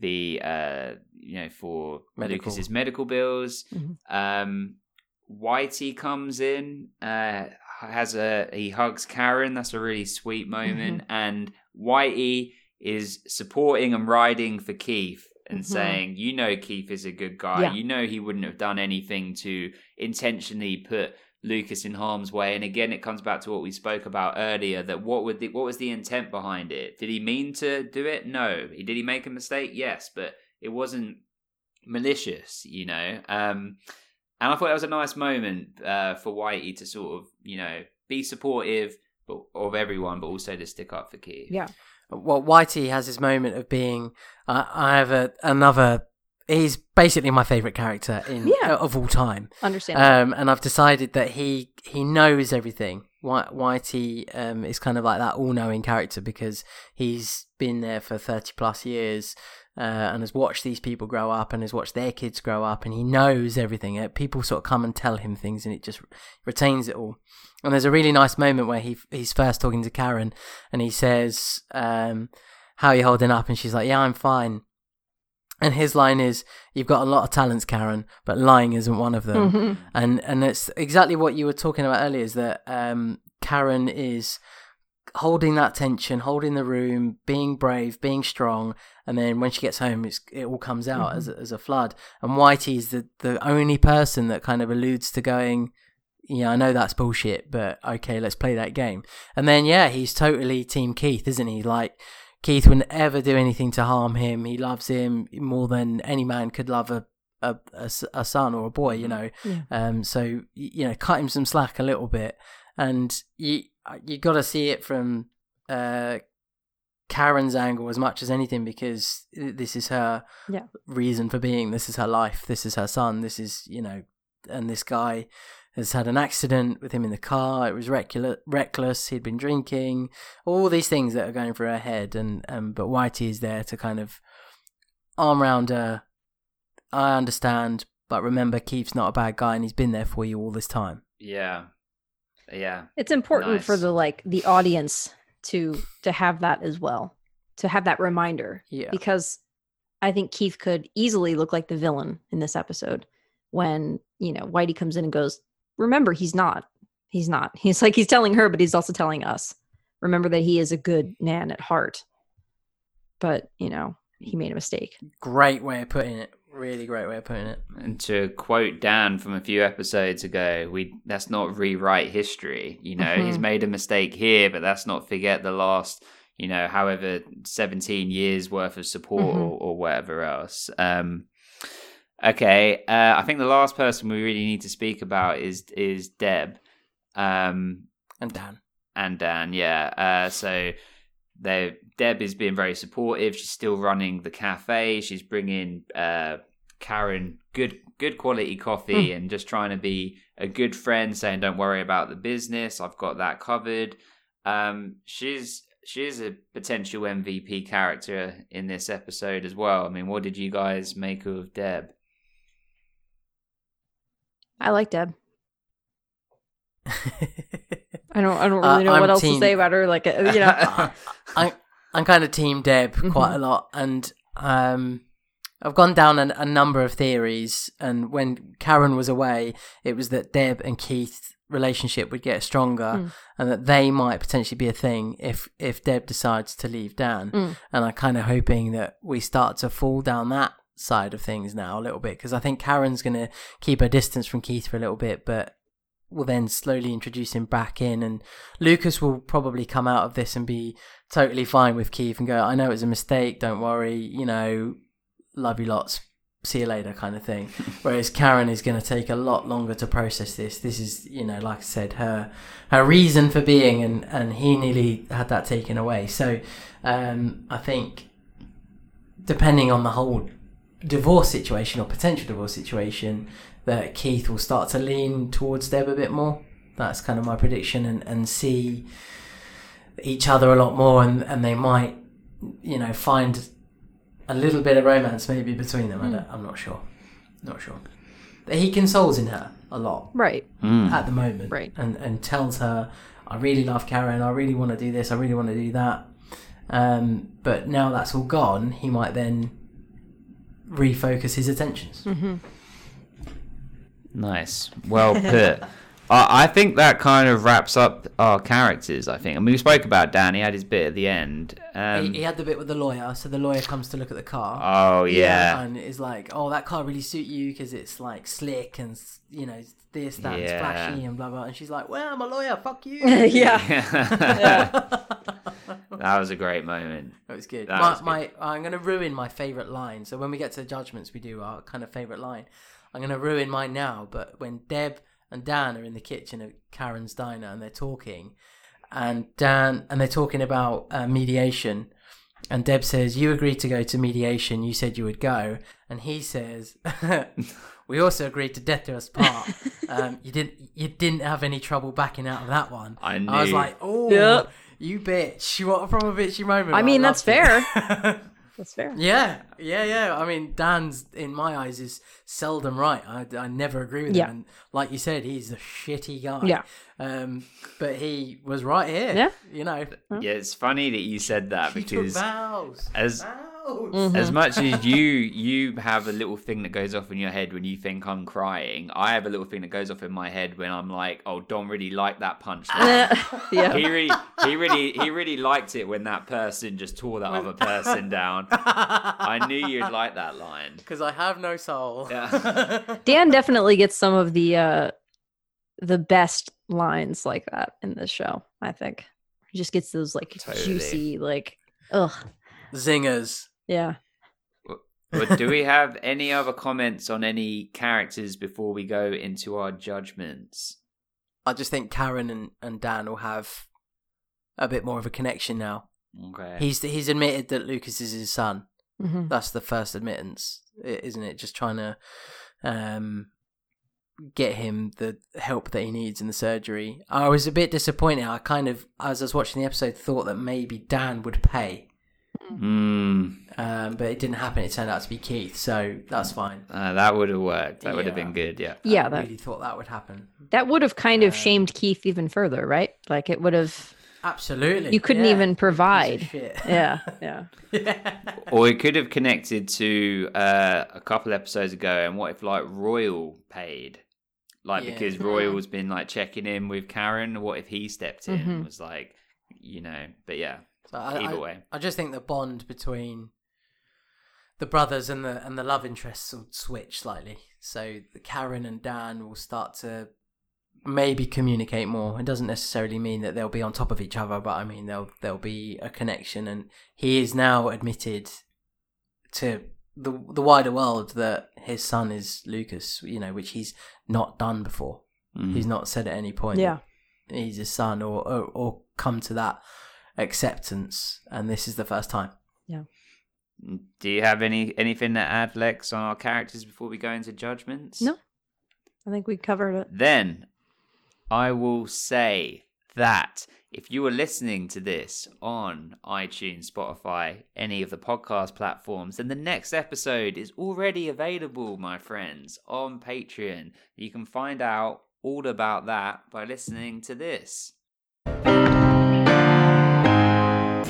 S4: the uh, you know for
S1: Medical.
S4: Lucas's medical bills.
S5: Mhm.
S4: Um, Whitey comes in, uh, has a he hugs Karen. That's a really sweet moment, and Whitey is supporting and riding for Keith and
S5: Mhm.
S4: saying, "You know, Keith is a good guy.
S5: Yeah.
S4: You know, he wouldn't have done anything to intentionally put." Lucas in harm's way, and again, it comes back to what we spoke about earlier. That what would the, what was the intent behind it? Did he mean to do it? No. Did he make a mistake? Yes, but it wasn't malicious, you know. Um, and I thought that was a nice moment uh, for Whitey to sort of, you know, be supportive of everyone, but also to stick up for Keith.
S5: Yeah.
S1: well, Whitey has his moment of being. Uh, I have a, another. He's basically my favorite character in
S5: Yeah.
S1: of all time,
S5: Understand.
S1: um, and I've decided that he he knows everything. Whi- Whitey um, is kind of like that all-knowing character because he's been there for thirty plus years uh, and has watched these people grow up and has watched their kids grow up, and he knows everything. Uh, People sort of come and tell him things, and it just retains it all. And there's a really nice moment where he he's first talking to Karen, and he says, um, "How are you holding up?" And she's like, "Yeah, I'm fine." And his line is, "You've got a lot of talents, Karen, but lying isn't one of them."
S5: Mhm.
S1: And and it's exactly what you were talking about earlier. Is that um, Karen is holding that tension, holding the room, being brave, being strong, and then when she gets home, it's, it all comes out as, a, as a flood. And Whitey is the, the only person that kind of alludes to going, yeah, I know that's bullshit, but okay, let's play that game. And then, yeah, he's totally Team Keith, isn't he? Like, Keith wouldn't ever do anything to harm him. He loves him more than any man could love a a a son or a boy, you know.
S5: Yeah.
S1: Um, so, you know, cut him some slack a little bit. And you, you got to see it from uh, Karen's angle as much as anything because this is her
S5: Yeah.
S1: reason for being. This is her life. This is her son. This is, you know, and this guy has had an accident with him in the car. It was reckless. reckless. He'd been drinking. All these things that are going through her head, and um, but Whitey is there to kind of arm round her. I understand, but remember, Keith's not a bad guy, and he's been there for you all this time.
S4: Yeah. Yeah.
S5: it's important for the like the audience to to have that as well to have that reminder
S1: Yeah.
S5: because i think keith could easily look like the villain in this episode when you know whitey comes in and goes remember he's not he's not he's like he's telling her but he's also telling us remember that he is a good man at heart but you know he made a mistake
S1: Great way of putting it. Really great way of putting it.
S4: And to quote Dan from a few episodes ago, we that's not rewrite history. You know, he's
S5: Mhm.
S4: made a mistake here, but that's not forget the last, you know, however seventeen years worth of support
S5: Mhm.
S4: or, or whatever else. Um, okay, uh, I think the last person we really need to speak about is is Deb. Um,
S1: And Dan.
S4: and Dan. Yeah. Uh, so they Deb is being very supportive. She's still running the cafe. She's bringing uh, Karen good good quality coffee and just trying to be a good friend, saying don't worry about the business. I've got that covered. Um, she's she's a potential MVP character in this episode as well. I mean, what did you guys make of Deb?
S5: I like deb i don't i don't
S1: Uh,
S5: really know
S1: I'm
S5: what else
S1: team-
S5: to say about her like uh, you know
S1: I, I'm kind of team Deb quite a lot, and um, I've gone down a, a number of theories. And when Karen was away, it was that Deb and Keith's relationship would get stronger,
S5: Mm.
S1: and that they might potentially be a thing if if Deb decides to leave Dan.
S5: Mm.
S1: And I'm kind of hoping that we start to fall down that side of things now a little bit because I think Karen's going to keep her distance from Keith for a little bit, but will then slowly introduce him back in and Lucas will probably come out of this and be totally fine with Keith and go, I know it was a mistake, don't worry, you know, love you lots. see you later kind of thing. Whereas Karen is going to take a lot longer to process this. This is, you know, like I said, her her reason for being, and and he nearly had that taken away. So um, I think depending on the whole divorce situation or potential divorce situation, that Keith will start to lean towards Deb a bit more. That's kind of my prediction, and and see each other a lot more, and and they might, you know, find a little bit of romance maybe between them. I don't, I'm not sure. Not sure. He consoles in her a lot
S5: Right.
S1: at the moment.
S5: Right.
S1: And and tells her, I really love Karen, I really want to do this, I really want to do that. Um, but now that's all gone, he might then refocus his attentions. Mm-hmm.
S4: Nice. Well put. I I think that kind of wraps up our characters. I think. I mean, we spoke about Dan. He had his bit at the end. Um,
S1: he, he had the bit with the lawyer, so the lawyer comes to look at the car.
S4: oh yeah.
S1: and is like, "Oh, that car really suit you because it's like slick and you know this, that, and
S4: Yeah.
S1: flashy and blah blah." And she's like, "Well, I'm a lawyer. Fuck you."
S5: yeah.
S4: that was a great moment.
S1: That was good.
S4: That
S1: my,
S4: was good.
S1: my, I'm going to ruin my favourite line. So when we get to the judgments, we do our kind of favourite line. I'm going to ruin mine now. But when Deb and Dan are in the kitchen at Karen's diner and they're talking, and Dan and they're talking about uh, mediation, and Deb says, "You agreed to go to mediation. You said you would go," and he says. We also agreed to death do us part. Um, you didn't. You didn't have any trouble backing out of that one.
S4: I knew.
S1: I was
S4: knew.
S1: like, "Oh,
S5: Yep.
S1: you bitch! from a proper bitchy moment."
S5: I mean, that's fair. That's fair.
S1: Yeah, yeah, yeah. I mean, Dan's in my eyes is seldom right. I, I never agree with
S5: Yeah.
S1: him. And like you said, he's a shitty guy.
S5: Yeah.
S1: Um, but he was right here.
S5: Yeah.
S1: You know,
S4: Yeah, it's funny that you said that
S1: he took
S4: because
S1: vows.
S4: as
S1: Vows.
S5: Mm-hmm.
S4: as much as you you have a little thing that goes off in your head when you think I'm crying, I have a little thing that goes off in my head when I'm like, oh, Dom really liked that punchline.
S5: yeah.
S4: he really he really he really liked it when that person just tore that other person down. I knew you'd like that line.
S1: Because I have no soul.
S4: Yeah.
S5: Dan definitely gets some of the uh the best lines like that in this show, I think. He just gets those like
S4: Totally.
S5: juicy, like ugh.
S1: Zingers.
S5: Yeah.
S4: But do we have any other comments on any characters before we go into our judgments?
S1: I just think Karen and, and Dan will have a bit more of a connection now.
S4: Okay.
S1: He's he's admitted that Lucas is his son.
S5: hmm
S1: That's the first admittance, isn't it? Just trying to um, get him the help that he needs in the surgery. I was a bit disappointed. I kind of, as I was watching the episode, thought that maybe Dan would pay,
S4: Hmm.
S1: um, but it didn't happen. It turned out to be Keith, so that's fine.
S4: Uh, that would have worked. That would have been good. Yeah.
S5: Yeah,
S1: I
S5: that
S1: really thought that would happen.
S5: that would have kind of
S1: Um,
S5: shamed Keith even further, right? Like it would have
S1: Absolutely,
S5: you couldn't
S1: yeah.
S5: even provide. Yeah, yeah.
S1: yeah.
S4: Or it could have connected to uh, a couple episodes ago. And what if like Royal paid? Like
S1: Yeah.
S4: because Royal's been like checking in with Karen. What if he stepped in?
S5: Mhm.
S4: and Was like, you know. But yeah.
S1: So I,
S4: Either
S1: I-
S4: way.
S1: I just think the bond between the brothers and the and the love interests will switch slightly. So the Karen and Dan will start to maybe communicate more. It doesn't necessarily mean that they'll be on top of each other, but I mean there'll there'll be a connection. And he is now admitted to the the wider world that his son is Lucas. You know, which he's not done before.
S4: Mhm.
S1: He's not said at any point.
S5: Yeah.
S1: he's his son, or, or or come to that acceptance, and this is the first time. Yeah.
S4: Do you have any anything to add, Lex, on our characters before we go into judgments?
S5: No. I think we covered it.
S4: Then I will say that if you are listening to this on iTunes, Spotify, any of the podcast platforms, then the next episode is already available, my friends, on Patreon. You can find out all about that by listening to this.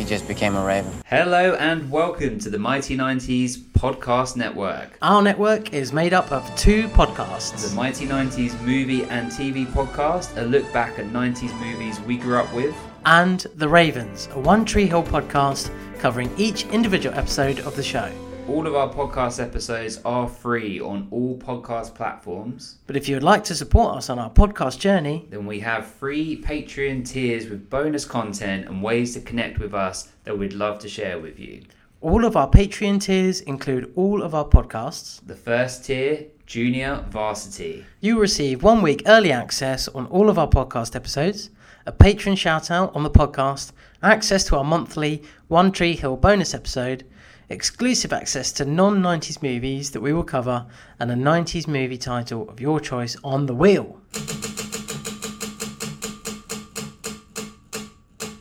S2: He just became a raven.
S4: Hello and welcome to the Mighty 90s Podcast Network.
S1: Our network is made up of two podcasts.
S4: The Mighty 90s Movie and TV Podcast, a look back at 90s movies we grew up with.
S1: and The Ravens, a One Tree Hill podcast covering each individual episode of the show.
S4: All of our podcast episodes are free on all podcast platforms.
S1: But if you would like to support us on our podcast journey,
S4: Then we have free Patreon tiers with bonus content and ways to connect with us that we'd love to share with you.
S1: All of our Patreon tiers include all of our podcasts.
S4: The first tier, Junior Varsity.
S1: You receive one week early access on all of our podcast episodes, a patron shout out on the podcast, access to our monthly One Tree Hill bonus episode, exclusive access to non 90s movies that we will cover, and a 90s movie title of your choice on the wheel.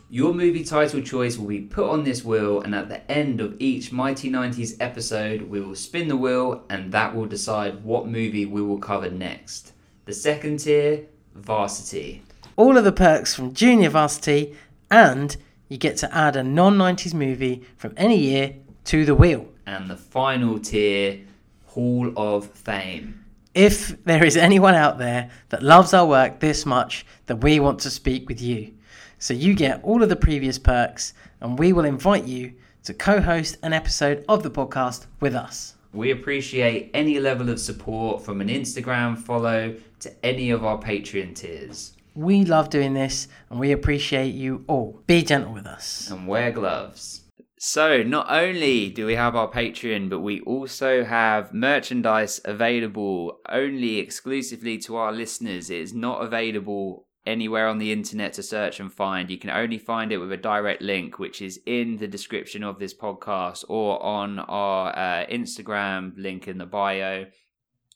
S4: Your movie title choice will be put on this wheel, and at the end of each Mighty 90s episode, we will spin the wheel, and that will decide what movie we will cover next. The second tier, Varsity.
S1: All of the perks from Junior Varsity, and you get to add a non 90s movie from any year to the wheel.
S4: And the final tier, Hall of Fame.
S1: If there is anyone out there that loves our work this much, then we want to speak with you. So you get all of the previous perks, and we will invite you to co host an episode of the podcast with us.
S4: We appreciate any level of support from an Instagram follow to any of our Patreon tiers.
S1: We love doing this, and we appreciate you all. Be gentle with us.
S4: and wear gloves. So, not only do we have our Patreon, but we also have merchandise available only exclusively to our listeners. It is not available anywhere on the internet to search and find. You can only find it with a direct link, which is in the description of this podcast or on our uh, Instagram link in the bio.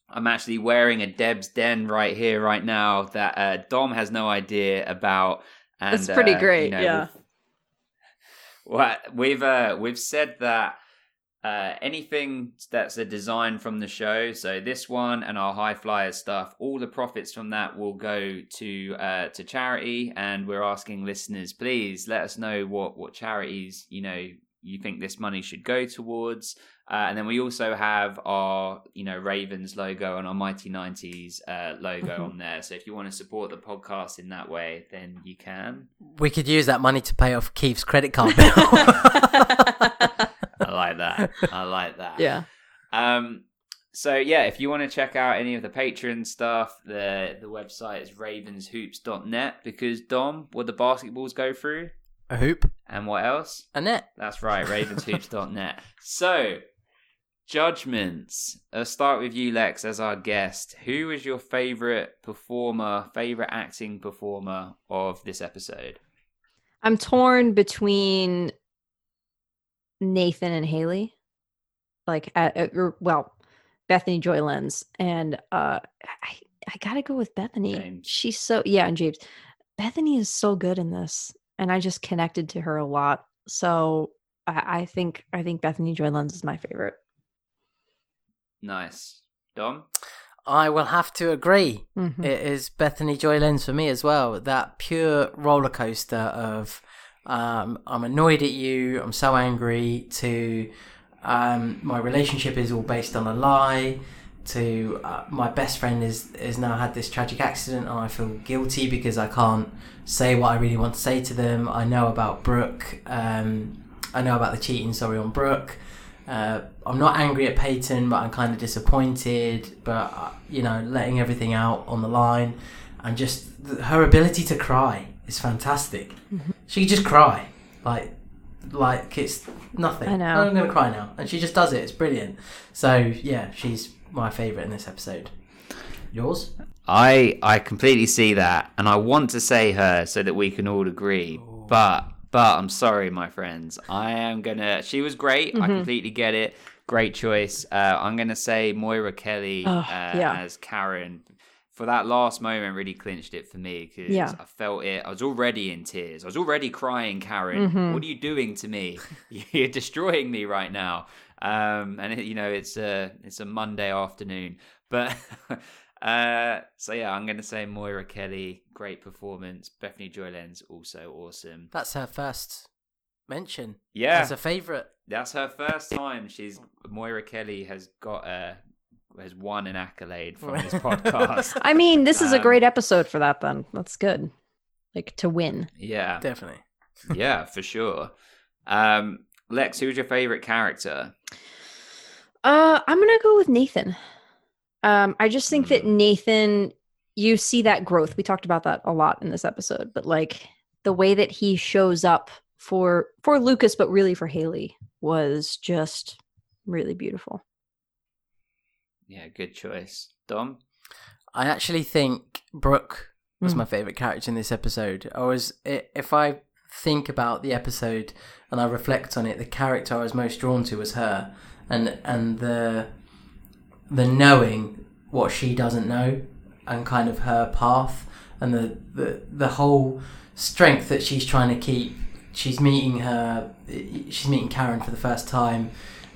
S4: I'm actually wearing a Deb's Den right here, right now, that uh, Dom has no idea about. And,
S5: It's pretty
S4: uh,
S5: great,
S4: you know,
S5: yeah.
S4: Well, we've uh, we've said that uh, anything that's a design from the show, so this one and our high flyer stuff, all the profits from that will go to uh, to charity. And we're asking listeners, please let us know what what charities you know you think this money should go towards. Uh, and then we also have our, you know, Ravens logo and our Mighty 90s uh, logo
S5: Mhm.
S4: on there. So if you want to support the podcast in that way, then you can.
S1: We could use that money to pay off Keith's credit card bill.
S4: I like that. I like that.
S5: yeah.
S4: Um, so yeah, if you want to check out any of the Patreon stuff, the the website is ravenshoops.net because Dom, what the basketballs go through,
S1: a hoop,
S4: and what else?
S1: a net.
S4: That's right, ravenshoops.net. So, judgments. Let's start with you, Lex, as our guest. Who is your favorite performer, favorite acting performer of this episode?
S5: I'm torn between Nathan and Haley. Like, at, at- well, Bethany Joy Lenz. And uh, I, I got to go with Bethany.
S4: James.
S5: She's so, yeah, and James. Bethany is so good in this. And I just connected to her a lot. So I, I think, I think Bethany Joy Lenz is my favorite.
S4: Nice. Dom?
S1: I will have to agree.
S5: Mhm.
S1: It is Bethany Joy Lenz for me as well. That pure roller coaster of um, I'm annoyed at you, I'm so angry, to um, my relationship is all based on a lie, to uh, my best friend is has now had this tragic accident and I feel guilty because I can't say what I really want to say to them. I know about Brooke. Um, I know about the cheating. Sorry on Brooke. Uh, I'm not angry at Peyton, but I'm kind of disappointed. But uh, you know, letting everything out on the line, and just th- her ability to cry is fantastic. She can just cry, like like it's nothing.
S5: I know.
S1: I'm gonna cry now, and she just does it. It's brilliant. So yeah, she's my favorite in this episode. Yours?
S4: I I completely see that, and I want to say her so that we can all agree. But but I'm sorry, my friends. I am gonna. She was great. I
S5: Mhm.
S4: completely get it. Great choice. Uh, I'm gonna say Moira Kelly
S5: Oh,
S4: uh,
S5: yeah.
S4: as Karen. For that last moment, really clinched it for me because
S5: Yeah.
S4: I felt it. I was already in tears. I was already crying, Karen.
S5: Mhm.
S4: What are you doing to me? You're destroying me right now. Um, and it, you know it's a it's a Monday afternoon, but uh, so yeah, I'm gonna say Moira Kelly, great performance. Bethany Joy Lenz, also awesome.
S1: That's her first mention.
S4: Yeah,
S1: As a favourite.
S4: that's her first time. She's Moira Kelly has got a has won an accolade from this podcast.
S5: I mean, this is a
S4: Um,
S5: great episode for that, then. That's good. Like to win.
S4: yeah,
S1: Definitely.
S4: yeah, for sure. Um, Lex, who's your favorite character?
S5: Uh, I'm gonna go with Nathan. Um, I just think that
S4: Mm.
S5: Nathan, you see that growth. We talked about that a lot in this episode, but like the way that he shows up for for Lucas, but really for Haley, was just really beautiful.
S4: Yeah, good choice. Dom?
S1: I actually think Brooke was
S5: Mm.
S1: my favorite character in this episode. I was if I think about the episode and I reflect on it, the character I was most drawn to was her, and and the the knowing what she doesn't know, and kind of her path, and the the the whole strength that she's trying to keep. She's meeting her. She's meeting Karen for the first time.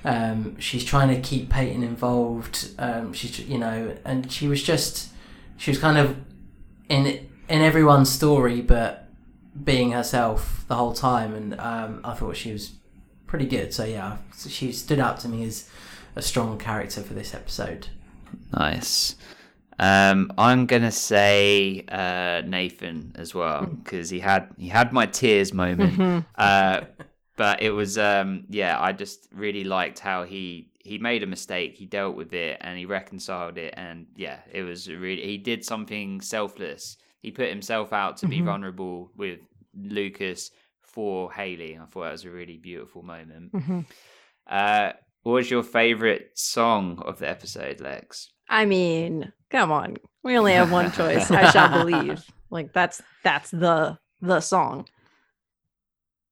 S1: Um, she's trying to keep Peyton involved. Um, she's you know, and she was just she was kind of in in everyone's story, but being herself the whole time. And um, I thought she was pretty good. So yeah, she stood out to me as a strong character for this episode.
S4: Nice. Um, I'm gonna say uh, Nathan as well because he had he had my tears moment. Uh, but it was um, yeah, I just really liked how he he made a mistake, he dealt with it, and he reconciled it, and yeah, it was really he did something selfless. He put himself out to be vulnerable with Lucas for Haley. I thought that was a really beautiful moment.
S5: Mhm.
S4: Uh, what was your favorite song of the episode, Lex?
S5: I mean, come on. We only have one choice. I shall believe. Like that's that's the the song.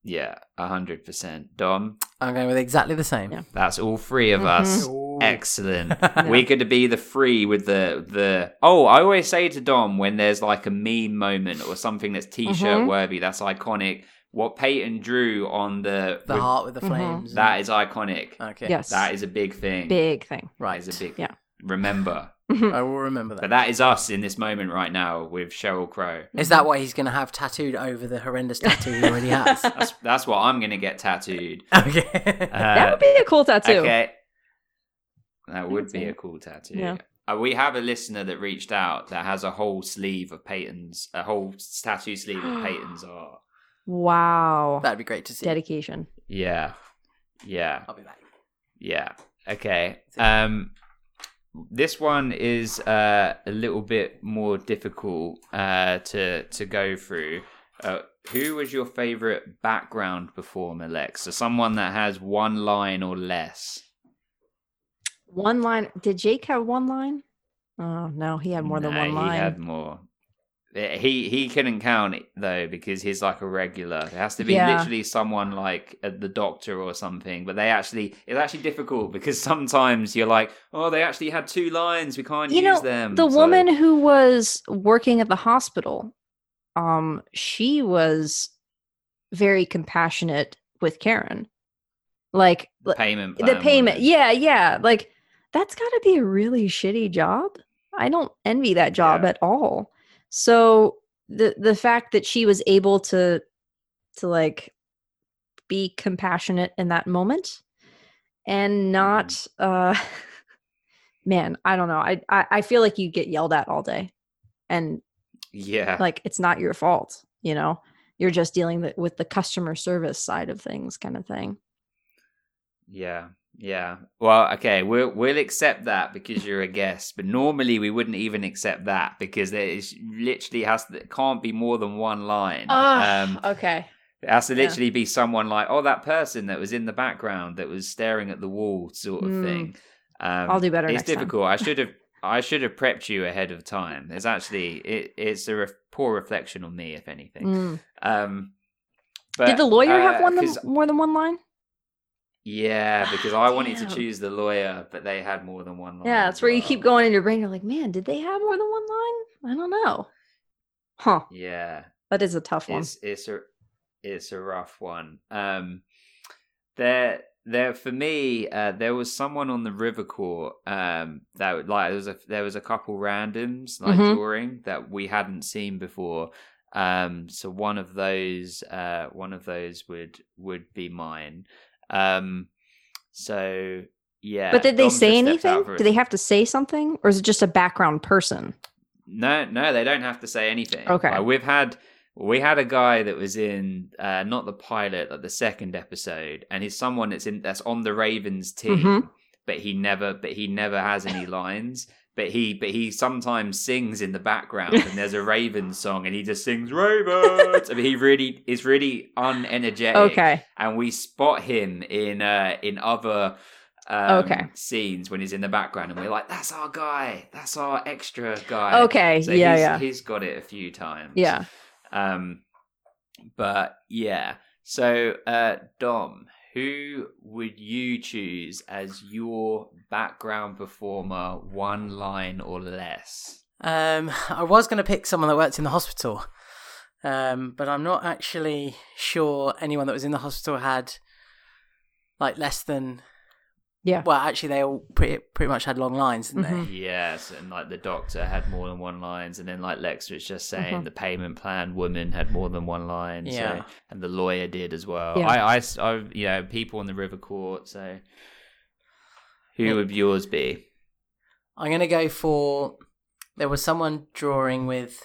S4: Yeah, a hundred percent. Dom,
S1: I'm going with exactly the same.
S5: Yeah.
S4: that's all three of us. Excellent.
S1: Yeah.
S4: We could be the three with the the. Oh, I always say to Dom when there's like a meme moment or something that's t-shirt
S5: Mhm.
S4: worthy, that's iconic. What Peyton drew on the,
S1: The
S4: with-
S1: heart with the
S5: Mhm.
S1: flames.
S4: that is iconic.
S1: okay.
S5: Yes.
S4: That is a big thing.
S5: big thing.
S1: right.
S4: That is a big.
S5: Yeah.
S4: Remember,
S1: I will remember that.
S4: but
S1: that.
S4: that is us in this moment right now with Sheryl Crow.
S1: Is that what he's going to have tattooed over the horrendous tattoo he already has?
S4: That's that's what I'm gonna get tattooed.
S1: okay.
S4: Uh,
S5: that would be a cool tattoo.
S4: Okay. That would be a cool tattoo.
S5: Yeah.
S4: Uh, we have a listener that reached out that has a whole sleeve of Peyton's, a whole tattoo sleeve of Peyton's art.
S5: Wow.
S1: That'd be great to see.
S5: Dedication.
S4: Yeah. Yeah.
S1: I'll be back.
S4: Yeah. Okay. Um, this one is uh, a little bit more difficult uh, to to go through. Uh, who was your favorite background performer, Lex? So someone that has one line or less.
S5: One line. Did Jake have one line? Oh no, he had more than one line.
S4: He had more. Eh, He he couldn't count it though because he's like a regular. It has to be
S5: Yeah.
S4: literally someone like uh, the doctor or something. But they actually it's actually difficult because sometimes you're like, oh, they actually had two lines. We can't
S5: you
S4: use
S5: know,
S4: them.
S5: the
S4: So-
S5: woman who was working at the hospital, um, she was very compassionate with Karen. Like
S4: the payment.
S5: the payment. Yeah, yeah. Like that's got to be a really shitty job. I don't envy that job
S4: Yeah.
S5: at all. So the the fact that she was able to to like be compassionate in that moment and not
S4: Mm-hmm.
S5: uh man, I don't know. I, I I feel like you get yelled at all day. And
S4: Yeah.
S5: like it's not your fault, you know. You're just dealing with the customer service side of things kind of thing.
S4: Yeah, yeah. Well, okay, we'll we'll accept that because you're a guest, but normally we wouldn't even accept that because there is literally has to, it can't be more than one line. um,
S5: okay.
S4: it has to
S5: yeah.
S4: literally be someone like, oh, that person that was in the background that was staring at the wall, sort of
S5: Mm.
S4: thing. Um,
S5: I'll do better
S4: It's
S5: next time.
S4: difficult. I should have. I should have prepped you ahead of time. It's actually it, it's a ref- poor reflection on me, if anything.
S5: Mm.
S4: Um, but,
S5: Did the lawyer have
S4: uh,
S5: one than,
S4: 'cause-
S5: more than one line?
S4: Yeah, because I wanted to choose the lawyer, but they had more than one line.
S5: Yeah, that's where you keep going in your brain. You're like, man, did they have more than one line? I don't know. Huh.
S4: Yeah,
S5: That is a tough one.
S4: it's it's a it's a rough one. Um, there there for me, uh, there was someone on the river court. Um, that like there was a there was a couple randoms like
S5: Mhm.
S4: touring that we hadn't seen before. Um, so one of those uh one of those would would be mine. Um, so yeah.
S5: but did they
S4: Dom
S5: say
S4: just stepped out
S5: anything? Do they have to say something? Or is it just a background person?
S4: No, no, they don't have to say anything.
S5: Okay.
S4: Like, we've had we had a guy that was in uh, not the pilot, like the second episode, and he's someone that's in that's on the Ravens team,
S5: Mhm.
S4: but he never but he never has any lines. But he but he sometimes sings in the background and there's a Raven song and he just sings Ravens. I mean he really is really unenergetic.
S5: Okay.
S4: And we spot him in uh in other um,
S5: Okay.
S4: scenes when he's in the background and we're like, That's our guy, that's our extra guy.
S5: Okay.
S4: So
S5: yeah.
S4: he's,
S5: Yeah.
S4: he's got it a few times.
S5: Yeah.
S4: Um, but yeah. So, uh, Dom, who would you choose as your background performer, one line or less?
S1: Um, I was going to pick someone that worked in the hospital, um, but I'm not actually sure anyone that was in the hospital had like less than.
S5: Yeah.
S1: Well, actually, they all pretty pretty much had long lines, didn't
S5: Mhm.
S4: Yes, and like the doctor had more than one lines, and then like Lex was just saying
S5: Mhm.
S4: the payment plan woman had more than one line.
S1: Yeah.
S4: So, and the lawyer did as well.
S5: Yeah.
S4: I, you know, people in the River Court. So, who
S1: Yeah.
S4: would yours be?
S1: I'm going to go for. There was someone drawing with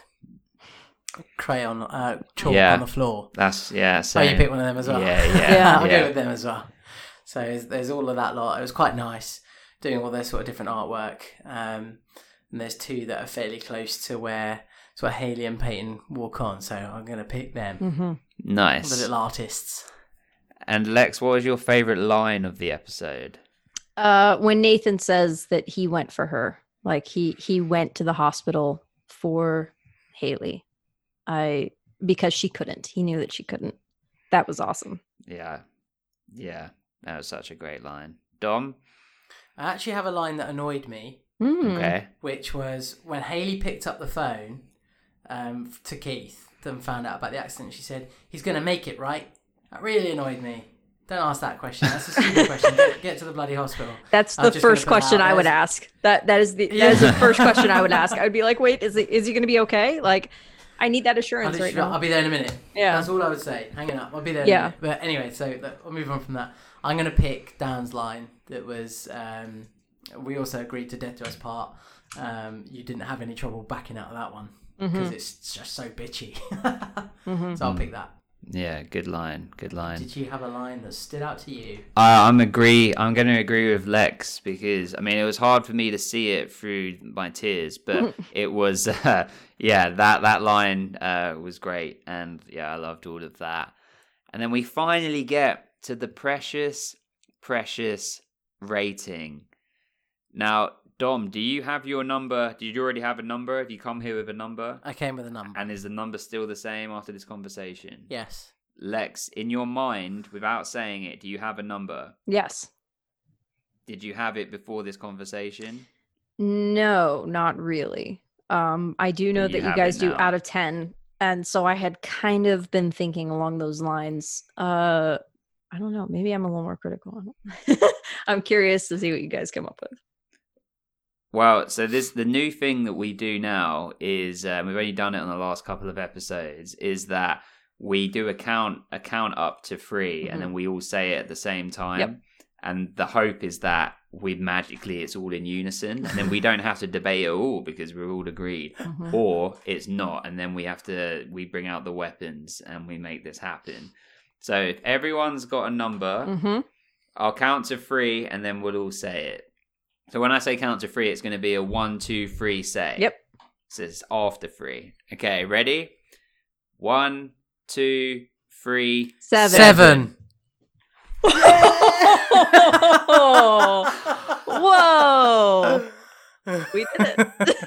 S1: crayon uh, chalk
S4: Yeah.
S1: on the floor.
S4: That's yeah.
S1: Oh, you picked one of them as well.
S4: Yeah, yeah,
S1: yeah. I'll
S4: yeah.
S1: go with them as well. So there's, there's all of that lot. It was quite nice doing all this sort of different artwork. Um, and there's two that are fairly close to where sort of Haley and Peyton walk on. So I'm going to pick them,
S5: hmm
S1: the
S4: Nice.
S1: little artists.
S4: And Lex, what was your favorite line of the episode?
S5: Uh, when Nathan says that he went for her, like he he went to the hospital for Haley, I because she couldn't. He knew that she couldn't. That was awesome.
S4: Yeah, yeah, that was such a great line. Dom,
S1: I actually have a line that annoyed me,
S5: Mm.
S4: okay,
S1: which was when Haley picked up the phone um, to Keith and found out about the accident. She said, "He's going to make it, right?" That really annoyed me. Don't ask that question. That's a stupid question. Get, get to the bloody hospital.
S5: That's the first question I would ask. That that is the
S1: Yeah.
S5: that is the first question I would ask. I would be like, wait, is it is he going to be okay? Like, I need that assurance right
S1: literally- I'll be there in a minute.
S5: Yeah.
S1: That's all I would say. Hanging up. I'll be there in
S5: Yeah.
S1: a minute. But anyway, so that- I'll move on from that. I'm going to pick Dan's line that was um, we also agreed to Death to Us part. Um, you didn't have any trouble backing out of that one because it's just so bitchy. So I'll pick that.
S4: yeah, good line, good line.
S1: Did you have a line that stood out to you?
S4: I, I'm agree. I'm going to agree with Lex because I mean it was hard for me to see it through my tears, but it was uh, yeah that that line uh, was great, and yeah I loved all of that. And then we finally get to the precious, precious rating. Now, Dom, do you have your number? Did you already have a number? Have you come here with a number?
S1: I came with a number.
S4: And is the number still the same after this conversation?
S1: yes.
S4: Lex, in your mind, without saying it, do you have a number?
S5: Yes.
S4: Did you have it before this conversation?
S5: No, not really. Um, I do know
S4: you
S5: that you guys do out of 10. And so I had kind of been thinking along those lines. Uh, I don't know. Maybe I'm a little more critical. I'm curious to see what you guys come up with.
S4: Well, so this the new thing that we do now is um, we've only done it on the last couple of episodes. Is that we do a count a count up to 3 and then we all say it at the same time. And the hope is that we magically it's all in unison, and then we don't have to debate at all because we're all agreed.
S5: Mhm.
S4: or it's not and then we have to we bring out the weapons and we make this happen so if everyone's got a number
S5: Mhm.
S4: i'll count to three and then we'll all say it so when i say count to three it's going to be a one two three say
S5: Yep.
S4: so it's after three okay ready one two three
S5: Seven.
S1: Seven.
S5: Whoa. We did it.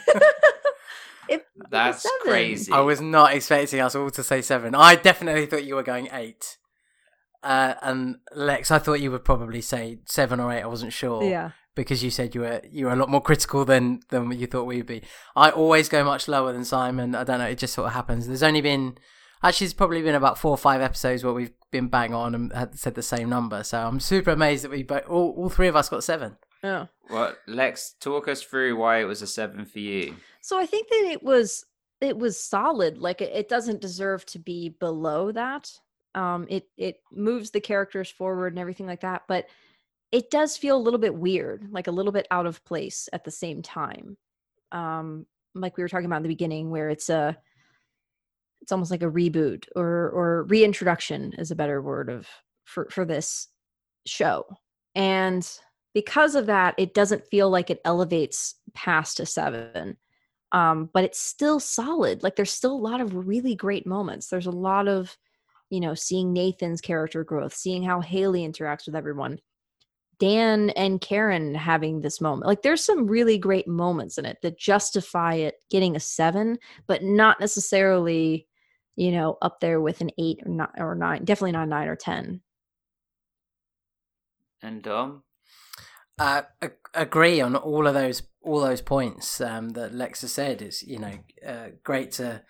S5: It- it was
S4: that's crazy
S1: I was not expecting us all to say seven. I definitely thought you were going eight. Uh, and Lex, I thought you would probably say seven or eight. I wasn't sure.
S5: Yeah.
S1: Because you said you were you were a lot more critical than than you thought we'd be. I always go much lower than Simon. I don't know. It just sort of happens. There's only been actually it's probably been about four or five episodes where we've been bang on and had said the same number. So I'm super amazed that we both all, all three of us got seven.
S5: Yeah.
S4: well lex talk us through why it was a seven for you
S5: So I think that it was it was solid. Like it, it doesn't deserve to be below that. Um, it it moves the characters forward and everything like that, but it does feel a little bit weird, like a little bit out of place at the same time. Um, like we were talking about in the beginning, where it's a it's almost like a reboot or or reintroduction is a better word of for for this show. And because of that, it doesn't feel like it elevates past a seven. Um, but it's still solid. Like there's still a lot of really great moments. There's a lot of, you know, seeing Nathan's character growth, seeing how Haley interacts with everyone. Dan and Karen having this moment. Like there's some really great moments in it that justify it getting a seven, but not necessarily, you know, up there with an eight or nine or nine. Definitely not nine or ten.
S4: And Dom?
S1: Uh, agree on all of those all those points um, that Lexa said. It's you know uh, great to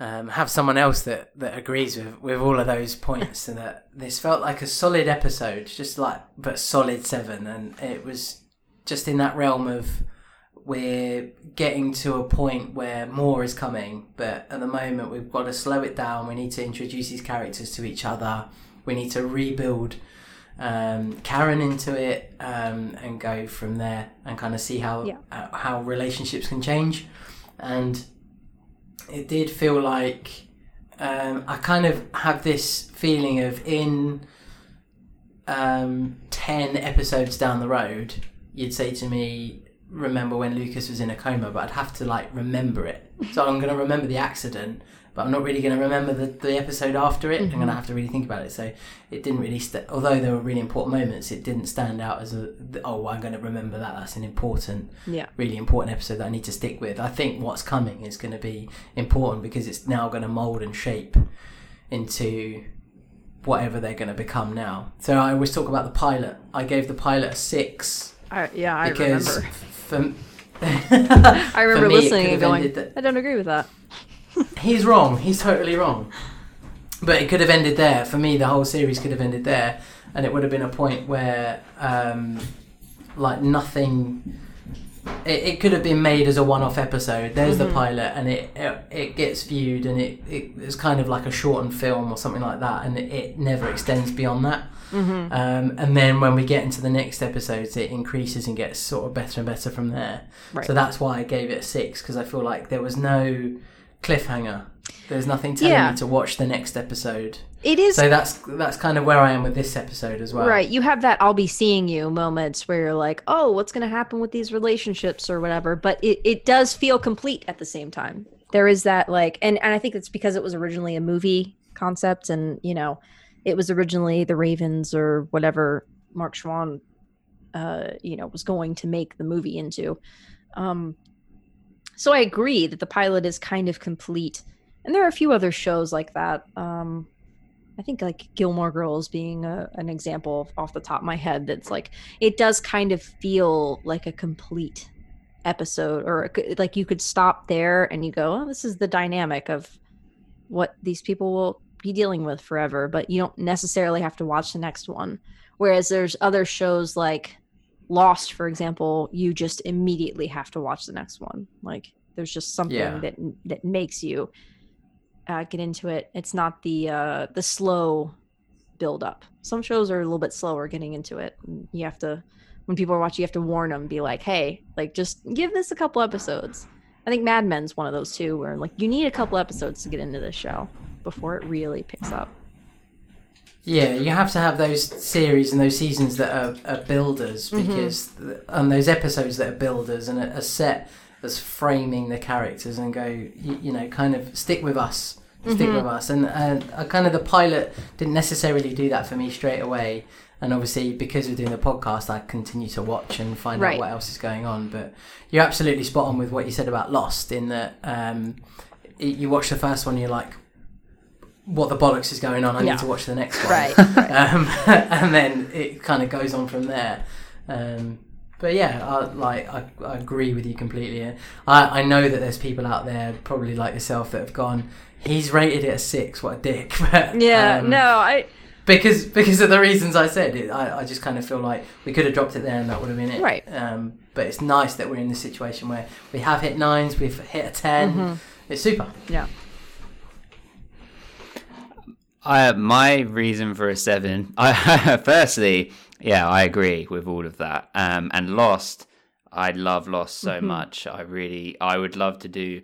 S1: um, have someone else that, that agrees with, with all of those points, and that this felt like a solid episode, just like but solid seven, and it was just in that realm of we're getting to a point where more is coming, but at the moment we've got to slow it down. We need to introduce these characters to each other. We need to rebuild um, Karen into it um, and go from there and kind of see how
S5: Yeah.
S1: uh, how relationships can change. And it did feel like um, I kind of have this feeling of in um, 10 episodes down the road, you'd say to me, Remember when Lucas was in a coma, but I'd have to like remember it. So I'm going to remember the accident, but I'm not really going to remember the, the episode after it. I'm going to mm-hmm. have to really think about it. So it didn't really, st- although there were really important moments, it didn't stand out as a, oh, I'm going to remember that. That's an important
S5: Yeah.
S1: really important episode that I need to stick with. I think what's coming is going to be important because it's now going to mold and shape into whatever they're going to become now. So I always talk about the pilot. I gave the pilot a six
S5: I, yeah, I
S1: because
S5: remember.
S1: for
S5: I remember
S1: for me, it
S5: listening and going,
S1: that-
S5: I don't agree with that.
S1: He's wrong. He's totally wrong. But it could have ended there. For me, the whole series could have ended there, and it would have been a point where, um, like, nothing. It, it could have been made as a one-off episode. There's the pilot, and it, it it gets viewed, and it, it it's kind of like a shortened film or something like that, and it, it never extends beyond that. Um, and then when we get into the next episodes, it increases and gets sort of better and better from there.
S5: Right.
S1: So that's why I gave it a six because I feel like there was no cliffhanger. There's nothing telling
S5: Yeah.
S1: me to watch the next episode.
S5: It is
S1: So that's that's kind of where I am with this episode as well.
S5: Right. You have that I'll be seeing you moments where you're like, oh, what's going to happen with these relationships or whatever. But it, it does feel complete at the same time. There is that, like, and, and I think it's because it was originally a movie concept and, you know, it was originally the Ravens or whatever Mark Schwahn, uh, you know, was going to make the movie into. Um, so I agree that the pilot is kind of complete. And there are a few other shows like that. Um, I think like Gilmore Girls being a, an example off the top of my head that's like it does kind of feel like a complete episode or like you could stop there and you go oh this is the dynamic of what these people will be dealing with forever but you don't necessarily have to watch the next one whereas there's other shows like Lost for example you just immediately have to watch the next one like there's just something
S1: Yeah.
S5: that that makes you uh, get into it. It's not the uh, the slow build up. Some shows are a little bit slower getting into it. You have to when people are watching, you have to warn them, be like, "Hey, like just give this a couple episodes." I think Mad Men's one of those too, where like you need a couple episodes to get into this show before it really picks up.
S1: Yeah, you have to have those series and those seasons that are, are builders
S5: Mm-hmm.
S1: because and those episodes that are builders and are, are set as framing the characters and go, you, you know, kind of stick with us, stick
S5: Mm-hmm.
S1: with us. And and uh, kind of the pilot didn't necessarily do that for me straight away. And obviously, because we're doing the podcast, I continue to watch and find
S5: Right.
S1: out what else is going on. But you're absolutely spot on with what you said about Lost. In that, um, you watch the first one, you're like, "What the bollocks is going on? I
S5: Yeah.
S1: need to watch the next one."
S5: Right,
S1: um, and then it kind of goes on from there. Um, but yeah, I, like I, I agree with you completely. I, I know that there's people out there, probably like yourself, that have gone. He's rated it a six. What a dick! But,
S5: Yeah,
S1: um,
S5: no, I
S1: because because of the reasons I said. It, I I just kind of feel like we could have dropped it there and that would have been it.
S5: Right.
S1: Um, but it's nice that we're in this situation where we have hit nines, we've hit a 10
S5: Mm-hmm.
S1: It's super.
S5: yeah.
S4: I, my reason for a seven, I, firstly, yeah, I agree with all of that. Um, and Lost, I love Lost so much. I really, I would love to do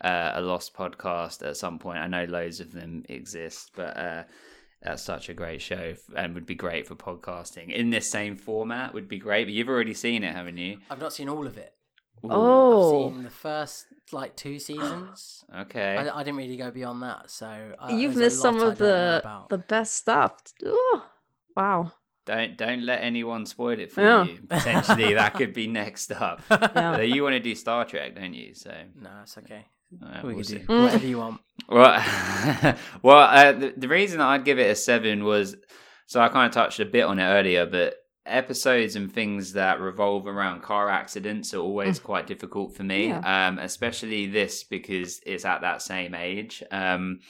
S4: uh, a Lost podcast at some point. I know loads of them exist, but uh, that's such a great show and would be great for podcasting in this same format. Would be great. But you've already seen it, haven't you?
S1: I've not seen all of it.
S4: Ooh,
S5: Oh.
S1: I've seen the first like two seasons.
S4: Okay.
S1: I, I didn't really go beyond that, so uh,
S5: You've missed some of the the best stuff. Ooh, wow.
S4: Don't don't let anyone spoil it for
S5: Yeah.
S4: you. Potentially that could be next up.
S5: Yeah.
S4: You want to do Star Trek, don't you? So
S1: No, it's okay.
S4: uh,
S1: we
S4: we'll
S1: can do whatever you want.
S4: Well, well, uh, the, the reason I'd give it a seven was so I kind of touched a bit on it earlier, but episodes and things that revolve around car accidents are always quite difficult for me, um, especially this because it's at that same age. Um,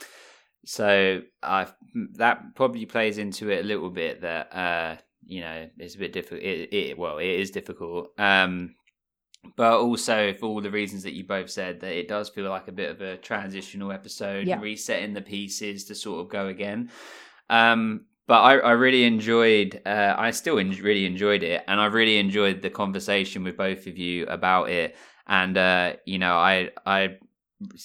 S4: so I that probably plays into it a little bit that uh, you know it's a bit difficult. It, it well, it is difficult. Um, but also for all the reasons that you both said that it does feel like a bit of a transitional episode
S5: Yeah.
S4: resetting the pieces to sort of go again um but I, I really enjoyed uh, i still en- really enjoyed it and i really enjoyed the conversation with both of you about it. And uh you know i i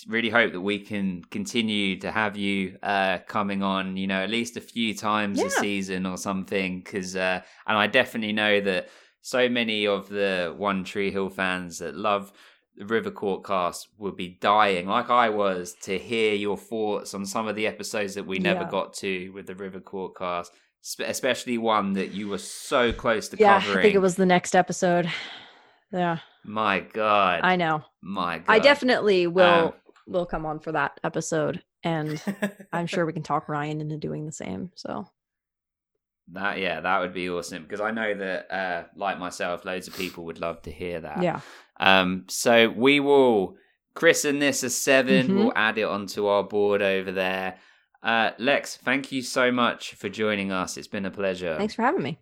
S4: really hope that we can continue to have you uh coming on you know at least a few times a season or something because uh and i definitely know that so many of the One Tree Hill fans that love the River Court cast would be dying, like I was, to hear your thoughts on some of the episodes that we never
S5: Yeah.
S4: got to with the River Court cast, especially one that you were so close to
S5: Yeah,
S4: covering.
S5: I think it was the next episode. Yeah,
S4: My God,
S5: I know.
S4: my God,
S5: I definitely will
S4: Um,
S5: will come on for that episode, and I'm sure we can talk Ryan into doing the same. So
S4: that yeah, that would be awesome because I know that, uh, like myself, loads of people would love to hear that.
S5: yeah,
S4: Um, so we will christen this as 7
S5: Mhm.
S4: We'll add it onto our board over there. Uh, Lex, thank you so much for joining us. It's been a pleasure.
S5: thanks for having me.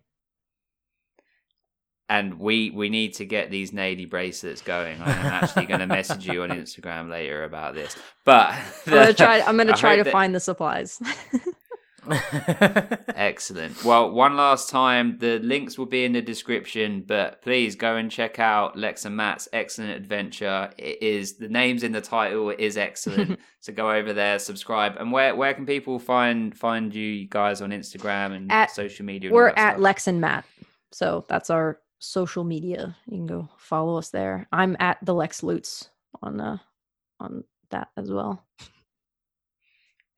S4: And we we need to get these Naley bracelets going. I'm actually going to message you on Instagram later about this. But
S5: I'm gonna try. I'm gonna try to
S4: that-
S5: find the supplies.
S4: Excellent. Well, one last time, the links will be in the description, but please go and check out Lex and Matt's excellent adventure. It is the name's in the title. is excellent. so go over there, subscribe, and where where can people find find you guys on Instagram and
S5: At-
S4: social media?
S5: We're at
S4: stuff?
S5: Lex and Matt, so that's our social media. You can go follow us there. I'm at the Lex Lutz on uh on that as well.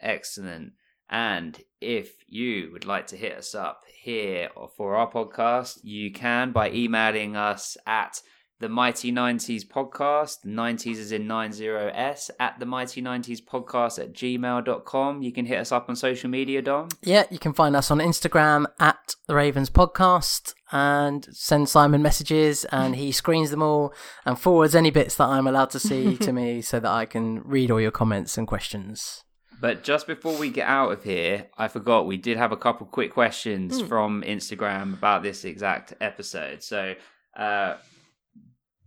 S4: Excellent. And if you would like to hit us up here for our podcast, you can by emailing us at the Mighty 90s Podcast. 90s is in 90s at the Mighty 90s Podcast at gmail.com. You can hit us up on social media, Dom.
S1: yeah, you can find us on Instagram at the Ravens Podcast and send Simon messages, and he screens them all and forwards any bits that I'm allowed to see to me, so that I can read all your comments and questions.
S4: But just before we get out of here, I forgot we did have a couple quick questions from Instagram about this exact episode. So, uh,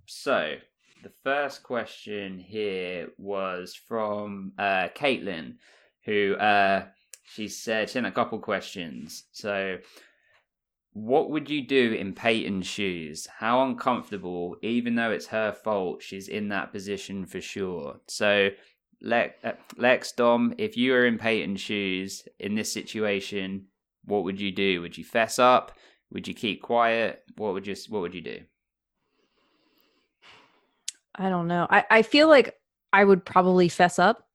S4: so the first question here was from uh, Caitlin, who uh, she said she sent a couple questions. So, what would you do in Peyton's shoes? How uncomfortable, even though it's her fault, she's in that position for sure. So, Lex, uh, Lex, Dom, if you were in Peyton's shoes in this situation, what would you do? Would you fess up? Would you keep quiet? What would you What would you do?
S5: I don't know. I, I feel like I would probably fess up.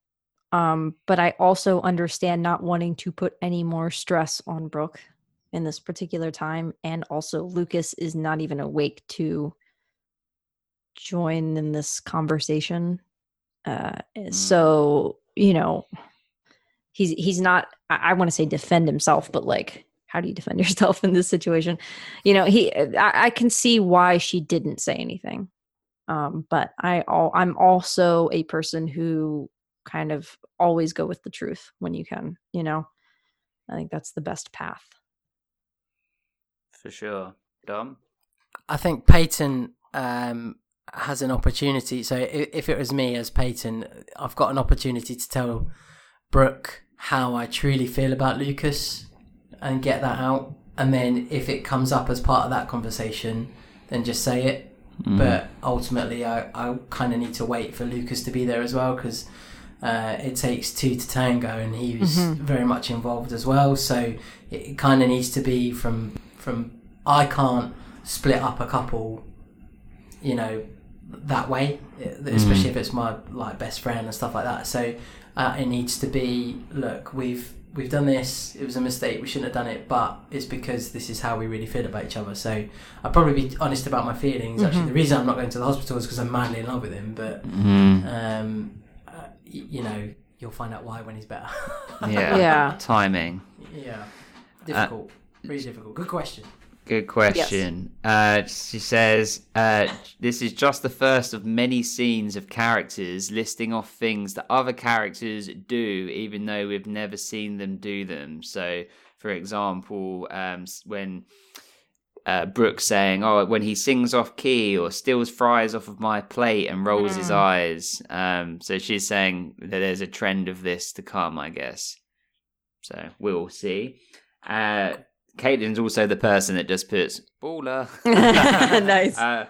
S5: Um, but I also understand not wanting to put any more stress on Brooke in this particular time. And also Lucas is not even awake to join in this conversation. Uh so, you know, he's he's not I, I want to say defend himself, but like how do you defend yourself in this situation? You know, he I, I can see why she didn't say anything um, but I all I'm also a person who kind of always go with the truth when you can, you know. I think that's the best path.
S4: For sure, Dom.
S1: I think Peyton um, has an opportunity. So if, if it was me as Peyton, I've got an opportunity to tell Brooke how I truly feel about Lucas and get that out. And then if it comes up as part of that conversation, then just say it. But ultimately, I, I kind of need to wait for Lucas to be there as well because uh, it takes two to tango, and he was very much involved as well. So it kind of needs to be from from I can't split up a couple, you know, that way, especially if it's my like best friend and stuff like that. So uh, it needs to be look, we've we've done this. It was a mistake. We shouldn't have done it, but it's because this is how we really feel about each other. So I'll probably be honest about my feelings. Actually, the reason I'm not going to the hospital is because I'm madly in love with him. But um, uh, y- you know, you'll find out why when he's better.
S4: Yeah.
S5: Yeah.
S4: Timing.
S1: yeah, difficult. really difficult. Good question.
S4: Good question. Uh, she says, uh, This is just the first of many scenes of characters listing off things that other characters do, even though we've never seen them do them. So, for example, um, when uh, Brooks saying, "Oh, when he sings off key or steals fries off of my plate and rolls his eyes." Um, so she's saying that there's a trend of this to come, I guess. So we'll see. Uh, Caitlin's also the person that just puts baller.
S5: Nice.
S4: Uh,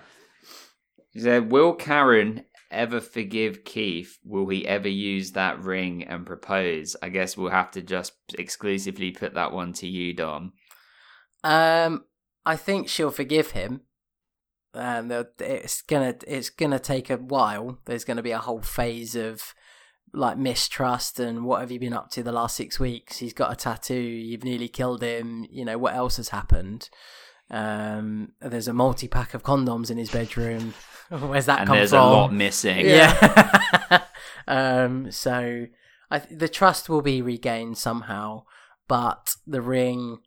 S4: she said, "Will Karen ever forgive Keith? Will he ever use that ring and propose?" I guess we'll have to just exclusively put that one to you, Dom.
S1: Um, I think she'll forgive him. Um, it's gonna it's gonna take a while. There's gonna be a whole phase of like mistrust and what have you been up to the last six weeks? He's got a tattoo. You've nearly killed him. You know what else has happened? Um, there's a multi pack of condoms in his bedroom. Where's that
S4: and
S1: come
S4: there's
S1: from?
S4: a lot missing.
S1: Yeah. um. So, I th- the trust will be regained somehow, but the ring,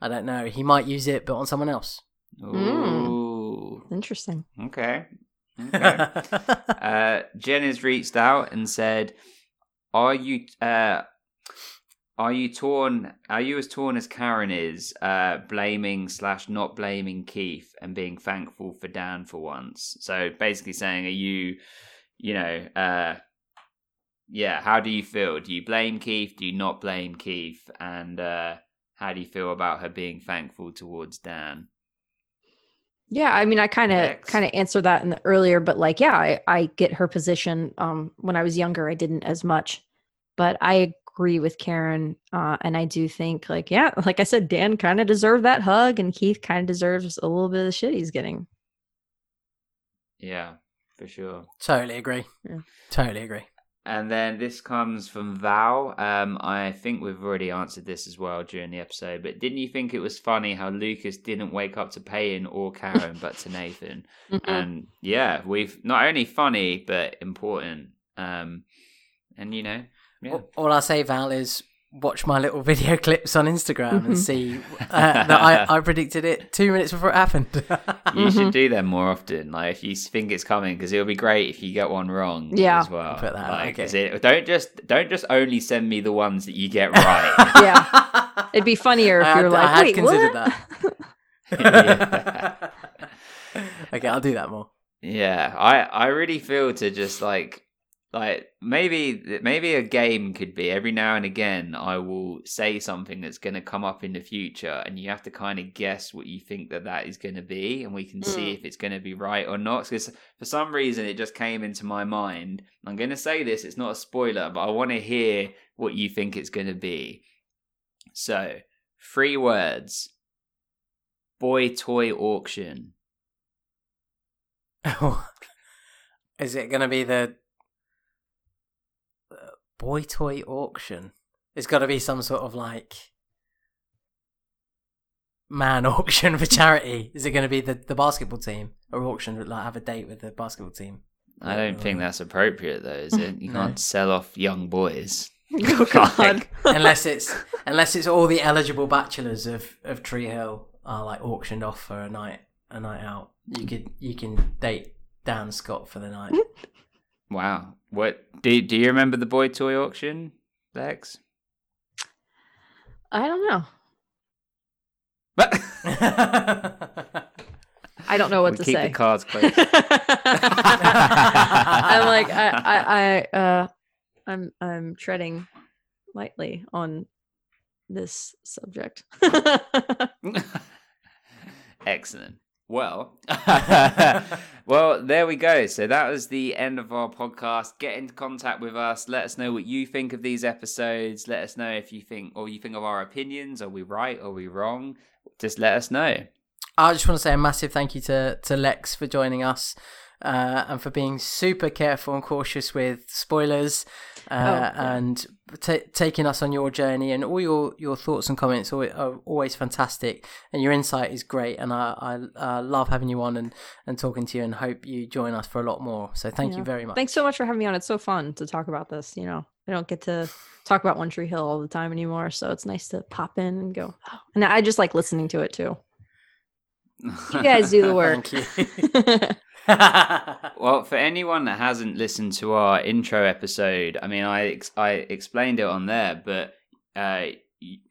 S1: I don't know. He might use it, but on someone else.
S4: Ooh.
S5: Interesting.
S4: Okay. Okay. uh, Jen has reached out and said, "Are you uh, are you torn? Are you as torn as Karen is, uh, blaming slash not blaming Keith and being thankful for Dan for once? So basically saying, are you, you know, uh, yeah, how do you feel? Do you blame Keith? Do you not blame Keith? And uh, how do you feel about her being thankful towards Dan?
S5: Yeah, I mean, I kind of kind of answered that in the earlier, but like, yeah, I, I get her position. Um, when I was younger, I didn't as much, but I agree with Karen, uh, and I do think, like, yeah, like I said, Dan kind of deserved that hug, and Keith kind of deserves a little bit of the shit he's getting.
S4: Yeah, for sure.
S1: totally agree.
S5: Yeah.
S1: Totally agree.
S4: And then this comes from Val. Um, I think we've already answered this as well during the episode, but didn't you think it was funny how Lucas didn't wake up to Peyton or Karen, but to Nathan?
S5: Mhm.
S4: And yeah, we've not only funny but important. Um, and you know, yeah,
S1: All, all I'll say, Val, is watch my little video clips on Instagram and see uh, that I, I predicted it two minutes before it happened.
S4: you should do them more often. Like if you think it's coming, because it'll be great if you get one wrong.
S5: Yeah.
S4: as well.
S1: Put that out,
S4: like,
S1: okay.
S4: is it- don't just don't just only send me the ones that you get right.
S5: yeah, it'd be funnier if
S1: I
S5: you
S1: had-
S5: were like,
S1: I had
S5: wait,
S1: considered
S5: what?
S1: that. okay, I'll do that more.
S4: Yeah, I I really feel to just like like maybe maybe a game could be every now and again I will say something that's going to come up in the future and you have to kind of guess what you think that that is going to be and we can see mm. if it's going to be right or not because for some reason it just came into my mind. I'm going to say this it's not a spoiler but I want to hear what you think it's going to be. So three words. Boy toy auction.
S1: Oh Is it going to be the boy toy auction? It's got to be some sort of like man auction for charity. Is it going to be the, the basketball team or auction like have a date with the basketball team?
S4: I don't think uh, that's appropriate though, is it? You
S1: No.
S4: can't sell off young boys.
S5: oh God.
S4: Like,
S1: unless it's unless it's all the eligible bachelors of of Tree Hill are like auctioned off for a night a night out. You could you can date Dan Scott for the night.
S4: Wow. What do do you remember the boy toy auction, Lex?
S5: I don't know.
S4: But
S5: I don't know what
S4: we
S5: to
S4: keep
S5: say.
S4: the cards close.
S5: I'm like I, I, I uh I'm I'm treading lightly on this subject.
S4: Excellent. Well, well, there we go. So that was the end of our podcast. Get into contact with us. Let us know what you think of these episodes. Let us know if you think, or you think of our opinions. Are we right? Are we wrong? Just let us know.
S1: I just want to say a massive thank you to to Lex for joining us. uh, and for being super careful and cautious with spoilers uh,
S5: Oh, yeah.
S1: and ta taking us on your journey. And all your, your thoughts and comments are, are always fantastic, and your insight is great. And I, I uh, love having you on and, and talking to you, and hope you join us for a lot more. So thank
S5: Yeah.
S1: you very much.
S5: Thanks so much for having me on. It's so fun to talk about this. You know, I don't get to talk about One Tree Hill all the time anymore, so it's nice to pop in and go. And I just like listening to it too. You guys do the work.
S1: Thank you.
S4: Well, for anyone that hasn't listened to our intro episode, I mean, I ex- I explained it on there, but uh,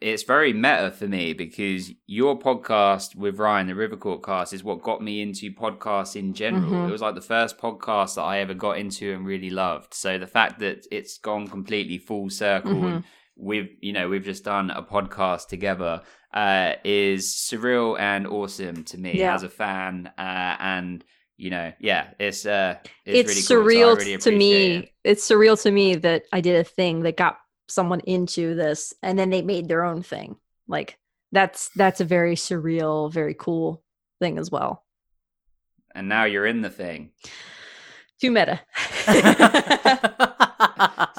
S4: it's very meta for me because your podcast with Ryan, the Rivercourt cast, is what got me into podcasts in general.
S5: Mhm.
S4: It was like the first podcast that I ever got into and really loved. So the fact that it's gone completely full circle
S5: Mhm.
S4: and we've you know we've just done a podcast together uh, is surreal and awesome to me
S5: Yeah.
S4: as a fan uh, and you know, yeah, it's uh,
S5: It's,
S4: it's, really
S5: surreal
S4: cool. So really
S5: to me.
S4: it.
S5: It's surreal to me that I did a thing that got someone into this, and then they made their own thing. Like that's that's a very surreal, very cool thing as well.
S4: And now you're in the thing.
S5: Too meta.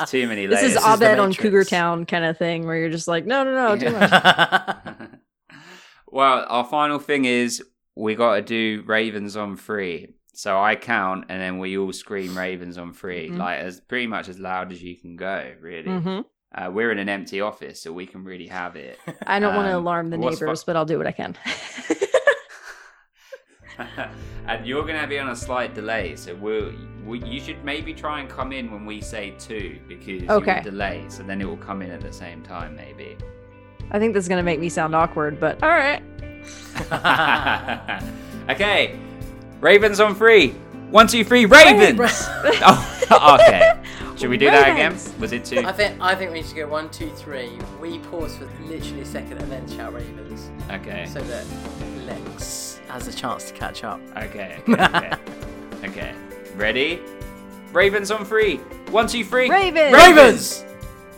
S4: Too many
S5: this is Abed on Cougar Town kind of thing where you're just like, no, no, no, too much.
S4: well, our final thing is we got to do Ravens on three. So I count, and then we all scream Ravens on 3
S5: Mhm.
S4: like as pretty much as loud as you can go. Really,
S5: hmm
S4: uh, we're in an empty office, so we can really have it.
S5: I don't want to
S4: Um,
S5: alarm the
S4: what's fu-
S5: neighbors, but I'll do what I can.
S4: and you're going to be on a slight delay, so we'll, we, you should maybe try and come in when we say two because
S5: Okay.
S4: delay, so then it will come in at the same time, maybe.
S5: I think this is gonna make me sound awkward, but all right.
S4: okay, Ravens on three. One, two, three, Ravens. oh, okay. Should we do that again?
S5: Ravens.
S4: Was it two?
S1: I think I think we need to go one, two, three. We pause for literally a second and then shout Ravens,
S4: Okay.
S1: so that Lex has a chance to catch up.
S4: Okay. Okay. Okay. okay. Ready? Ravens on three. One, two, three.
S5: Ravens.
S1: Ravens.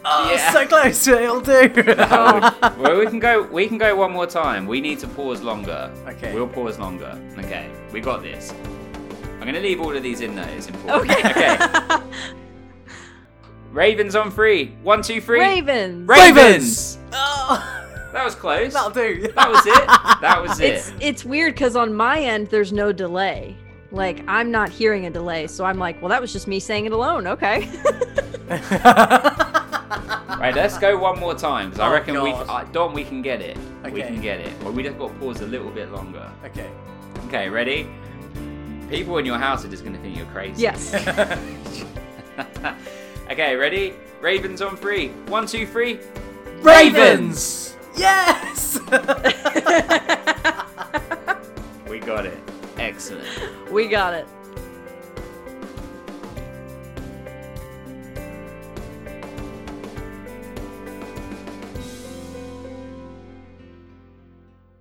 S1: Oh,
S4: Yeah.
S1: so close. It'll do.
S4: That oh, would- well, we can go. We can go one more time. We need to pause longer.
S1: Okay.
S4: We'll pause longer. Okay. We got this. I'm gonna leave all of these in there. It's important.
S5: Okay.
S4: okay. Ravens on three. One, two, three.
S5: Ravens.
S4: Ravens.
S1: oh,
S4: That was close.
S1: that'll do.
S4: That was it. That was it.
S5: It's it's weird because on my end there's no delay. Like hmm. I'm not hearing a delay, so I'm like, well, that was just me saying it alone. Okay.
S4: Right, let's go one more time. 'cause I
S1: Oh,
S4: reckon we,
S1: God.
S4: uh, Dom, we can get it. We can get it. But we just got to pause a little bit longer.
S1: okay.
S4: Okay, ready? People in your house are just going to think you're crazy.
S5: yes.
S4: okay, ready? Ravens on three. One, two, three.
S1: Ravens. Yes.
S4: We got it. Excellent.
S5: we got it.